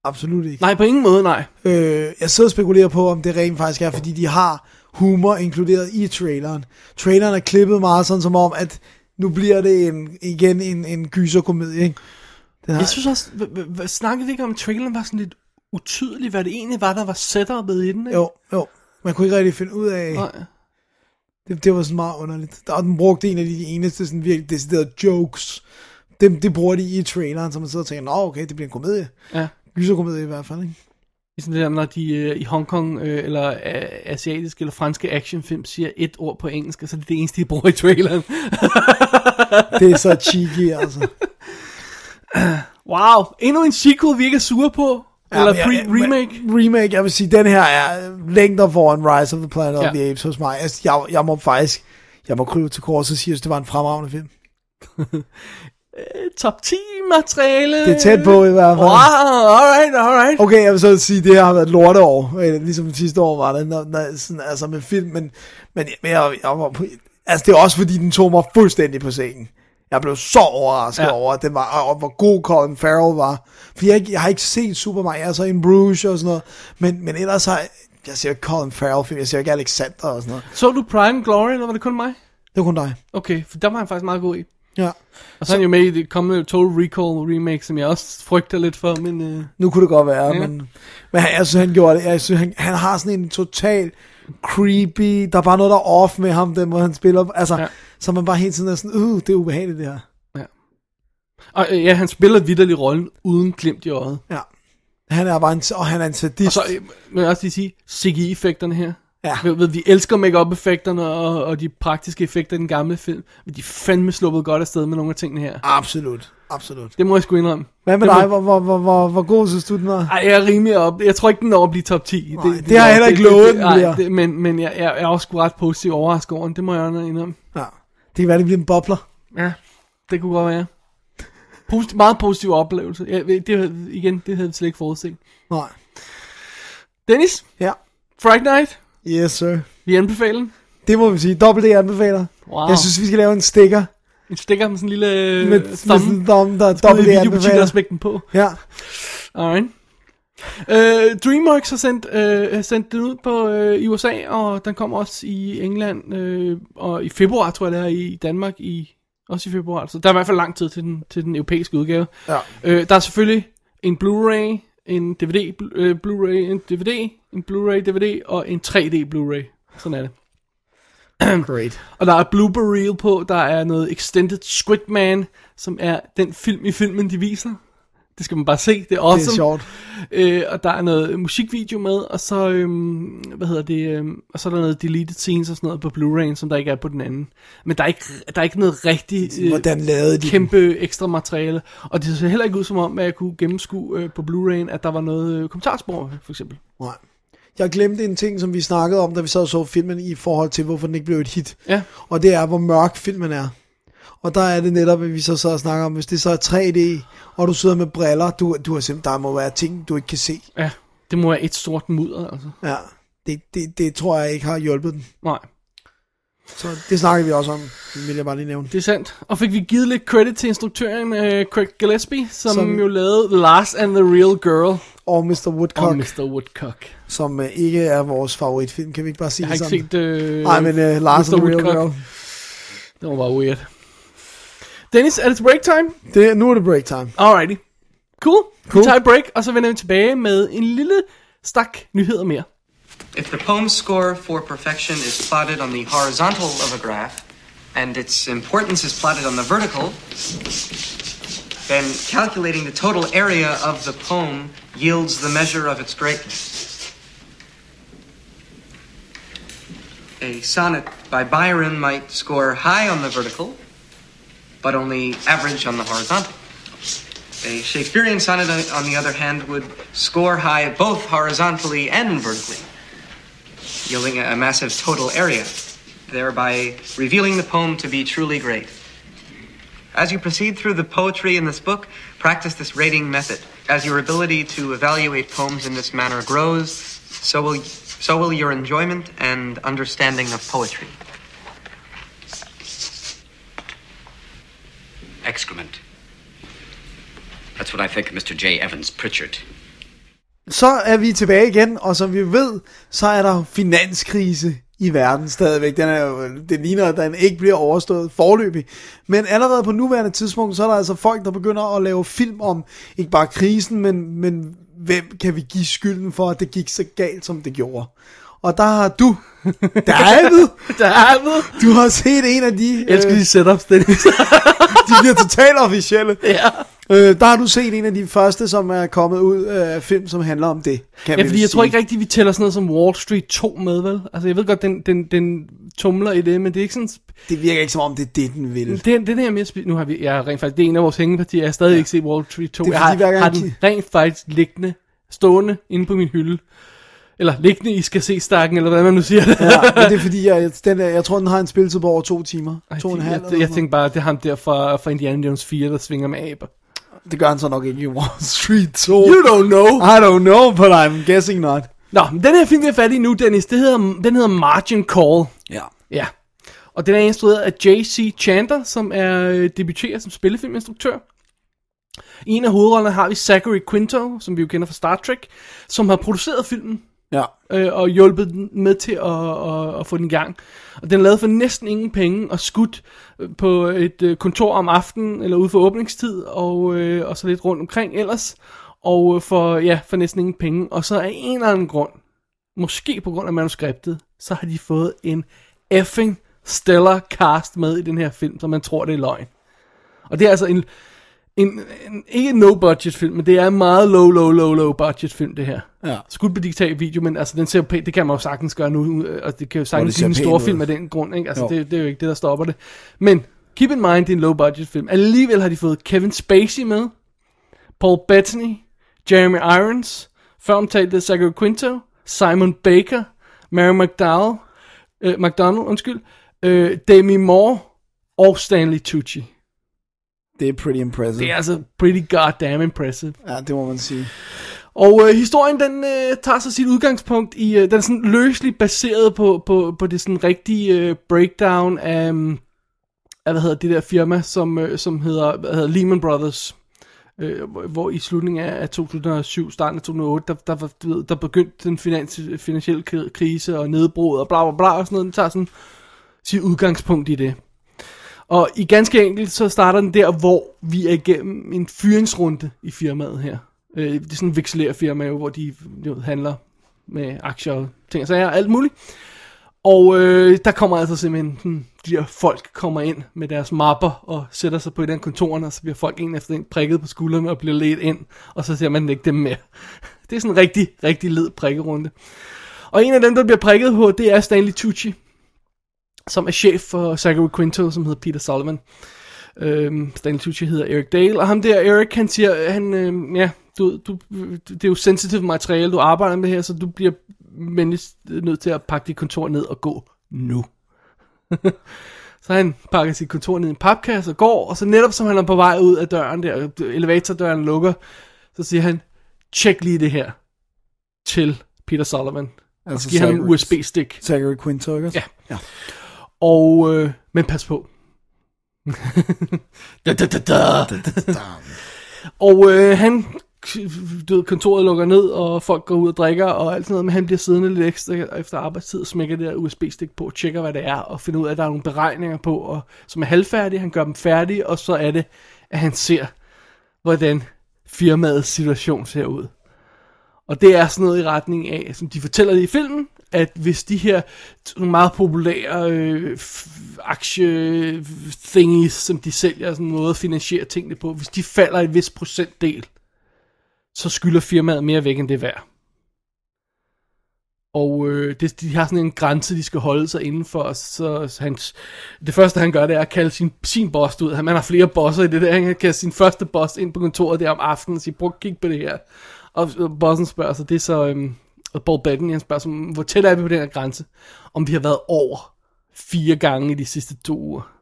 Absolut ikke. Nej, på ingen måde, nej. Øh, jeg sidder og spekulerer på, om det rent faktisk er, fordi de har humor inkluderet i traileren. Traileren er klippet meget sådan som om, at nu bliver det en, igen en, en gyserkomedie, ikke? Den har, Jeg synes også, snakkede vi ikke om, at traileren var sådan lidt utydelig, hvad det egentlig var, der var setupet i den, ikke? Jo, jo. Man kunne ikke rigtig finde ud af... Nej. Det, det var sådan meget underligt. Og den brugte en af de eneste sådan virkelig deciderede jokes. Dem, det bruger de i traileren, så man sidder og tænker, nå okay, det bliver en komedie. Ja. Gyserkomedie i hvert fald, ikke? Ligesom det der, når de øh, i Hongkong øh, eller øh, asiatiske eller franske actionfilm siger et ord på engelsk, og så er det det eneste, de bruger i traileren. <laughs> Det er så cheeky, altså. wow, endnu en sequel, vi ikke er sure på. Eller men jeg- pre-remake. men- Remake, jeg vil sige, den her er længder foran Rise of the Planet of Ja. the Apes hos mig. Altså, jeg, jeg må faktisk, jeg må krybe til kors og sige, at det var en fremragende film. <laughs> Top 10 materiale. Det er tæt på i hvert fald. Wow, alright, alright. Okay, jeg vil så sige, at det her har været et lorteår, øh, ligesom sidste år var det, når, når, sådan, altså med film, men, men, men jeg, jeg var på, altså det er også fordi, den tog mig fuldstændig på sengen. Jeg blev så overrasket Ja. over, at den var, og hvor god Colin Farrell var. For jeg, jeg har ikke set Super Mario, altså en Bruges og sådan noget, men, men ellers har jeg, jeg ser Colin Farrell film, jeg ser ikke Alexander og sådan noget. Så du Prime Glory, eller var det kun mig? Det var kun dig. Okay, for der var han faktisk meget god i. Ja. Og så er han jo med i det kommende Total Recall remake, som jeg også frygter lidt for, men... Øh, Nu kunne det godt være, Ja. men, men jeg synes, han gjorde det. Jeg synes, han, han har sådan en total creepy, der er bare noget, der er off med ham, den måde han spiller. Altså, Ja. ja. så man bare hele tiden er sådan, uh, det er ubehageligt det her. og øh, ja, han spiller vidderlig rollen uden glimt i øjet. Ja. Han er bare en, og han er en sadist. Og så øh, må jeg også lige sige, CGI-effekterne her. Ja. Ved, ved, vi elsker make-up-effekterne og, og de praktiske effekter i den gamle film, men de er fandme sluppet godt afsted med nogle af tingene her. Absolut, absolut. Det må jeg sgu indrømme. Hvad med Det må- dig? Hvor, hvor, hvor, hvor, hvor god synes du, den var? Ej, jeg er rimelig op. Jeg tror ikke, den når at blive top 10. Nej, det har jeg heller ikke lovet, den nej, bliver. det, men, men jeg, jeg, er også sgu ret positiv overrasket over den. Det må jeg indrømme. Ja. Det kan være, det bliver en bobler. Ja, det kunne godt være. Positiv, meget positiv oplevelse. Ja, det, igen, det havde vi slet ikke forudset. Nej. Dennis, Ja. Friday Night, Yes, sir. vi anbefaler den. Det må vi sige. Dobbelt D anbefaler. Wow. Jeg synes, vi skal lave en sticker En stikker med sådan en lille med, øh, med sådan thumb. en thumb, der er Dobbelt i D anbefaler. smække den på. Ja. Alright. Uh, DreamWorks har sendt, uh, sendt den ud på uh, i USA, og den kommer også i England, uh, og i februar, tror jeg det er, i Danmark, i også i februar. Så der er i hvert fald lang tid til den, til den europæiske udgave. Ja. Uh, der er selvfølgelig en Blu-ray, en DVD, uh, Blu-ray, en DVD, en Blu-ray DVD og en 3D Blu-ray. Sådan er det. <clears throat> Great. Og der er blooper reel på, der er noget Extended Squidman, som er den film i filmen, de viser. Det skal man bare se, det er awesome. Det er sjovt. Øh, og der er noget musikvideo med, og så, øhm, hvad hedder det, øhm, og så er der noget deleted scenes og sådan noget på Blu-ray, som der ikke er på den anden. Men der er ikke, der er ikke noget rigtig øh, Hvordan lavede de den? kæmpe ekstra materiale. Og det ser heller ikke ud som om, at jeg kunne gennemskue øh, på Blu-ray'en, at der var noget øh, kommentarspor, for eksempel. Nej. Jeg glemte en ting, som vi snakkede om, da vi så så filmen i forhold til, hvorfor den ikke blev et hit. Ja. Og det er, hvor mørk filmen er. Og der er det netop, at vi så så snakker om, hvis det så er 3D, og du sidder med briller, du, du har simpelthen, der må være ting, du ikke kan se. Ja, det må være et stort mudder, altså. Ja, det, det, det tror jeg ikke har hjulpet den. Nej. Så det snakker vi også om, vil jeg bare lige nævne. Det er sandt. Og fik vi givet lidt credit til instruktøren uh, Craig Gillespie, som, som jo lavede The Last and the Real Girl Og Mr. Woodcock, og Mr. Woodcock. som uh, ikke er vores favoritfilm, kan vi ikke bare sige Jeg har det ikke sådan? set uh, Nej, men uh, Lars Mr. and the Real Woodcock. Girl. Det var bare weird. Dennis, er det break time? Det, nu er det break time. Alrighty. Cool. Vi Cool. tager et break, og så vender vi tilbage med en lille stak nyheder mere. If the poem's score for perfection is plotted on the horizontal of a graph, and its importance is plotted on the vertical, then calculating the total area of the poem yields the measure of its greatness. A sonnet by Byron might score high on the vertical, but only average on the horizontal. A Shakespearean sonnet, on on the other hand, would score high both horizontally and vertically, yielding a massive total area, thereby revealing the poem to be truly great. As you proceed through the poetry in this book, practice this rating method. As your ability to evaluate poems in this manner grows, so will, so will your enjoyment and understanding of poetry. Excrement. That's what I think of Mr. J. Evans Pritchard. Så er vi tilbage igen, og som vi ved, så er der finanskrise i verden stadigvæk. Den er jo, det ligner, at den ikke bliver overstået forløbig. Men allerede på nuværende tidspunkt, så er der altså folk, der begynder at lave film om ikke bare krisen, men, men hvem kan vi give skylden for, at det gik så galt, som det gjorde. Og der har du, <laughs> David, David! du har set en af de, Jeg elsker øh, de setups, Dennis. <laughs> de bliver totalt officielle. ja. Øh, der har du set en af de første, som er kommet ud af film, som handler om det. Kan Ja, fordi jeg sige. tror ikke rigtigt, vi tæller sådan noget som Wall Street 2 med, vel? Altså, jeg ved godt, den, den, den tumler i det, men det er ikke sådan... Det virker ikke som om, det er det, den vil. Den, den her mere spi- Nu har vi... Jeg har rent faktisk... Det er en af vores hængepartier. Jeg har stadig ja. ikke set Wall Street 2. Det er jeg har, fordi, gang har de- den rent faktisk liggende, stående inde på min hylde. Eller liggende i skal se stakken, eller hvordan man nu siger det. Ja, <laughs> men det er fordi, jeg, den, jeg tror, den har en spilletid på over to timer. Ej, to og en jeg, halv. jeg, jeg tænkte bare, det er ham der fra, fra Indiana Jones 4, der svinger med aber. Det gør han så nok ikke i Wall Street 2. You don't know. I don't know, but I'm guessing not. Nå, men den her film, vi er fat i nu, Dennis, det hedder, den hedder Margin Call. Ja. Ja. Og den er instrueret af J.C. Chandler, som er øh, debuterer som spillefilminstruktør. I en af hovedrollerne har vi Zachary Quinto, som vi jo kender fra Star Trek, som har produceret filmen Ja. øh, og hjulpet den med til at, at, at få den i gang. Og den er lavet for næsten ingen penge og skudt øh, på et øh, kontor om aftenen eller ude for åbningstid og, øh, og så lidt rundt omkring ellers. Og øh, for, ja, for næsten ingen penge. Og så af en eller anden grund, måske på grund af manuskriptet, så har de fået en effing stellar cast med i den her film, så man tror, det er løgn. Og det er altså en, en, en ikke en no-budget film, men det er en meget low, low, low, low budget film, det her. Ja. Skudt på digital video, men altså, den ser pænt, det kan man jo sagtens gøre nu, øh, og det kan jo sagtens blive en stor film af den grund, ikke? Altså, Jo. det, det, er jo ikke det, der stopper det. Men, keep in mind, det er en low budget film. Alligevel har de fået Kevin Spacey med, Paul Bettany, Jeremy Irons, før omtalte Zachary Quinto, Simon Baker, Mary McDowell, øh, McDonald, undskyld, øh, Demi Moore og Stanley Tucci. Det er pretty impressive. Det er altså pretty goddamn impressive. Ja, det må man sige. Og øh, historien, den øh, tager så sit udgangspunkt i, øh, den er sådan løsligt baseret på, på, på det sådan rigtige øh, breakdown af, um, af, hvad hedder det der firma, som, øh, som hedder, hvad hedder Lehman Brothers. Øh, hvor, hvor i slutningen af af 2007, starten af 2008, der, der, ved, der begyndte den finans, finansielle kri- krise og nedbrud og bla bla bla og sådan noget. Den tager sådan sit udgangspunkt i det. Og i ganske enkelt, så starter den der, hvor vi er igennem en fyringsrunde i firmaet her. Øh, det er sådan en vekselerfirma, jo, hvor de jo, handler med aktier og ting og sager, alt muligt. Og øh, der kommer altså simpelthen, hmm, de der folk kommer ind med deres mapper og sætter sig på et af kontorerne, og så bliver folk en efter en prikket på skuldrene og bliver ledt ind, og så ser man ikke dem mere. <laughs> Det er sådan en rigtig, rigtig led prikkerunde. Og en af dem, der bliver prikket på, det er Stanley Tucci, som er chef for Zachary Quinto, som hedder Peter Sullivan. Øhm, Stanley Tucci hedder Eric Dale, og ham der, Eric, han siger, han, øhm, ja, du, du, det er jo sensitive materiale, du arbejder med her, så du bliver venligst nødt til at pakke dit kontor ned og gå nu. <laughs> så han pakker sit kontor ned i en papkasse og går, og så netop som han er på vej ud af døren der, elevatordøren lukker, så siger han, tjek lige det her til Peter Sullivan. Og Altså så giver han en USB-stik. Zachary Quinto, ikke? Ja. Og, øh, men pas på. <laughs> da, da, da, da. og øh, han, du ved, kontoret lukker ned, og folk går ud og drikker, og alt sådan noget, men han bliver siddende lidt ekstra efter arbejdstid, og smækker det der USB-stik på, tjekker hvad det er, og finder ud af, at der er nogle beregninger på, og, som er halvfærdige, han gør dem færdige, og så er det, at han ser, hvordan firmaets situation ser ud. Og det er sådan noget i retning af, som de fortæller det i filmen, at hvis de her meget populære øh, aktie-thingies, som de sælger, sådan en måde at finansiere tingene på, hvis de falder en vis procentdel, så skylder firmaet mere væk, end det er værd. Og øh, det, de har sådan en grænse, de skal holde sig indenfor. for. Så så hans, det første, han gør, det er at kalde sin, sin boss ud. Han har flere bosser i det der. Han kan sin første boss ind på kontoret der om aftenen og sige, prøv at kigge på det her. Og bossen spørger så, det er så, øhm, og Paul Bettany, han spørger så, hvor tæt er vi på den her grænse? Om vi har været over fire gange i de sidste to uger.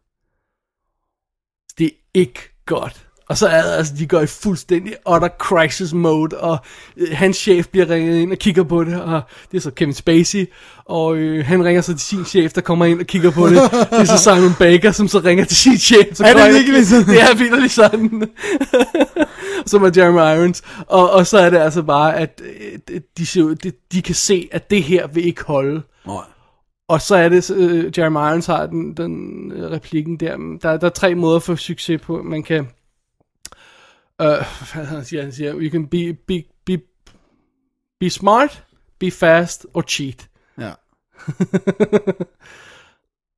Det er ikke godt. Og så er det, altså, de går i fuldstændig utter crisis mode, og øh, hans chef bliver ringet ind og kigger på det, og det er så Kevin Spacey, og øh, han ringer så til sin chef, der kommer ind og kigger på det. Det er så Simon Baker, som så ringer til sin chef. Så Er det virkelig sådan? Det er virkelig sådan. <laughs> som er Jeremy Irons. Og, og så er det altså bare, at øh, de, de, de kan se, at det her vil ikke holde. Nej. Og så er det, uh, Jeremy Irons har den, den uh, replikken der. der. Der er tre måder for succes på. Man kan... Uh, hvad han siger, han siger, you can be, be, be, be smart, be fast or cheat. Ja. <laughs>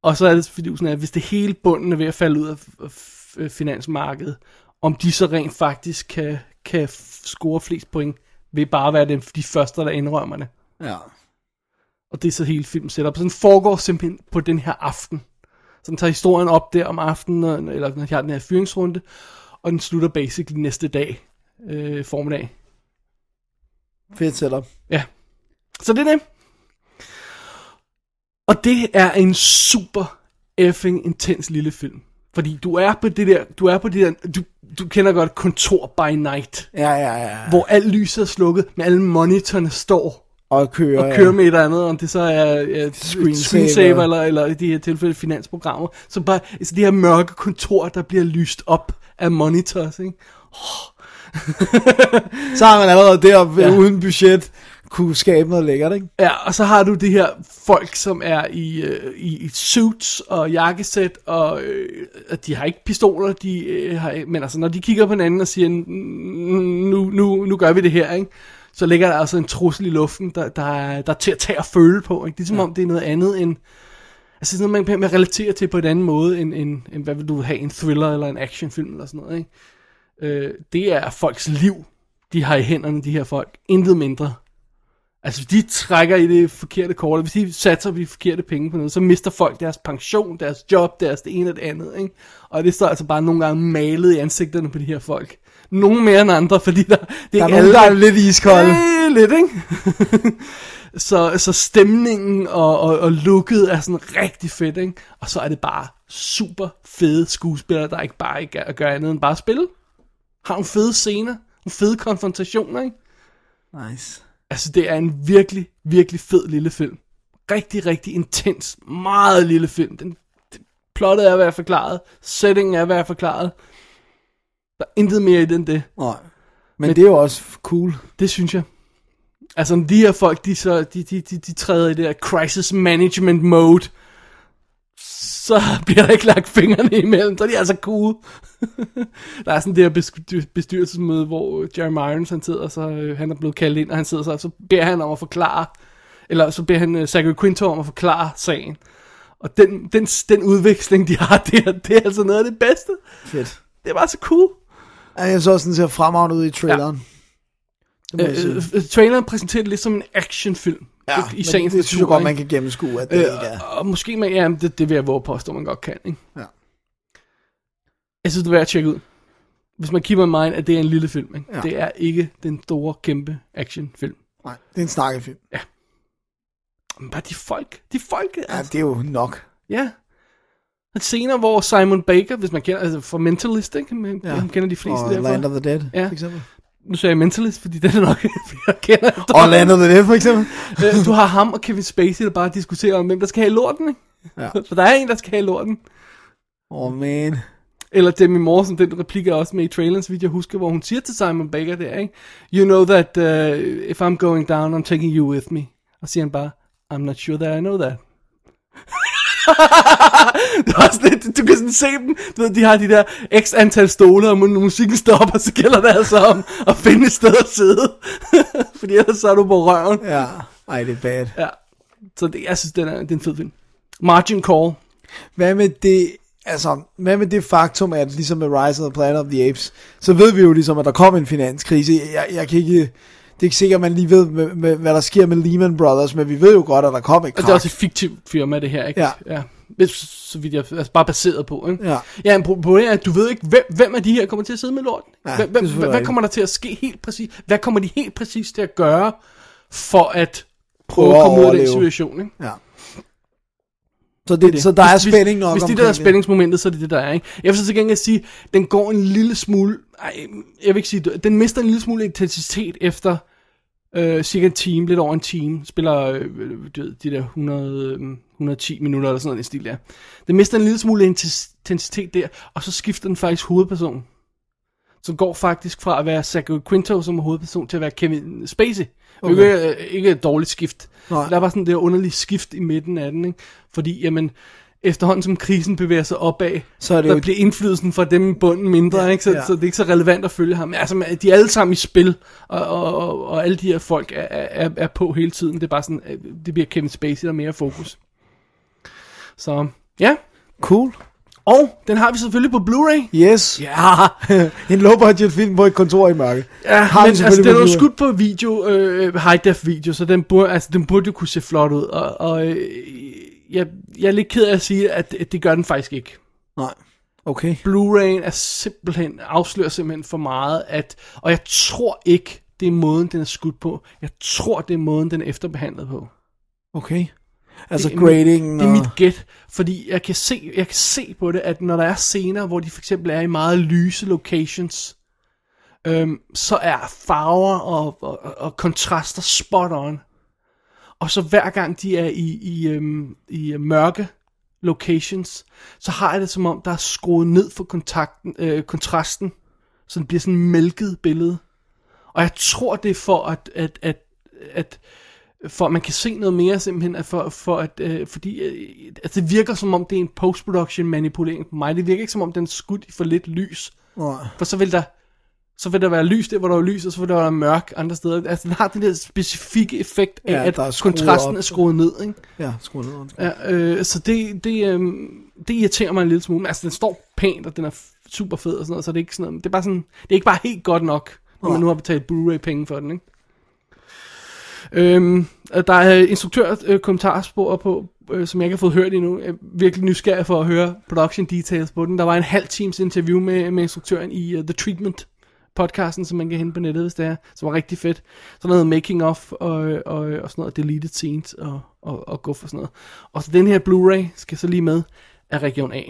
Og så er det fidusen at hvis det hele bunden er ved at falde ud af finansmarkedet, om de så rent faktisk kan, kan score flest point, ved bare at være dem, de første, der indrømmer det. Ja. Og det er så hele filmen setup. Så den foregår simpelthen på den her aften. Så den tager historien op der om aftenen, eller når de har den her fyringsrunde, og den slutter basically næste dag, øh, formiddag. Fedt setup. Ja. Så det er det. Og det er en super effing intens lille film. Fordi du er på det der, du er på det der, du, du kender godt kontor by night, Ja, ja, ja. hvor alt lyset er slukket, men alle monitorerne står Og kører, og kører med et eller andet, om det så er ja, Screensaver. screensaver, eller, eller i de her tilfælde finansprogrammer. Så bare altså det her mørke kontor, der bliver lyst op af monitors, ikke? <laughs> Så har man allerede deroppe Ja. uden budget kunne skabe noget lækkert, ikke? Ja, og så har du de her folk, som er i, øh, i, suits og jakkesæt, og øh, de har ikke pistoler, de øh, har, men altså når de kigger på hinanden og siger, "Mm, nu, nu, nu gør vi det her, ikke? Så ligger der altså en trussel i luften, der, der, er, der er til at tage og føle på. Ikke? Det er som om, det er noget andet end, altså sådan noget, man, man relaterer til på en anden måde, end, end, end hvad vil du have, en thriller eller en actionfilm eller sådan noget. Ikke? Øh, det er folks liv, de har i hænderne, de her folk. Intet mindre. Altså, hvis de trækker i det forkerte kort, hvis de satser på de forkerte penge på noget, så mister folk deres pension, deres job, deres det ene og det andet, ikke? Og det står altså bare nogle gange malet i ansigterne på de her folk. Nogle mere end andre, fordi der, det er, Der er alle, der er lidt iskolde. Øh, lidt, ikke? <laughs> så, så stemningen og, og, og looket er sådan rigtig fedt, ikke? Og så er det bare super fede skuespillere, der ikke bare ikke gør andet end bare at spille. Har nogle fede scener, nogle fede konfrontationer, ikke? Nice. Altså, det er en virkelig, virkelig fed lille film. Rigtig, rigtig intens, meget lille film. Den, den plottet er at være forklaret, settingen er at være forklaret. Der er intet mere i den det. Nej. Men, Men det er jo også cool. Det synes jeg. Altså, når de her folk, de, så, de, de, de, de træder i det her crisis management mode, så <laughs> bliver der ikke lagt fingrene imellem, så er de altså cool. <laughs> der er sådan det her bestyr- bestyrelsesmøde, hvor Jeremy Irons, han sidder, så øh, han er blevet kaldt ind, og han sidder så, så beder han om at forklare, eller så beder han uh, Zachary Quinto om at forklare sagen. Og den, den, den udveksling, de har <laughs> der, det er altså noget af det bedste. Fedt. Det er bare så cool. Ja, Jeg så også, den ser fremragende ud i traileren. Ja. Øh, øh, traileren præsenterer det lidt som en actionfilm. Ja, i sagens det, det synes jeg godt, man kan gennemskue, at det ikke er. Øh, og måske man, ja, det, det vil jeg våge påstå, man godt kan, ikke? Ja. Jeg synes, det er værd at tjekke ud. Hvis man keeper in mind, at det er en lille film, ikke? Ja. Det er ikke den store, kæmpe actionfilm. Nej, det er en snakkefilm. Men bare de folk, de folk, Ja, altså, det er jo nok. ja. Senere, hvor Simon Baker, hvis man kender, altså for Mentalist, ikke? Man, Ja. ja. kender de fleste Og derfra. Land of the Dead, Ja. for eksempel. Nu siger jeg Mentalist, fordi det er nok, <laughs> jeg kender. Og Land of the Dead, for eksempel. <laughs> Øh, du har ham og Kevin Spacey, der bare diskuterer om, hvem der skal have lorten, ikke? Ja. <laughs> For der er en, der skal have lorten. Åh, oh, man. Eller Demi Moore, som den replik er også med i traileren, så vidt jeg husker, hvor hun siger til Simon Baker der, ikke? You know that uh, if I'm going down, I'm taking you with me. Og siger han bare, I'm not sure that I know that. <laughs> det er også lidt, du kan sådan se dem, du ved, de har de der x antal stole, og musikken stopper, så gælder det altså om at finde et sted at sidde. <laughs> Fordi ellers så er du på røven. Ja. Ej, det er bad. Ja. Så det, jeg synes, den er, det er en fed film. Margin Call. Hvad med det, altså, hvad med det faktum, at ligesom med Rise of the Planet of the Apes, så ved vi jo ligesom, at der kom en finanskrise. Jeg, jeg kan ikke, det er ikke sikkert, at man lige ved, med, med, hvad der sker med Lehman Brothers, men vi ved jo godt, at der kom et Og det er krak. også et fiktivt firma, det her, ikke? Ja. ja. Det, så vidt jeg, altså bare baseret på, ikke? Ja. Ja, men problemet er, at du ved ikke, hvem, hvem af de her kommer til at sidde med lorten. Ja, hvem, hvem, hvad rigtigt. kommer der til at ske helt præcis? Hvad kommer de helt præcis til at gøre, for at prøve Prøve at komme ud af den situation, ikke? Ja. Så, det, det. så der er spænding nok Hvis, hvis det der er spændingsmomentet, så er det det, der er, ikke? Jeg vil så til gengæld sige, den går en lille smule, ej, jeg vil ikke sige, den mister en lille smule intensitet efter øh, cirka en time, lidt over en time, spiller øh, du ved, de der 100, øh, 110 minutter eller sådan noget i stil der. Den mister en lille smule intensitet der, og så skifter den faktisk hovedperson. som går faktisk fra at være Zachary Quinto som hovedperson til at være Kevin Spacey. Okay. Ikke, øh, ikke et dårligt skift. Nej. Der var sådan det underlige skift i midten af den, ikke? Fordi, jamen, efterhånden som krisen bevæger sig opad, Så er det der jo- bliver indflydelsen fra dem i bunden mindre, Ja, ikke? Så, ja. så det er ikke så relevant at følge ham. Altså, de er alle sammen i spil, og, og, og, og alle de her folk er, er, er på hele tiden. Det er bare sådan, øh, det bliver Kevin Spacey, der er mere fokus. Så, ja. Cool. Og den har vi selvfølgelig på Blu-ray. Yes. Ja, <laughs> en low-budget film på et kontor i mørke. ja Har men altså, den er jo Blu-ray. skudt på video, øh, high def video, så den burde, altså, den burde jo kunne se flot ud. Og, og øh, jeg, jeg er lidt ked af at sige, at, at det gør den faktisk ikke. Nej. Okay. Blu-ray'en er simpelthen, afslører simpelthen for meget, at, og jeg tror ikke, det er måden, den er skudt på. Jeg tror, det er måden, den er efterbehandlet på. Okay. Altså Det er grading Det er og... mit gæt, fordi jeg kan, se, jeg kan se på det, at når der er scener, hvor de for eksempel er i meget lyse locations, øhm, så er farver og, og, og kontraster spot on. Og så hver gang de er i, i, øhm, i mørke locations, så har jeg det som om, der er skruet ned for kontakten, øh, kontrasten, så det bliver sådan mælket billede. Og jeg tror, det er for at, at, at, at for at man kan se noget mere simpelthen, for, for at, øh, fordi øh, altså, det virker som om, det er en post-production manipulering på mig. Det virker ikke som om, den er skudt i for lidt lys. Nej. For så vil der, så vil der være lys der, hvor der er lys, og så vil der være mørk andre steder. Altså, den har den der specifikke effekt af, Ja, at er skruet kontrasten op. er skruet ned, ikke? Ja, skru ned. undskyld. Ja, øh, så det, det, øh, det irriterer mig en lille smule. Men Altså, den står pænt, og den er super fed og sådan noget, så det er ikke sådan noget, det er bare sådan, det er ikke bare helt godt nok, når man nu har betalt Blu-ray-penge for den, ikke? Øhm, og der er instruktør øh, kommentarspor på, øh, som jeg ikke har fået hørt endnu. Jeg er virkelig nysgerrig for at høre production details på den. Der var en halv times interview med, med instruktøren i uh, The Treatment podcasten, som man kan hente på nettet, hvis det er, som var rigtig fedt. Sådan noget making of og, og, og sådan noget deleted scenes og, og, og gå for sådan noget. Og så den her Blu-ray skal så lige med af Region A.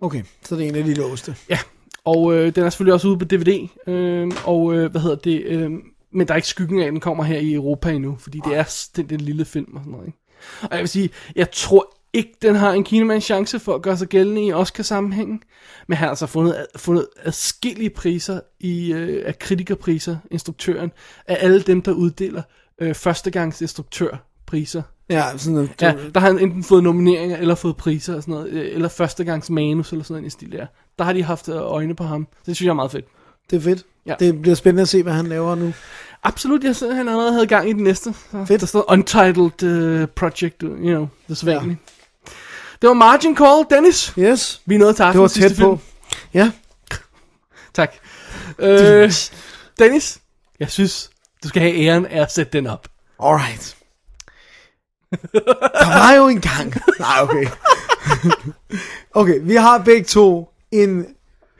Okay, så det er en af de låste. Ja, og øh, den er selvfølgelig også ude på DVD, øh, og øh, hvad hedder det, øh, men der er ikke skyggen af, at den kommer her i Europa endnu, fordi det er den, den lille film og sådan noget, ikke? Og jeg vil sige, jeg tror ikke, den har en Kinaman chance for at gøre sig gældende i Oscar-sammenhængen, men han har altså fundet, fundet adskillige priser i, øh, af kritikerpriser, instruktøren, af alle dem, der uddeler øh, førstegangs instruktørpriser. Ja, sådan noget. Ja, der har han enten fået nomineringer, eller fået priser og sådan noget, øh, eller førstegangs manus, eller sådan i stil der. Der har de haft øh, øjne på ham. Det synes jeg er meget fedt. Det er fedt. Ja. Det bliver spændende at se, hvad han laver nu. Absolut, jeg så han allerede havde gang i den næste. Så Fedt. Der stod Untitled uh, Project, you know, det sædvanlige. Ja. Det var Margin Call, Dennis. Yes. Vi nået til Det var tæt på. film. Ja. Tak. Øh, Dennis, jeg synes, du skal have æren af at sætte den op. Alright. Der var jo en gang. Nej, okay. <laughs> okay, vi har begge to en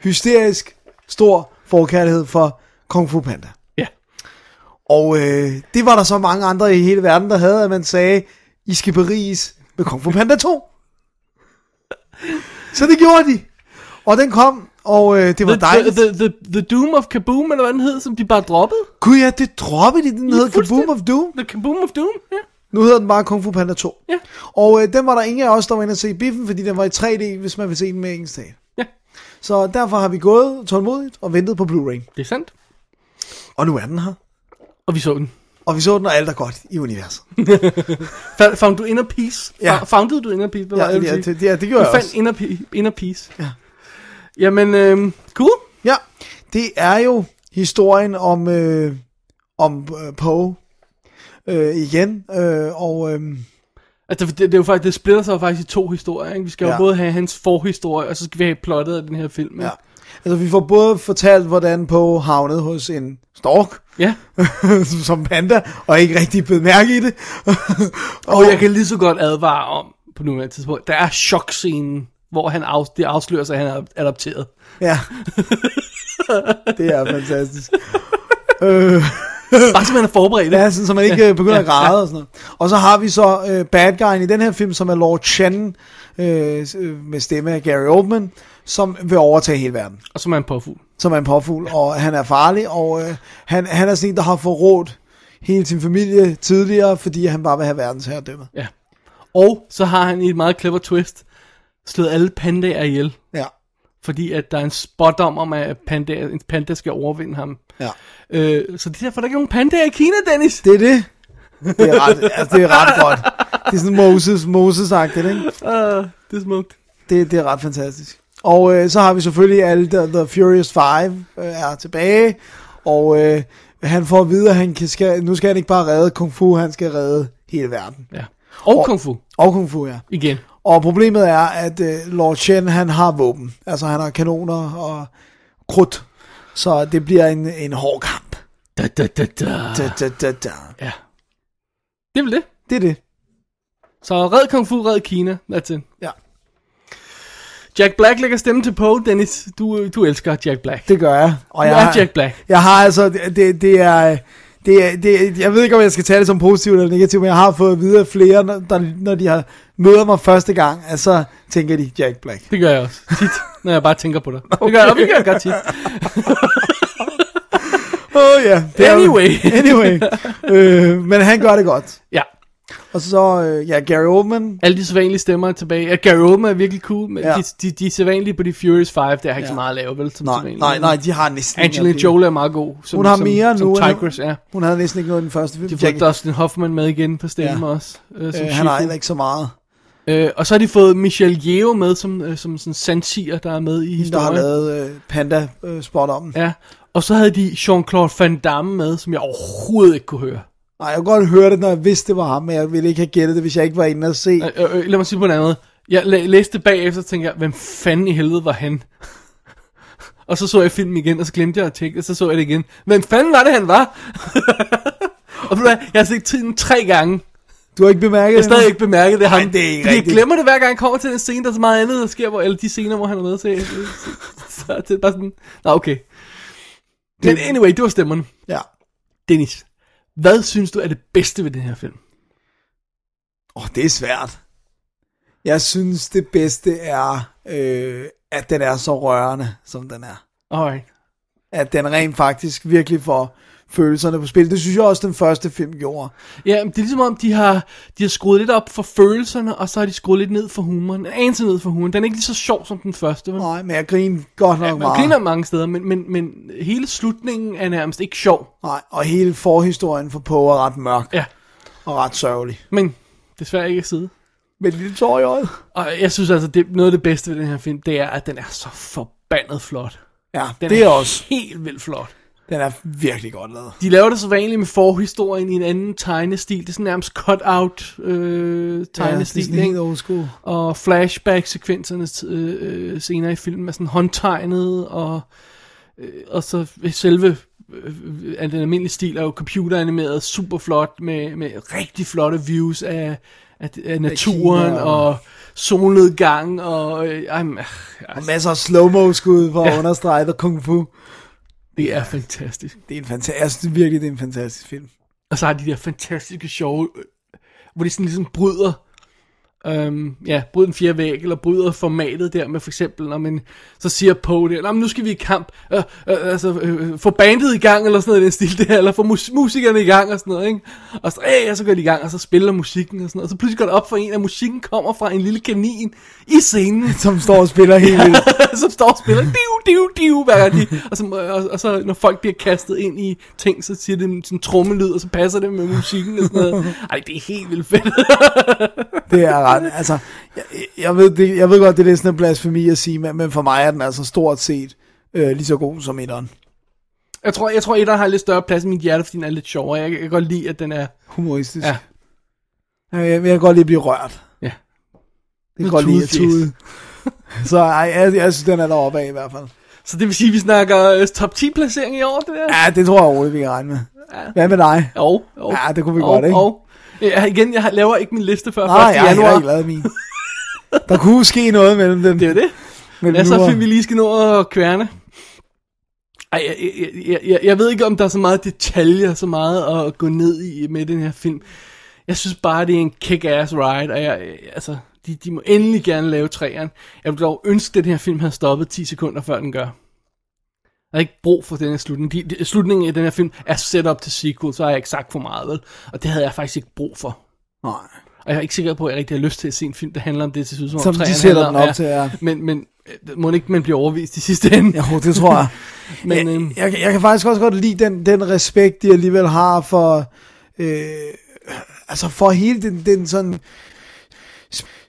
hysterisk stor forkærlighed for Kung Fu Panda. Ja. Og øh, det var der så mange andre i hele verden, der havde, at man sagde, I skal beriges med Kung Fu Panda 2. Så det gjorde de. Og den kom, og øh, det var The, dejligt. the, the, the Doom of Kaboom, eller hvad den hed, som de bare droppede. Gud ja, det droppede de, den hed Kaboom of Doom. The Kaboom of Doom, ja. Nu hedder den bare Kung Fu Panda 2. Ja. Og øh, den var der ingen af os, der var inde og se i biffen, fordi den var i 3D, hvis man vil se den med engelsk tale. Så derfor har vi gået tålmodigt og ventet på Blu-ray. Det er sandt. Og nu er den her. Og vi så den. Og vi så den, og alt er godt i universet. <laughs> Found du Inner Peace? Ja. Founded du Inner Peace? Ja, ja, det, ja, det gjorde Du jeg fandt også. inner, inner Peace. Ja. Jamen, øhm, cool. Ja, det er jo historien om, øh, om øh, Poe øh, igen. Øh, og øh, Altså, det, det, er jo faktisk, det splitter sig jo faktisk i to historier, ikke? Vi skal jo Ja. både have hans forhistorie, og så skal vi have plottet af den her film, ikke? ja. Altså, vi får både fortalt, hvordan Poe havnede hos en stork, ja. <laughs> som panda, og ikke rigtig blevet mærke i det. <laughs> Og jeg kan lige så godt advare om, på nuværende tidspunkt, der er chokscenen, hvor han af, det afslører sig, at han er adopteret. Ja. <laughs> det er fantastisk. øh, Bare så man er forberedt, ja, sådan, så man ikke øh, begynder Ja, at græde og sådan noget. Og så har vi så øh, bad guyen i den her film, som er Lord Chen, øh, øh, med stemme af Gary Oldman, som vil overtage hele verden. Og så er man påfugl. Som er en påfugl, og han er farlig, og øh, han, han er sådan en, der har forrådt hele sin familie tidligere, fordi han bare vil have verdens herredømme. Ja. Og så har han i et meget clever twist slået alle pandaer ihjel. Ja. Fordi at der er en spot om, om at panda, en panda skal overvinde ham. Ja. Øh, så det er derfor, der ikke er nogen pandaer i Kina, Dennis. Det er det. Det er ret, altså, det er ret godt. Det er sådan Moses, moses ikke? Uh, det er smukt. Det, det er ret fantastisk. Og øh, så har vi selvfølgelig alle The, the Furious Five øh, er tilbage. Og øh, han får at vide, at han kan, skal, nu skal han ikke bare redde Kung Fu, han skal redde hele verden. Ja. Og Og- Kung Fu, Og Kung Fu, ja. igen. Og problemet er, at øh, Lord Chen, han har våben. Altså, han har kanoner og krudt. Så det bliver en, en hård kamp. Da, da, da, da. Da, da, da, da. Ja. Det er vel det. Det er det. Så red Kung Fu, red Kina. That's it. Ja. Jack Black lægger stemme til Poe. Dennis, du, du elsker Jack Black. Det gør jeg. Og Du jeg, er har- Jack Black. Jeg har altså, det, det er... Det, det, jeg ved ikke, om jeg skal tage det som positivt eller negativt, men jeg har fået at vide af flere, når, der, når de har møder mig første gang, at så tænker de Jack Black. Det gør jeg også. Tit, når jeg bare tænker på dig. Det gør jeg, og det gør jeg godt tit. Åh <laughs> oh, ja. er- Anyway. anyway. øh, men han gør det godt. Ja. Og så, øh, ja, Gary Oldman. Alle de sædvanlige stemmer er tilbage. Ja, Gary Oldman er virkelig cool, men Ja. de, de, de er sædvanlige på de Furious 5, der er ikke Ja. så meget at lave, vel? Som Nej, sædvanlige. nej, nej, de har næsten Angelina Jolie er meget god. Som, Hun har som, mere som nu, end- Tigress, ja. Hun havde næsten ikke noget i den første film. De har fået Dustin Hoffman med igen på stemmen Ja. også. Øh, som øh, han har heller ikke så meget. Øh, og så har de fået Michelle Yeoh med, som, øh, som sådan sandsiger, der er med i Hende, der har historien. lavet øh, Panda øh, spot om. Ja, og så havde de Jean-Claude Van Damme med, som jeg overhovedet ikke kunne høre. Nej, jeg kunne godt høre det, når jeg vidste, det var ham, men jeg ville ikke have gættet det, hvis jeg ikke var inde og se. Øh, øh, øh, lad mig sige på en anden måde. Jeg læ- læste det bagefter, og tænkte jeg, hvem fanden i helvede var han? <laughs> og så så jeg filmen igen, og så glemte jeg at tjekke det, så så jeg det igen. Hvem fanden var det, han var? <laughs> og ved du hvad, jeg har set tiden tre gange. Du har ikke bemærket Jeg har det stadig ikke bemærket det. Nej, ham. det er ikke Fordi jeg rigtigt. glemmer det hver gang jeg kommer til den scene, der er så meget andet, der sker, hvor, eller de scener, hvor han er med til. <laughs> Så det er bare sådan, nå okay. Men anyway, det var stemmerne. Ja. Dennis, hvad synes du er det bedste ved den her film? Åh, oh, det er svært. Jeg synes, det bedste er, øh, at den er så rørende, som den er. Alright. At den rent faktisk virkelig får følelserne på spil. Det synes jeg også, den første film gjorde. Ja, men det er ligesom om, de har, de har skruet lidt op for følelserne, og så har de skruet lidt ned for humoren. En anelse ned for humoren. Den er ikke lige så sjov som den første, vel? Nej, men jeg griner godt nok Ja, man meget. griner mange steder, men, men, men hele slutningen er nærmest ikke sjov. Nej, og hele forhistorien for Poe er ret mørk Ja, og ret sørgelig. men desværre ikke at sidde. Men lidt tår i øjet. Og jeg synes altså, det, noget af det bedste ved den her film, det er, at den er så forbandet flot. Ja, Den det er også. helt vildt flot. Den er virkelig godt lavet. De laver det så vanligt med forhistorien i en anden tegnestil. Det er sådan nærmest cut-out øh, Ja, det er tegnestil, helt old school. Og flashback-sekvenserne øh, øh, senere i filmen er sådan håndtegnet, og, øh, og så selve øh, den almindelige stil er jo computeranimeret, super flot, med, med rigtig flotte views af, af, af naturen, Kina og, solnedgang, og øh, ej, øh, Og masser af slow-mo skud for at Ja. understrege The Kung Fu. Det er fantastisk. Det er en fantastisk, virkelig, det er en fantastisk film. Og så har de der fantastiske sjove, øh, hvor de sådan ligesom bryder, øhm, ja, bryder den fjerde væg, eller bryder formatet der med for eksempel, når man så siger på det, "Nå, men nu skal vi i kamp, øh, øh, altså øh, få bandet i gang, eller sådan noget i den stil der, <laughs> eller få mus- musikerne i gang, og sådan noget, ikke? Og så, øh, så går de i gang, og så spiller musikken, og sådan noget, og så pludselig går det op for en, at musikken kommer fra en lille kanin i scenen, <laughs> Som står og spiller helt vildt. <laughs> som står og spiller div, div, div, hver gang de, og, så, og, og, så når folk bliver kastet ind i ting, så siger det sådan en trommelyd, og så passer det med musikken og sådan noget. Ej, det er helt vildt fedt. Det er ret. Altså, jeg, jeg, ved, det, jeg ved godt, det er lidt sådan en blasfemi at sige, men, men for mig er den altså stort set øh, lige så god som etteren. jeg tror, jeg tror, etteren har lidt større plads i mit hjerte, fordi den er lidt sjovere. Jeg, jeg kan godt lide, at den er... Humoristisk. Ja. Jeg, jeg, jeg kan godt lide at blive rørt. Ja. Det kan godt lide at tude. Så ej, jeg, jeg synes, den er deroppe af i hvert fald. Så det vil sige, at vi snakker uh, top 10 placering i år, det der? Ja, det tror jeg roligt, vi kan regne med. Hvad med dig? Jo, jo. Ja, det kunne vi Jo, godt, ikke? jo. Ja, igen, jeg laver ikke min liste før Nej, 1. jeg har januar. heller ikke lavet min. Der kunne ske noget mellem dem. Det er det. Mellem Ja, så og- film, vi lige skal nå at kværne. Ej, jeg, jeg, jeg, jeg, jeg ved ikke, om der er så meget detaljer, så meget at gå ned i med den her film. Jeg synes bare, det er en kick-ass ride, og jeg, jeg- altså, de, de må endelig gerne lave træeren. Jeg vil dog ønske, at den her film havde stoppet 10 sekunder, før den gør. Jeg har ikke brug for den her slutning. De, de, slutningen i den her film er set op til sequel, så har jeg ikke sagt for meget, vel? Og det havde jeg faktisk ikke brug for. Nej. Og jeg er ikke sikker på, at jeg rigtig har lyst til at se en film, der handler om det til som, om Som de sætter den op til, ja. Men, men øh, må ikke man bliver overvist i sidste ende. Jo, det tror jeg. <laughs> Men, jeg, øhm, jeg, jeg kan faktisk også godt lide den, den respekt, de alligevel har for, øh, altså for hele den, den sådan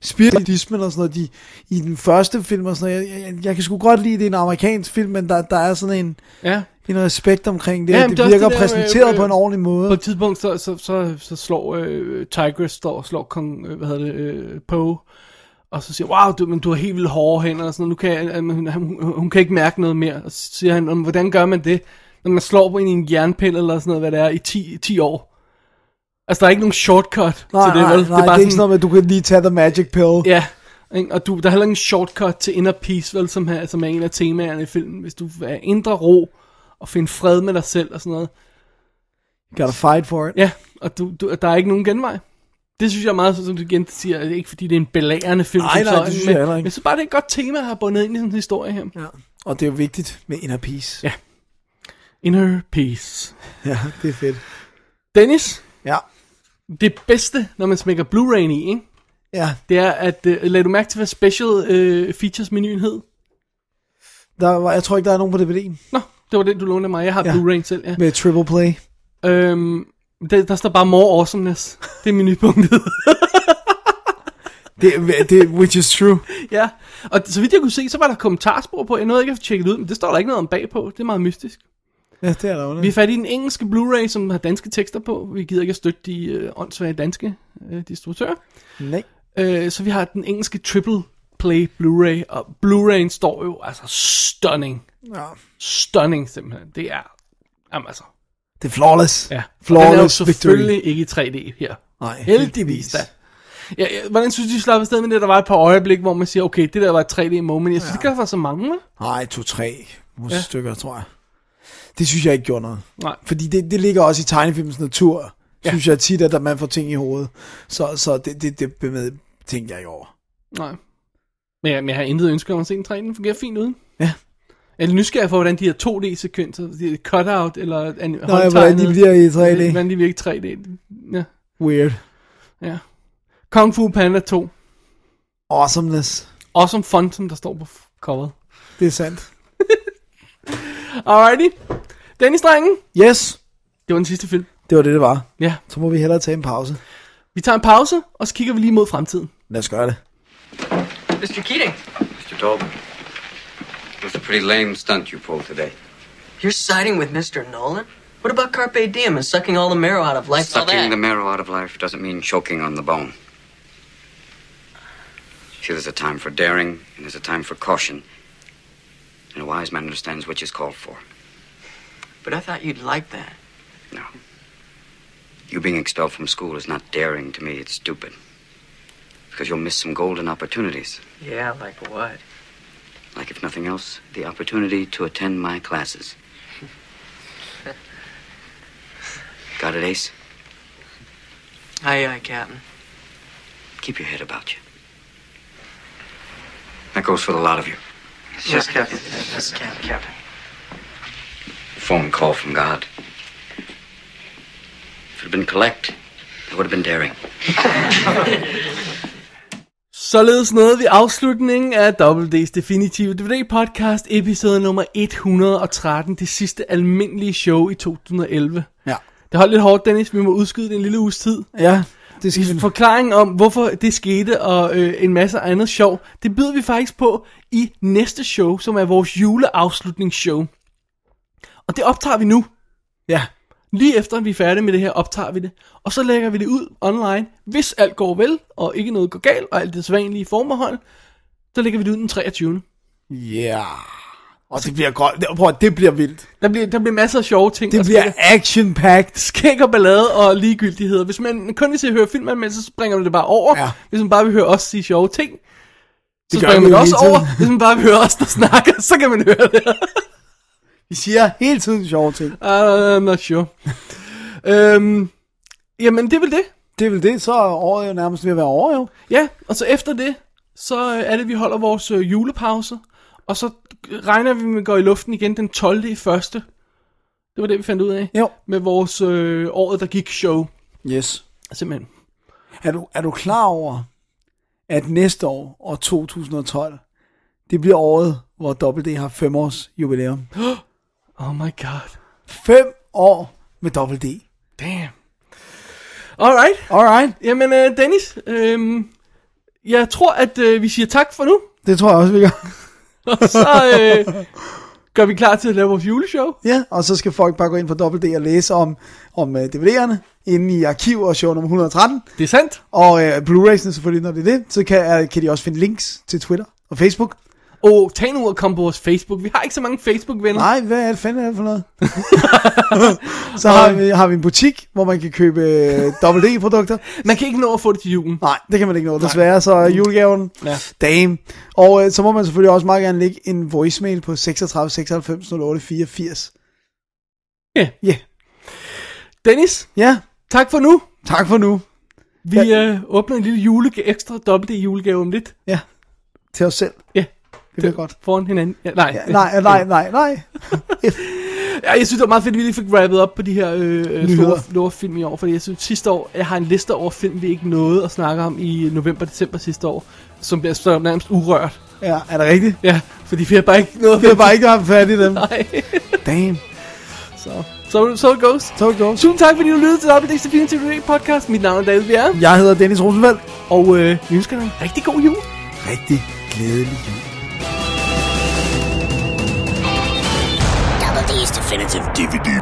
spiritismen og sådan noget, de, i den første film og sådan noget, jeg, jeg, jeg kan sgu godt lide, det er en amerikansk film, men der, der er sådan en, ja. en respekt omkring det, Ja, det, det er virker det der, præsenteret øh, på en ordentlig måde. På et tidspunkt, så, så, så, så slår øh, Tigress, står, slår kong, øh, hvad hedder det, øh, Poe, og så siger, wow, du, men du har helt vildt hårde hænder, og sådan noget. nu kan jeg, øh, hun, hun, hun, kan ikke mærke noget mere. Og så siger han, "Om, hvordan gør man det, når man slår på en i en jernpind, eller sådan noget, hvad det er, i 10, 10 år. Altså, der er ikke nogen shortcut Nej, til det, vel? nej, det er, ikke sådan noget med, at du kan lige tage the magic pill. Ja, ikke? og du, der er heller ingen shortcut til inner peace, vel, som, er, som er en af temaerne i filmen. Hvis du have indre ro, og finde fred med dig selv og sådan noget. Gotta fight for it. Ja, og du, du, der er ikke nogen genvej. Det synes jeg er meget, som du igen siger, det er ikke fordi det er en belærende film. Nej, nej, sådan, det synes men, jeg ikke. Men synes bare, det er et godt tema at have bundet ind i sådan en historie her. Ja. Og det er jo vigtigt med inner peace. Ja. Inner peace. <laughs> Ja, det er fedt. Dennis, Ja. Det bedste, når man smækker Blu-ray i, ikke? Ja, det er, at, uh, lad du mærke til, hvad special uh, features menuen hed? der var, jeg tror ikke, der er nogen på DVD'en Nå, det var den, du lånte af mig. Jeg har Ja. ja. Blu-ray selv, ja. med triple play. Øhm, der, der står bare more awesomeness. Det er menupunktet. Det, det, which is true. ja, og så vidt jeg kunne se, så var der kommentarspor på. Jeg nåede ikke at få tjekket ud, men det står der ikke noget om bagpå. Det er meget mystisk. Ja, det er der Vi er fat i den engelske Blu-ray, som har danske tekster på. Vi gider ikke at støtte de øh, åndssvage danske øh, distributører. Nej. Øh, så vi har den engelske triple play Blu-ray, og Blu-rayen står jo altså stunning. Ja. Stunning simpelthen. Det er, jamen altså, Det er flawless. ja. Og den er jo Flawless selvfølgelig victory. ikke i 3D her. Nej, Heldigvis da. Ja, ja, hvordan synes du, de slap afsted med det? Der var et par øjeblik, hvor man siger, okay, det der var et 3D moment. Jeg synes ja. ikke, der var så mange? Nej, to-tre stykker, tror jeg. Det synes jeg ikke gjorde noget. Nej. Fordi det, det ligger også i tegnefilmens natur, Ja. synes jeg tit, at man får ting i hovedet. Så, så det, det, det bemed, tænkte jeg ikke over. Nej. Men jeg, men jeg har intet ønske om at se en 3D. Den fungerer fint uden. Ja. Jeg er nysgerrig for, hvordan de her 2D-sekvenser, de cut-out eller an- Nå, ja, hvordan de bliver i 3D. Hvordan de virker i 3D. Ja, Weird. ja. Kung Fu Panda 2. Awesomeness. Awesome fun, som der står på coveret. Det er sandt. <laughs> Alrighty. Dennis Drengen. Yes, Det var den sidste film. det var det, det var. Ja. Så må vi hellere tage en pause. Vi tager en pause, og så kigger vi lige mod fremtiden. Lad os gøre det. Mr. Keating, Mr. Dalton, it was a pretty lame stunt you pulled today. You're siding with Mr. Nolan? What about Carpe Diem and sucking all the marrow out of life? Sucking the marrow out of life doesn't mean choking on the bone. See, there's a time for daring, and there's a time for caution. And a wise man understands which is called for. But I thought you'd like that. No. You being expelled from school is not daring to me, it's stupid. Because you'll miss some golden opportunities. Yeah, like what? Like, if nothing else, the opportunity to attend my classes. <laughs> Got it, Ace? Aye, aye, Captain. Keep your head about you. That goes for the lot of you. Yes, Captain. Yes, Captain. Captain. Phone call from God. If it had been collect, it would have been daring. <laughs> Således nåede vi afslutningen af WD's Definitive DVD Podcast, episode nummer 113, det sidste almindelige show i 2011. Ja. Det holdt lidt hårdt, Dennis. Vi må udskyde det en lille uges tid. Ja, det skal vi. Forklaringen om, hvorfor det skete, og øh, en masse andet sjov, det byder vi faktisk på i næste show, som er vores juleafslutningsshow. Og det optager vi nu. Ja. Lige efter vi er færdige med det her, optager vi det. Og så lægger vi det ud online. Hvis alt går vel, og ikke noget går galt, og alt det sædvanlige forbehold, så lægger vi det ud den 23. Ja. Og det bliver godt. Det, prøv, det bliver vildt. Der bliver, der bliver masser af sjove ting. Det bliver action-packed. skæg og ballade og ligegyldigheder. Hvis man kun vil se høre filmen, så springer man det bare over. Ja. Hvis man bare vil høre os sige sjove ting, så Det gør springer man det også over. Hvis man bare vil høre os, der snakker, så kan man høre det. Vi siger hele tiden sjove ting. I'm not sure. <laughs> øhm, jamen, det er vel det. Det er vel det, så er året jo nærmest ved at være over, jo. Ja, og så efter det, så øh, er det, vi holder vores øh, julepause. Og så regner vi med at gå i luften igen den 12. i første. Det var det, vi fandt ud af. Jo. Med vores øh, året, der gik show. Yes. Simpelthen. Er du, er du klar over, at næste år, år 2012, det bliver året, hvor WD har fem års jubilæum. <gasps> Oh my god. Fem år med WD. Damn. Alright. Alright. Jamen, øh, Dennis, øh, jeg tror, at øh, vi siger tak for nu. Det tror jeg også, vi gør. <laughs> Og så øh, gør vi klar til at lave vores juleshow. Ja, og så skal folk bare gå ind på WD og læse om, om uh, DVD'erne inde i arkiv og show nummer 113. Det er sandt. Og uh, Blu-rays'ene selvfølgelig, når det er det. Så kan, uh, kan de også finde links til Twitter og Facebook. Og tag nu og kom på vores Facebook. Vi har ikke så mange Facebook-venner. Nej, hvad er det fanden er det for noget? <laughs> så har vi, har vi en butik, hvor man kan købe uh, WD-produkter. <laughs> Man kan ikke nå at få det til julen. Nej, det kan man ikke nå, desværre. Så er julegaven, Ja. damn. Og uh, så må man selvfølgelig også meget gerne lægge en voicemail på 36 96 08 84. Ja. Ja. Dennis, Ja, tak for nu. tak for nu. Vi øh, åbner en lille julegave, ekstra dobbelt julegave om lidt. Ja, til os selv. Ja. Det bliver godt. Foran hinanden. Ja, nej. Ja, nej, nej, nej, nej. <laughs> Ja, jeg synes, det var meget fedt, at vi lige fik rappet op på de her øh, store, store film i år. Fordi jeg synes, sidste år, jeg har en liste over film, vi ikke nåede at snakke om i november-december sidste år. Som bliver så nærmest urørt. Ja, er det rigtigt? Ja, fordi vi har bare ikke noget Vi har bare ikke haft fat i dem. Nej. <laughs> Damn. så, so, so it goes. Så it goes. Tusind tak, fordi du lyttede til Double D's Definitive podcast. Mit navn er David Bjerre. Jeg hedder Dennis Rosenfeldt. Og øh, vi ønsker dig en rigtig god jul. Rigtig glædelig jul. Definitive DVD.